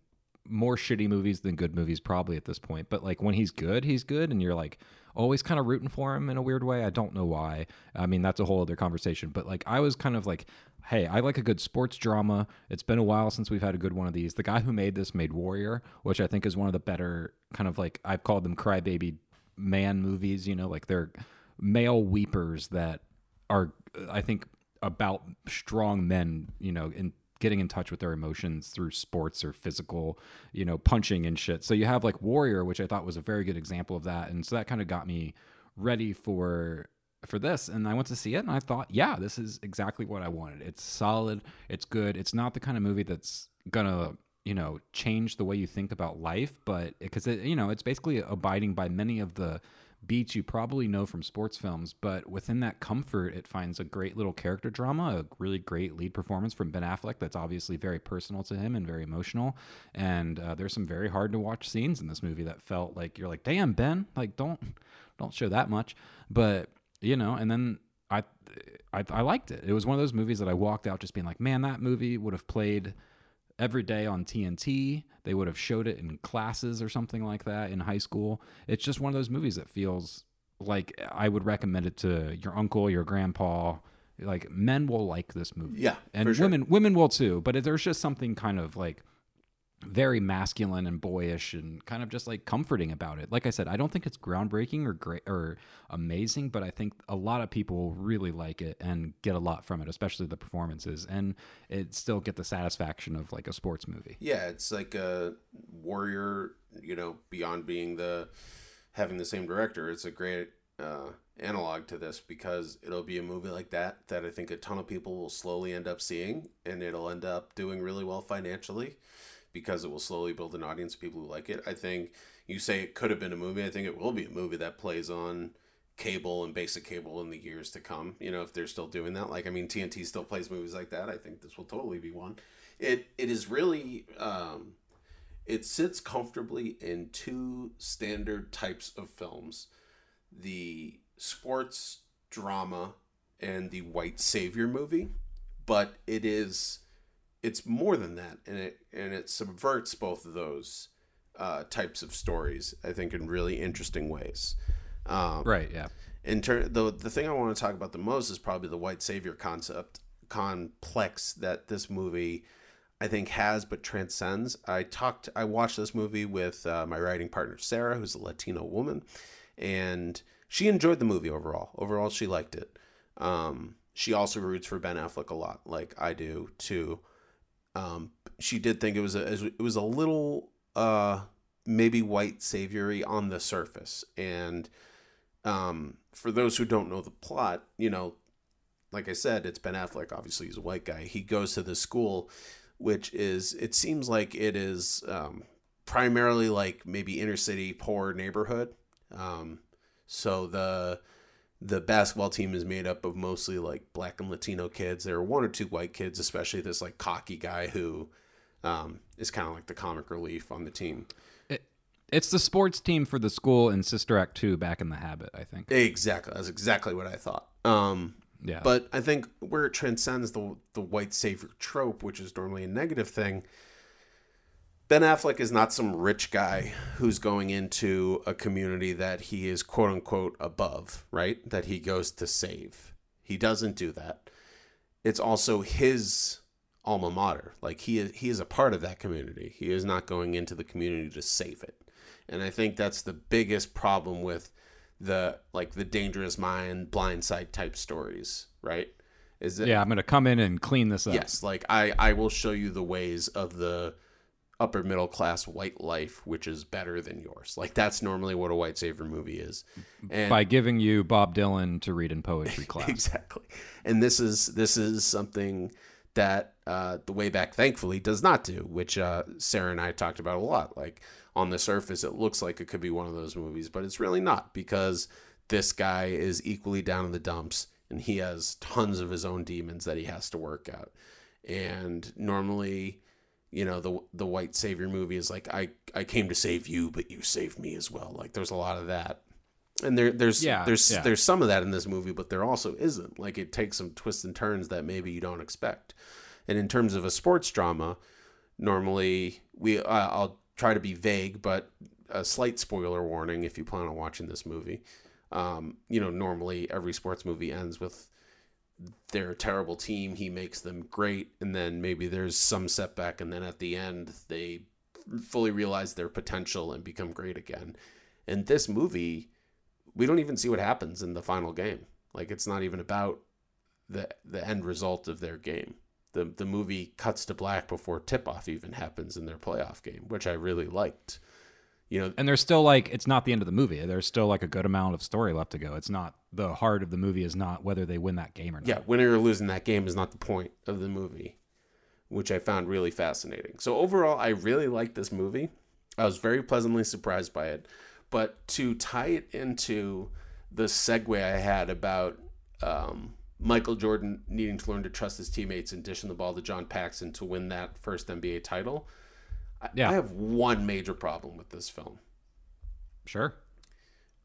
more shitty movies than good movies probably at this point. But like when he's good, he's good, and you're like always kind of rooting for him in a weird way. I don't know why. I mean, that's a whole other conversation. But like I was kind of like, hey, I like a good sports drama. It's been a while since we've had a good one of these. The guy who made this made Warrior, which I think is one of the better kind of like I've called them crybaby man movies. You know, like they're male weepers that are I think about strong men. You know, in getting in touch with their emotions through sports or physical, you know, punching and shit. So you have like Warrior, which I thought was a very good example of that. And so that kind of got me ready for for this and I went to see it and I thought, yeah, this is exactly what I wanted. It's solid, it's good. It's not the kind of movie that's going to, you know, change the way you think about life, but because it, you know, it's basically abiding by many of the beats you probably know from sports films, but within that comfort, it finds a great little character drama, a really great lead performance from Ben Affleck that's obviously very personal to him and very emotional. And uh, there's some very hard to watch scenes in this movie that felt like you're like, damn, Ben, like don't don't show that much, but you know. And then I, I I liked it. It was one of those movies that I walked out just being like, man, that movie would have played every day on TNT. They would have showed it in classes or something like that in high school. It's just one of those movies that feels like I would recommend it to your uncle, your grandpa. Like men will like this movie, Yeah, and sure. women women will too. But there's just something kind of like very masculine and boyish and kind of just like comforting about it. Like I said, I don't think it's groundbreaking or great or amazing, but I think a lot of people will really like it and get a lot from it, especially the performances, and it still get the satisfaction of like a sports movie. Yeah, it's like a warrior, you know, beyond being the having the same director. It's a great uh, analog to this because it'll be a movie like that that I think a ton of people will slowly end up seeing, and it'll end up doing really well financially because it will slowly build an audience of people who like it. I think you say it could have been a movie. I think it will be a movie that plays on cable and basic cable in the years to come. You know, if they're still doing that. Like, I mean, TNT still plays movies like that. I think this will totally be one. It it is really um, it sits comfortably in two standard types of films: the sports drama and the white savior movie. But it is it's more than that, and it and it subverts both of those uh, types of stories. I think in really interesting ways. Um, Right, yeah. In turn, the the thing I want to talk about the most is probably the white savior concept complex that this movie I think has but transcends. I talked, I watched this movie with uh, my writing partner Sarah, who's a Latino woman, and she enjoyed the movie overall. Overall, she liked it. Um, she also roots for Ben Affleck a lot, like I do too. Um, she did think it was a it was a little uh, maybe white saviory on the surface, and um, for those who don't know the plot, you know, like I said, it's Ben Affleck. Obviously, he's a white guy. He goes to the school, which is it seems like it is um, primarily like maybe inner city poor neighborhood. Um, so the the basketball team is made up of mostly like black and Latino kids. There are one or two white kids, especially this like cocky guy who um, is kind of like the comic relief on the team. It, it's the sports team for the school in Sister Act 2 back in the habit, I think. Exactly. That's exactly what I thought. Um, Yeah. But I think where it transcends the the white savior trope, which is normally a negative thing, Ben Affleck is not some rich guy who's going into a community that he is quote unquote above, right? That he goes to save. He doesn't do that. It's also his alma mater. Like he is, he is a part of that community. He is not going into the community to save it. And I think that's the biggest problem with the like the dangerous mind blindside type stories, right? Is that yeah, I'm going to come in and clean this up. Yes, like I I will show you the ways of the upper middle class white life, which is better than yours. Like that's normally what a white savior movie is. And By giving you Bob Dylan to read in poetry class. exactly. And this is this is something that uh, the way back thankfully does not do, which uh, Sarah and I talked about a lot. Like on the surface, it looks like it could be one of those movies, but it's really not because this guy is equally down in the dumps and he has tons of his own demons that he has to work out. And normally, you know, the the white savior movie is like I I came to save you, but you saved me as well. Like there's a lot of that. And there there's Yeah, there's yeah. there's some of that in this movie, but there also isn't. Like it takes some twists and turns that maybe you don't expect. And in terms of a sports drama, normally we uh, I'll try to be vague, but a slight spoiler warning if you plan on watching this movie. Um, you know, normally every sports movie ends with they're a terrible team, he makes them great, and then maybe there's some setback, and then at the end they fully realize their potential and become great again. In this movie, we don't even see what happens in the final game. Like it's not even about the the end result of their game. The the movie cuts to black before tip off even happens in their playoff game, which I really liked. You know, And there's still like it's not the end of the movie. There's still like a good amount of story left to go. It's not the heart of the movie is not whether they win that game or not. yeah, winning or losing that game is not the point of the movie, which I found really fascinating. So overall, I really liked this movie. I was very pleasantly surprised by it. But to tie it into the segue I had about um, Michael Jordan needing to learn to trust his teammates and dishing the ball to John Paxson to win that first NBA title, I, Yeah. I have one major problem with this film. Sure.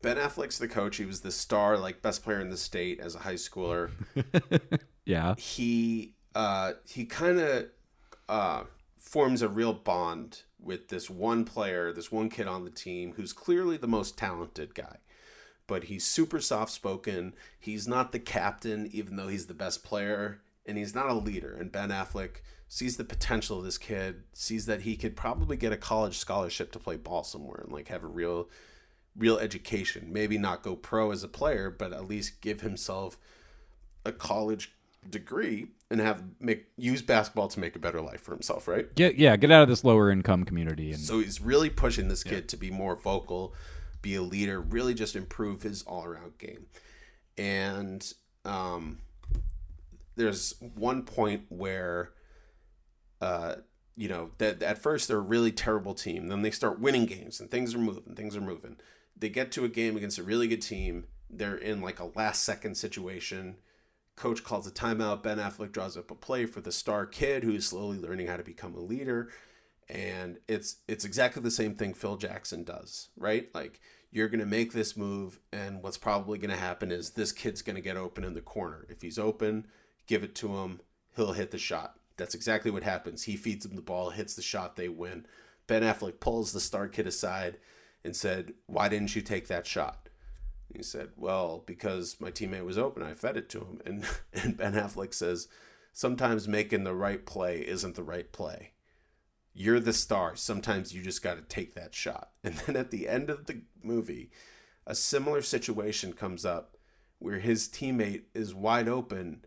Ben Affleck's the coach. He was the star, like best player in the state as a high schooler. Yeah. he uh, he kind of uh, forms a real bond with this one player, this one kid on the team who's clearly the most talented guy. But he's super soft spoken. He's not the captain, even though he's the best player, and he's not a leader. And Ben Affleck sees the potential of this kid, sees that he could probably get a college scholarship to play ball somewhere and like have a real real education. Maybe not go pro as a player, but at least give himself a college degree and have make use basketball to make a better life for himself, right? Get yeah, get out of this lower income community and So he's really pushing this kid to be more vocal, be a leader, really just improve his all around game. And um, there's one point where, uh, you know, that at first they're a really terrible team. Then they start winning games and things are moving, things are moving. They get to a game against a really good team. They're in like a last second situation. Coach calls a timeout. Ben Affleck draws up a play for the star kid who's slowly learning how to become a leader and it's it's exactly the same thing Phil Jackson does, right? Like you're going to make this move and what's probably going to happen is this kid's going to get open in the corner. If he's open, give it to him, he'll hit the shot. That's exactly what happens. He feeds him the ball, hits the shot, they win. Ben Affleck pulls the star kid aside and said, "Why didn't you take that shot?" He said, "Well, because my teammate was open. I fed it to him." And and Ben Affleck says, "Sometimes making the right play isn't the right play." you're the star. Sometimes you just got to take that shot. And then at the end of the movie, a similar situation comes up where his teammate is wide open.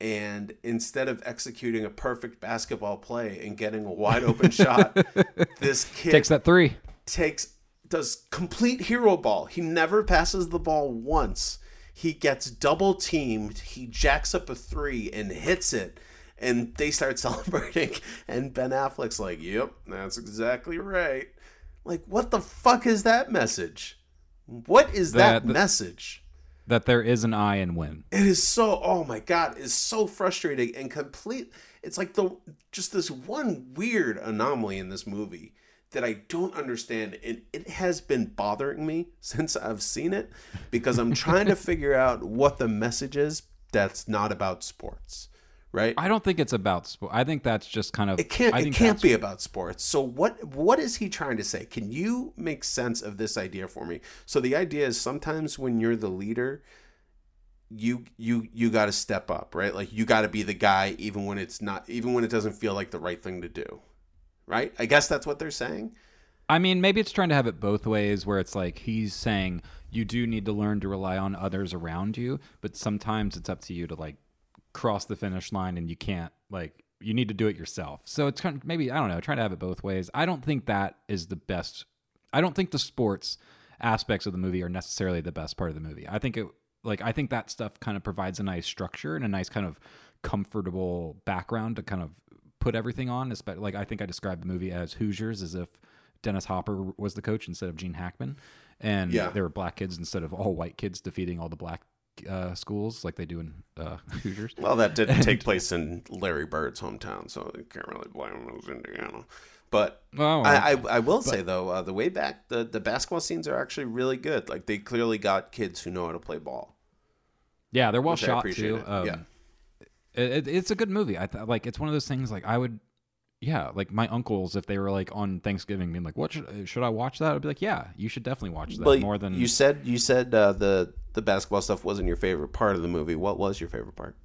And instead of executing a perfect basketball play and getting a wide open shot, this kid takes that three. takes does complete hero ball. He never passes the ball once. He gets double teamed. He jacks up a three and hits it. And they start celebrating. And Ben Affleck's like, Yep, that's exactly right. Like, what the fuck is that message? What is that, That- that- message? That there is an I in win. It is so oh my god, it's so frustrating and complete it's like the just this one weird anomaly in this movie that I don't understand and it has been bothering me since I've seen it because I'm trying to figure out what the message is that's not about sports. Right? I don't think it's about sport. I think that's just kind of It can't. It can't be about sports. So what? What is he trying to say? Can you make sense of this idea for me? So the idea is sometimes when you're the leader, you you you got to step up, right? Like you got to be the guy, even when it's not, even when it doesn't feel like the right thing to do, right? I guess that's what they're saying. I mean, maybe it's trying to have it both ways where it's like he's saying you do need to learn to rely on others around you, but sometimes it's up to you to like cross the finish line and you can't like you need to do it yourself. So it's kind of maybe I don't know, try to have it both ways. I don't think that is the best. I don't think the sports aspects of the movie are necessarily the best part of the movie. I think it like I think that stuff kind of provides a nice structure and a nice kind of comfortable background to kind of put everything on. Especially like I think I described the movie as Hoosiers as if Dennis Hopper was the coach instead of Gene Hackman, and Yeah. there were black kids instead of all white kids defeating all the black uh, schools like they do in uh, Hoosiers. Well, that didn't take place in Larry Bird's hometown, so you can't really blame him. It was Indiana. But Oh, I, I. I will But- say though, uh, the way back, the the basketball scenes are actually really good. Like they clearly got kids who know how to play ball. Yeah, they're well shot too. Um, Yeah. it- it's a good movie. I th- like it's one of those things like I would, yeah, like my uncles if they were like on Thanksgiving being like, "What should should I watch that?" I'd be like, "Yeah, you should definitely watch that." But more than you said, you said uh, the the basketball stuff wasn't your favorite part of the movie. What was your favorite part?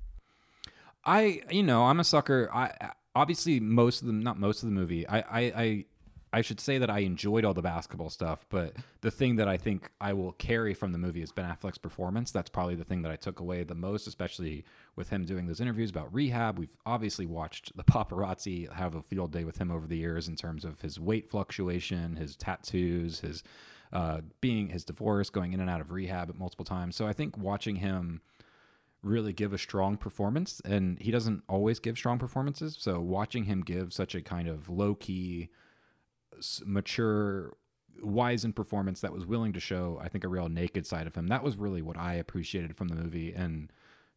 I, you know, I'm a sucker. I obviously most of the not most of the movie. I, I, I, I should say that I enjoyed all the basketball stuff, but the thing that I think I will carry from the movie is Ben Affleck's performance. That's probably the thing that I took away the most, especially with him doing those interviews about rehab. We've obviously watched the paparazzi have a field day with him over the years in terms of his weight fluctuation, his tattoos, his uh, being his divorce, going in and out of rehab multiple times. So I think watching him really give a strong performance and he doesn't always give strong performances so watching him give such a kind of low key mature, wise wizened performance that was willing to show i think a real naked side of him that was really what i appreciated from the movie and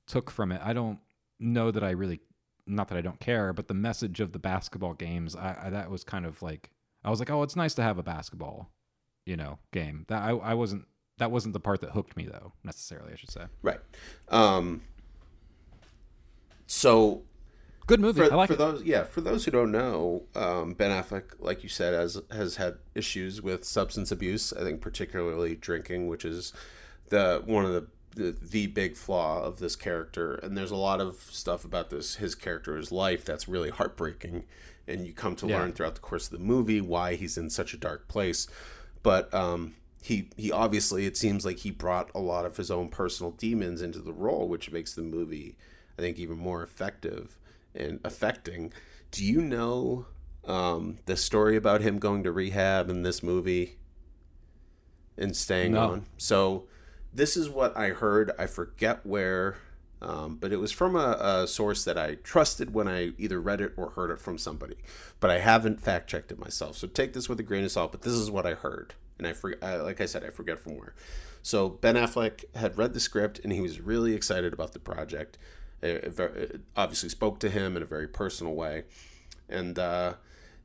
took from it i don't know that i really not that i don't care but the message of the basketball games i, I that was kind of like i was like oh it's nice to have a basketball you know game that i, I wasn't that wasn't the part that hooked me though necessarily i should say Right. Um, so good movie For, I like for it. those, yeah, for those who don't know, um, Ben Affleck, like you said, has has had issues with substance abuse. I think particularly drinking, which is the one of the the, the big flaw of this character. And there's a lot of stuff about this his character's life that's really heartbreaking, and you come to Yeah. learn throughout the course of the movie why he's in such a dark place. But um, he he obviously it seems like he brought a lot of his own personal demons into the role, which makes the movie, I think, even more effective and affecting. Do you know um, the story about him going to rehab in this movie and staying No. on? So this is what I heard. I forget where, um, but it was from a, a source that I trusted when I either read it or heard it from somebody. But I haven't fact checked it myself. So take this with a grain of salt. But this is what I heard, and I forget. I, like I said, I forget from where. So Ben Affleck had read the script and he was really excited about the project. It, it it obviously spoke to him in a very personal way, and uh,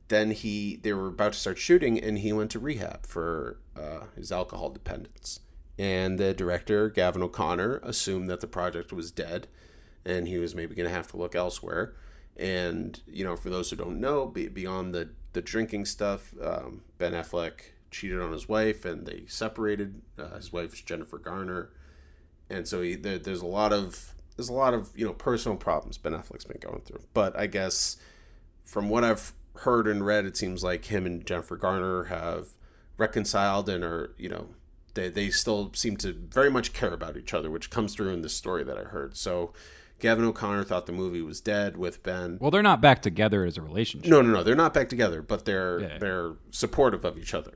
then he they were about to start shooting and he went to rehab for uh, his alcohol dependence. And the director Gavin O'Connor assumed that the project was dead, and he was maybe going to have to look elsewhere. And you know, for those who don't know, beyond the the drinking stuff, um, Ben Affleck cheated on his wife, and they separated. Uh, his wife's Jennifer Garner, and so he, there, there's a lot of there's a lot of you know personal problems Ben Affleck's been going through. But I guess from what I've heard and read, it seems like him and Jennifer Garner have reconciled and are you know they they still seem to very much care about each other, which comes through in this story that I heard. So. Gavin O'Connor thought the movie was dead with Ben. Well, they're not back together as a relationship. No, no, no. They're not back together, but they're Yeah. they're supportive of each other.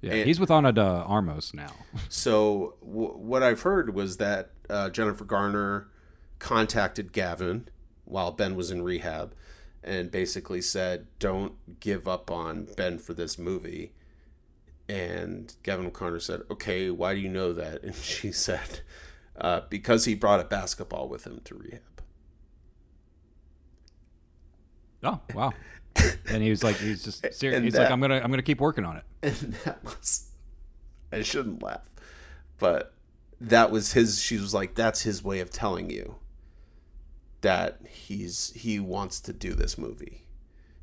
Yeah, And- he's with Ana de Armas now. So w- what I've heard was that uh, Jennifer Garner contacted Gavin while Ben was in rehab, and basically said, "Don't give up on Ben for this movie." And Gavin O'Connor said, "Okay, why do you know that?" And she said, uh, "Because he brought a basketball with him to rehab." Oh wow! and he was like, he's just serious. He's that- like, I'm gonna, I'm gonna keep working on it. and that was I shouldn't laugh, but that was his. She was like, "That's his way of telling you that he's he wants to do this movie.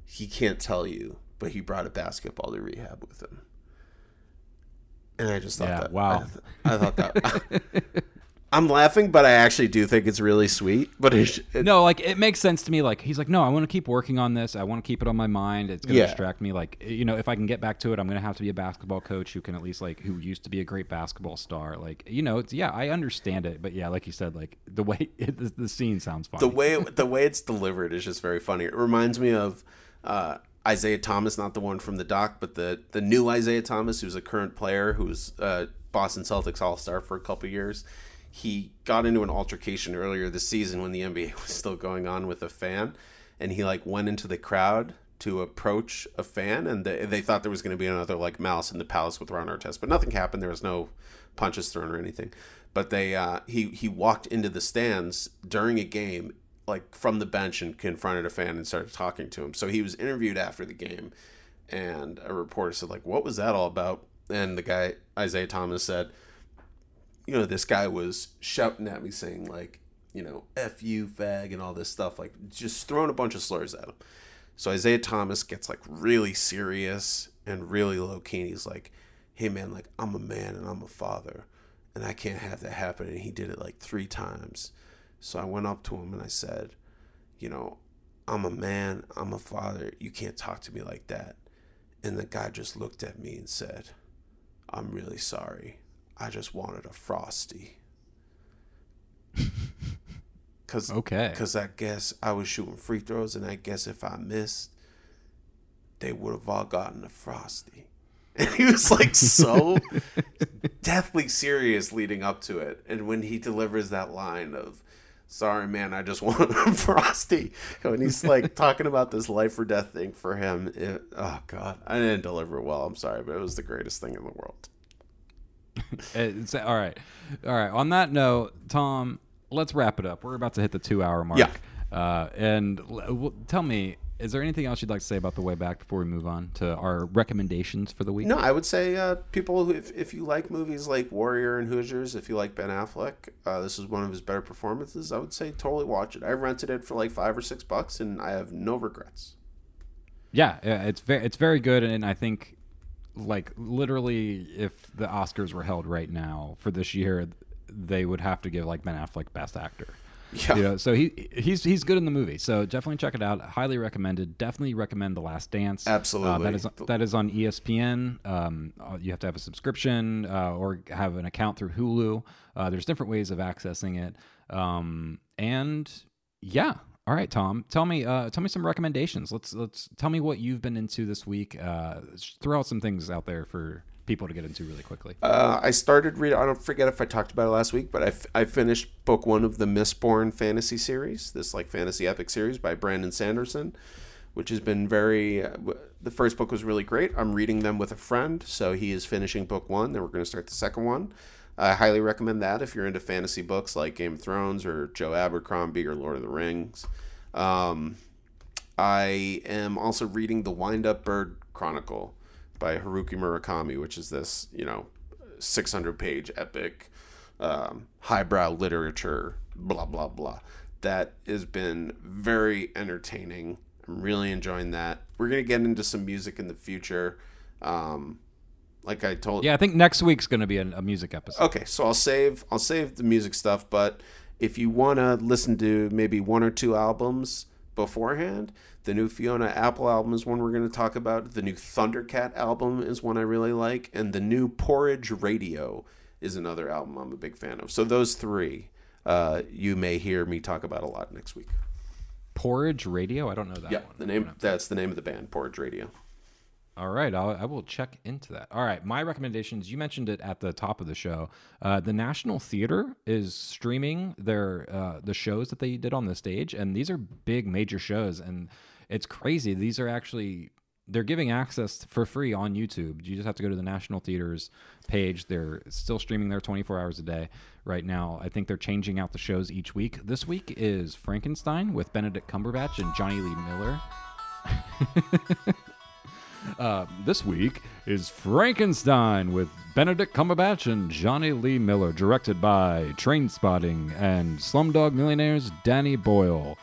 He can't tell you, but he brought a basketball to rehab with him." And I just thought Yeah, that wow. I, I thought that I'm laughing, but I actually do think it's really sweet. But it, it, no, like it makes sense to me. Like he's like, no, I want to keep working on this. I want to keep it on my mind. It's gonna Yeah. distract me. Like you know, if I can get back to it, I'm gonna have to be a basketball coach who can at least like who used to be a great basketball star. Like you know, it's yeah, I understand it. But yeah, like you said, like the way it, the, the scene sounds funny. the way the way it's delivered is just very funny. It reminds me of uh, Isiah Thomas, not the one from the doc, but the the new Isaiah Thomas, who's a current player, who's uh, Boston Celtics All Star for a couple years. He got into an altercation earlier this season when the NBA was still going on with a fan, and he like went into the crowd to approach a fan, and they, they thought there was going to be another like Malice in the Palace with Ron Artest, but nothing happened. There was no punches thrown or anything. But they uh, he he walked into the stands during a game, like from the bench, and confronted a fan and started talking to him. So he was interviewed after the game, and a reporter said like, "What was that all about?" And the guy Isaiah Thomas said, "You know, this guy was shouting at me saying like." You know, F you, fag, and all this stuff, like just throwing a bunch of slurs at him. So Isaiah Thomas gets like really serious and really low key. He's like, "Hey man, like I'm a man and I'm a father, and I can't have that happen." And he did it like three times. So I went up to him and I said, "You know, I'm a man, I'm a father. You can't talk to me like that." And the guy just looked at me and said, "I'm really sorry. I just wanted a frosty." Cause Okay. Cause I guess I was shooting free throws, and I guess if I missed, they would have all gotten a frosty. And he was like so deathly serious leading up to it. And when he delivers that line of "Sorry, man, I just want a frosty," and he's like talking about this life or death thing for him, it, oh god, I didn't deliver it well. I'm sorry, but it was the greatest thing in the world. It's, all right, all right. On that note, Tom, let's wrap it up. We're about to hit the two-hour mark. Yeah. Uh, and l- w- tell me, is there anything else you'd like to say about the way back before we move on to our recommendations for the week? No, I would say uh, people who, if, if you like movies like Warrior and Hoosiers, if you like Ben Affleck, uh, this is one of his better performances. I would say totally watch it. I rented it for like five or six bucks, and I have no regrets. Yeah, yeah, it's very it's very good, and I think like literally, if the Oscars were held right now for this year, they would have to give like Ben Affleck Best Actor. Yeah. You know, so he he's he's good in the movie. So definitely check it out. Highly recommended. Definitely recommend The Last Dance. Uh, Absolutely. that is that is on ESPN. Um, uh, you have to have a subscription uh, or have an account through Hulu. Uh, there's different ways of accessing it. Um, and yeah. All right, Tom. Tell me, uh, tell me some recommendations. Let's let's tell me what you've been into this week. Uh, throw out some things out there for people to get into really quickly. Uh, I started reading. I don't forget if I talked about it last week, but I, f- I finished book one of the Mistborn fantasy series, this like fantasy epic series by Brandon Sanderson, which has been very. Uh, the first book was really great. I'm reading them with a friend, so he is finishing book one. Then we're going to start the second one. I highly recommend that if you're into fantasy books like Game of Thrones or Joe Abercrombie or Lord of the Rings. Um, I am also reading the Wind Up Bird Chronicle by Haruki Murakami, which is this, you know, 600 page epic, um, highbrow literature, blah, blah, blah. That has been very entertaining. I'm really enjoying that. We're going to get into some music in the future. Um, like I told Yeah, I think next week's going to be a, a music episode. Okay, so I'll save I'll save the music stuff, but if you want to listen to maybe one or two albums beforehand, the new Fiona Apple album is one we're going to talk about. The new Thundercat album is one I really like, and the new Porridge Radio is another album I'm a big fan of. So those three, uh, you may hear me talk about a lot next week. Porridge Radio. I don't know that yeah, one. the name that's the name of the band, Porridge Radio. All right, I'll, I will check into that. All right, my recommendations. You mentioned it at the top of the show. Uh, the National Theater is streaming their uh, the shows that they did on the stage, and these are big, major shows, and it's crazy. These are actually they're giving access for free on YouTube. You just have to go to the National Theater's page. They're still streaming there 24 hours a day right now. I think they're changing out the shows each week. This week is Frankenstein with Benedict Cumberbatch and Jonny Lee Miller. Uh, this week is Frankenstein with Benedict Cumberbatch and Jonny Lee Miller, directed by Trainspotting and Slumdog Millionaire's Danny Boyle.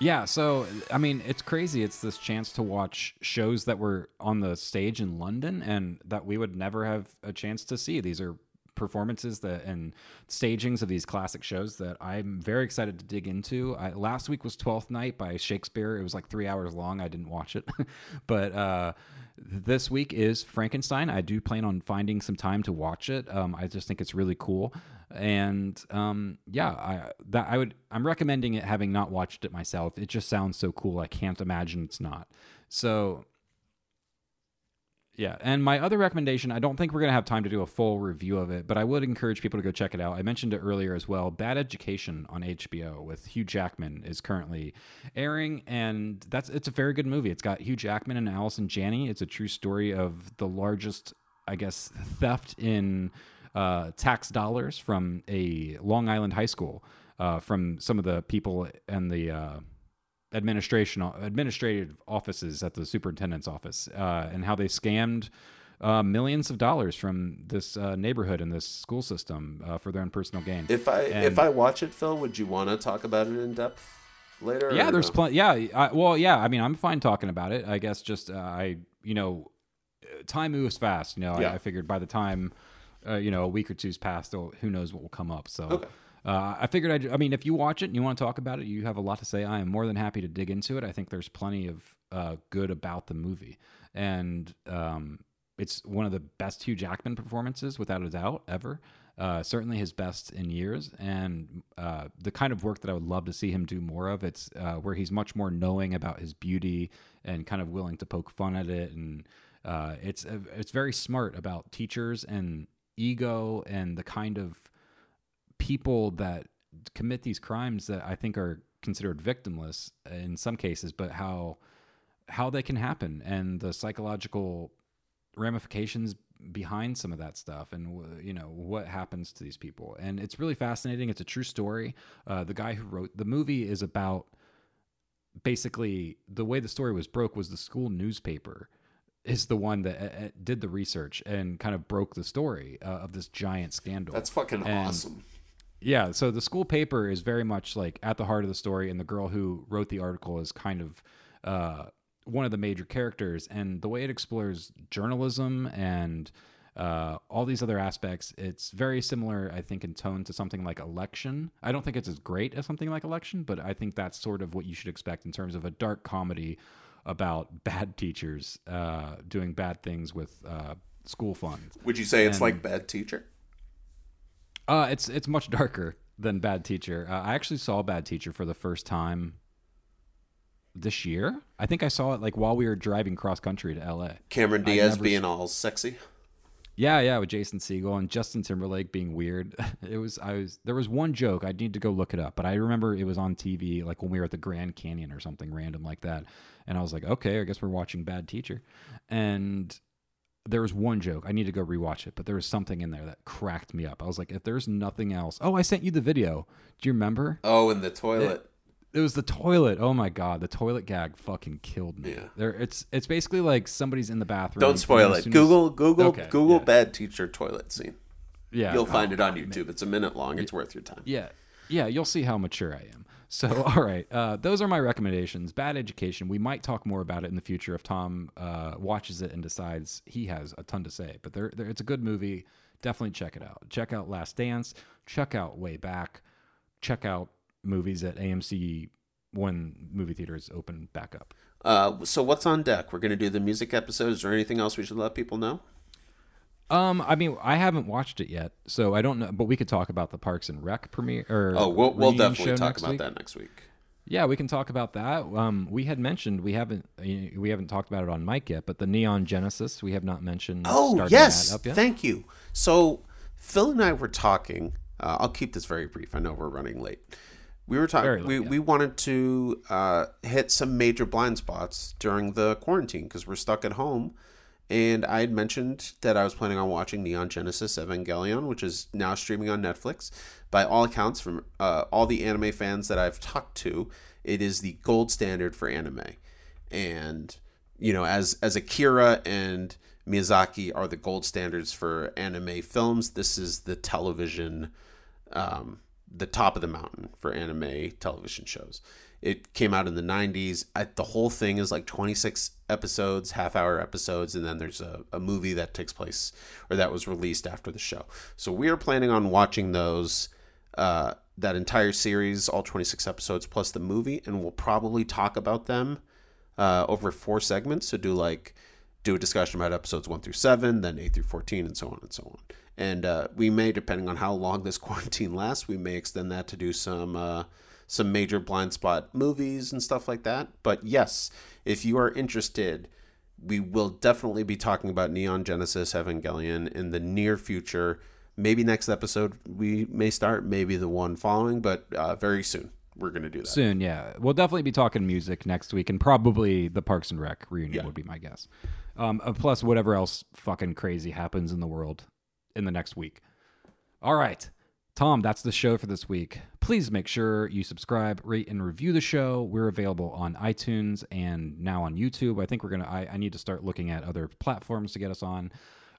Yeah, so I mean, it's crazy. It's this chance to watch shows that were on the stage in London and that we would never have a chance to see. These are performances that and stagings of these classic shows that I'm very excited to dig into. I, last week was Twelfth Night by Shakespeare. It was like three hours long. I didn't watch it, but uh, this week is Frankenstein. I do plan on finding some time to watch it. Um, I just think it's really cool, and um, yeah, I that I would I'm recommending it. Having not watched it myself, it just sounds so cool. I can't imagine it's not. So yeah, and my other recommendation, I don't think we're going to have time to do a full review of it, but I would encourage people to go check it out. I mentioned it earlier as well. Bad Education on HBO with Hugh Jackman is currently airing, and that's it's a very good movie. It's got Hugh Jackman and Allison Janney. It's a true story of the largest, I guess, theft in uh, tax dollars from a Long Island high school uh, from some of the people and the. Uh, administration administrative offices at the superintendent's office uh, and how they scammed uh, millions of dollars from this uh, neighborhood and this school system uh, for their own personal gain. If I and, if I watch it, Phil, would you want to talk about it in depth later? Yeah, there's no? plenty. Yeah, I, well, yeah. I mean, I'm fine talking about it. I guess just uh, I, you know, time moves fast. You know, Yeah. I, I figured by the time, uh, you know, a week or two's passed, oh, who knows what will come up. So. Okay. Uh, I figured I'd, I mean, if you watch it and you want to talk about it, you have a lot to say. I am more than happy to dig into it. I think there's plenty of uh, good about the movie. And um, it's one of the best Hugh Jackman performances, without a doubt, ever. Uh, certainly his best in years. And uh, the kind of work that I would love to see him do more of. It's uh, where he's much more knowing about his beauty and kind of willing to poke fun at it. And uh, it's, it's very smart about teachers and ego and the kind of people that commit these crimes that I think are considered victimless in some cases, but how how they can happen and the psychological ramifications behind some of that stuff and you know what happens to these people. And it's really fascinating. It's a true story. Uh, the guy who wrote the movie is about basically the way the story was broke was the school newspaper is the one that uh, uh, did the research and kind of broke the story uh, of this giant scandal. That's fucking And- awesome. Yeah, so the school paper is very much like at the heart of the story, and the girl who wrote the article is kind of uh, one of the major characters. And the way it explores journalism and uh, all these other aspects, it's very similar, I think, in tone to something like Election. I don't think it's as great as something like Election, but I think that's sort of what you should expect in terms of a dark comedy about bad teachers uh, doing bad things with uh, school funds. Would you say it's like Bad Teacher? Uh, it's it's much darker than Bad Teacher. Uh, I actually saw Bad Teacher for the first time this year. I think I saw it like while we were driving cross country to L.A. Cameron Diaz being all sexy. Yeah, yeah, with Jason Segel and Justin Timberlake being weird. It was I was there was one joke I need to go look it up, but I remember it was on TV like when we were at the Grand Canyon or something random like that, and I was like, okay, I guess we're watching Bad Teacher, and there was one joke I need to go rewatch it, but there was something in there that cracked me up. I was like, if there's nothing else, oh, I sent you the video. Do you remember? Oh, in the toilet. It was the toilet. Oh my god, the toilet gag fucking killed me. Yeah. There, it's it's basically like somebody's in the bathroom. Don't spoil it. soon as- Google Google Okay, Google yeah. Bad Teacher toilet scene. Yeah, You'll oh, find Oh, it on man. YouTube. It's a minute long. It's worth your time. Yeah, yeah, you'll see how mature I am. So, all right, uh, those are my recommendations. Bad Education. We might talk more about it in the future if Tom uh, watches it and decides he has a ton to say. But there, it's a good movie. Definitely check it out. Check out Last Dance. Check out Way Back. Check out movies at AMC when movie theaters open back up. Uh, so what's on deck? We're gonna do the music episode. Is there anything else we should let people know? Um, I mean, I haven't watched it yet, so I don't know. But we could talk about the Parks and Rec premiere. Or Oh, we'll, we'll definitely talk about week. that next week. Yeah, we can talk about that. Um, we had mentioned we haven't uh, we haven't talked about it on mic yet, but the Neon Genesis we have not mentioned. Oh starting yes, that up yet. thank you. So Phil and I were talking. Uh, I'll keep this very brief. I know we're running late. We were talking. We, yeah. we wanted to uh, hit some major blind spots during the quarantine because we're stuck at home. And I had mentioned that I was planning on watching Neon Genesis Evangelion, which is now streaming on Netflix. By all accounts, from uh, all the anime fans that I've talked to, it is the gold standard for anime. And you know, as as Akira and Miyazaki are the gold standards for anime films, this is the television um, the top of the mountain for anime television shows. It came out in the 90s. I, the whole thing is like 26 episodes, half hour episodes, and then there's a, a movie that takes place or that was released after the show. So we are planning on watching those, uh, that entire series, all 26 episodes plus the movie, and we'll probably talk about them uh, over four segments. So do like, do a discussion about episodes one through seven, then eight through 14, and so on and so on. And uh, we may, depending on how long this quarantine lasts, we may extend that to do some uh, some major blind spot movies and stuff like that. But yes, if you are interested, we will definitely be talking about Neon Genesis Evangelion in the near future. Maybe next episode we may start, maybe the one following, but uh, very soon we're going to do that. Soon, yeah. We'll definitely be talking music next week, and probably the Parks and Rec reunion Yeah. would be my guess. Um, uh, plus, whatever else fucking crazy happens in the world in the next week. All right. Tom, that's the show for this week. Please make sure you subscribe, rate, and review the show. We're available on iTunes and now on YouTube. I think we're gonna. I, I need to start looking at other platforms to get us on.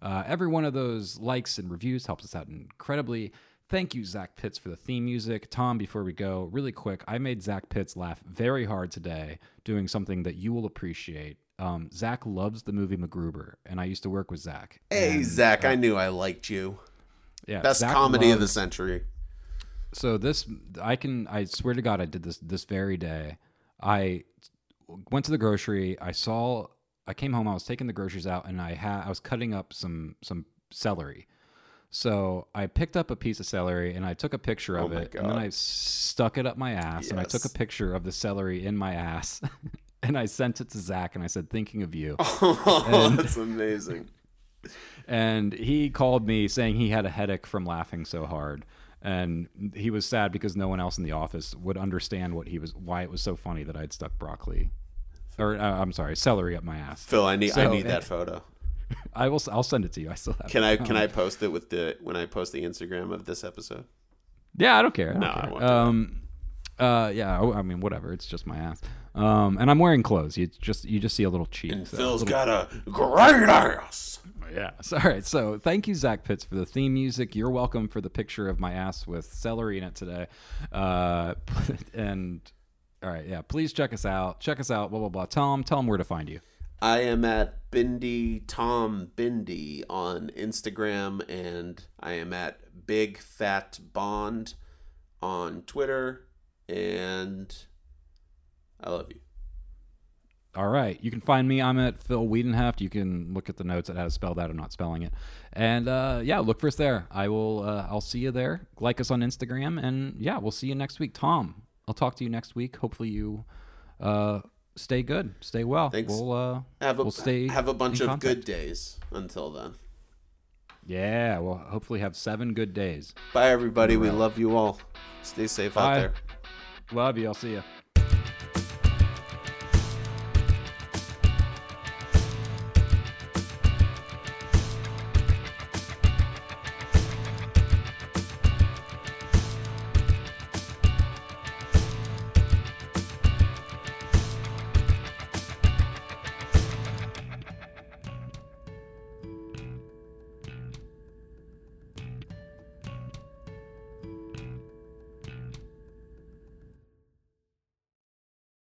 Uh, every one of those likes and reviews helps us out incredibly. Thank you, Zach Pitts, for the theme music. Tom, before we go, really quick, I made Zach Pitts laugh very hard today doing something that you will appreciate. Um, Zach loves the movie MacGruber, and I used to work with Zach. Hey, And, Zach, uh, I knew I liked you. Yeah, Best Zach comedy of the century. so this I can I swear to God I did this this very day. I went to the grocery. I saw I came home. I was taking the groceries out, and I had I was cutting up some some celery. So I picked up a piece of celery and I took a picture of Oh it, and then I stuck it up my ass, and I took a picture of the celery in my ass, and I sent it to Zach, and I said, "Thinking of you." Oh, And- that's amazing. And he called me saying he had a headache from laughing so hard and he was sad because no one else in the office would understand what he was why it was so funny that i'd stuck broccoli or uh, i'm sorry celery up my ass Phil, I need I need that photo. i will i'll send it to you i still have Can it. I can I post it with the when I post the Instagram of this episode? yeah i don't care I don't No, I care. won't um uh yeah I- i mean whatever it's just my ass um and i'm wearing clothes you just you just see a little cheek And so- Phil's little- got a great ass. Yeah. So, all right. So, thank you, Zach Pitts, for the theme music. You're welcome for the picture of my ass with celery in it today. Uh, and all right, yeah. Please check us out. Check us out. Blah blah blah. Tell them. Tell them where to find you. I am at Bindi Tom Bindi on Instagram, and I am at Big Fat Bond on Twitter, and I love you. All right. You can find me. I'm at Phil Wiedenheft. You can look at the notes. It has spelled out. I'm not spelling it. And uh, yeah, look for us there. I will. Uh, I'll see you there. Like us on Instagram, and yeah, we'll see you next week. Tom, I'll talk to you next week. Hopefully you uh, stay good, stay well. Thanks. We'll uh, Have a we'll stay have a bunch of contact. good days until then. Yeah, we'll hopefully have seven good days. Bye, everybody. We love you all. Stay safe out there. Love you. I'll see you.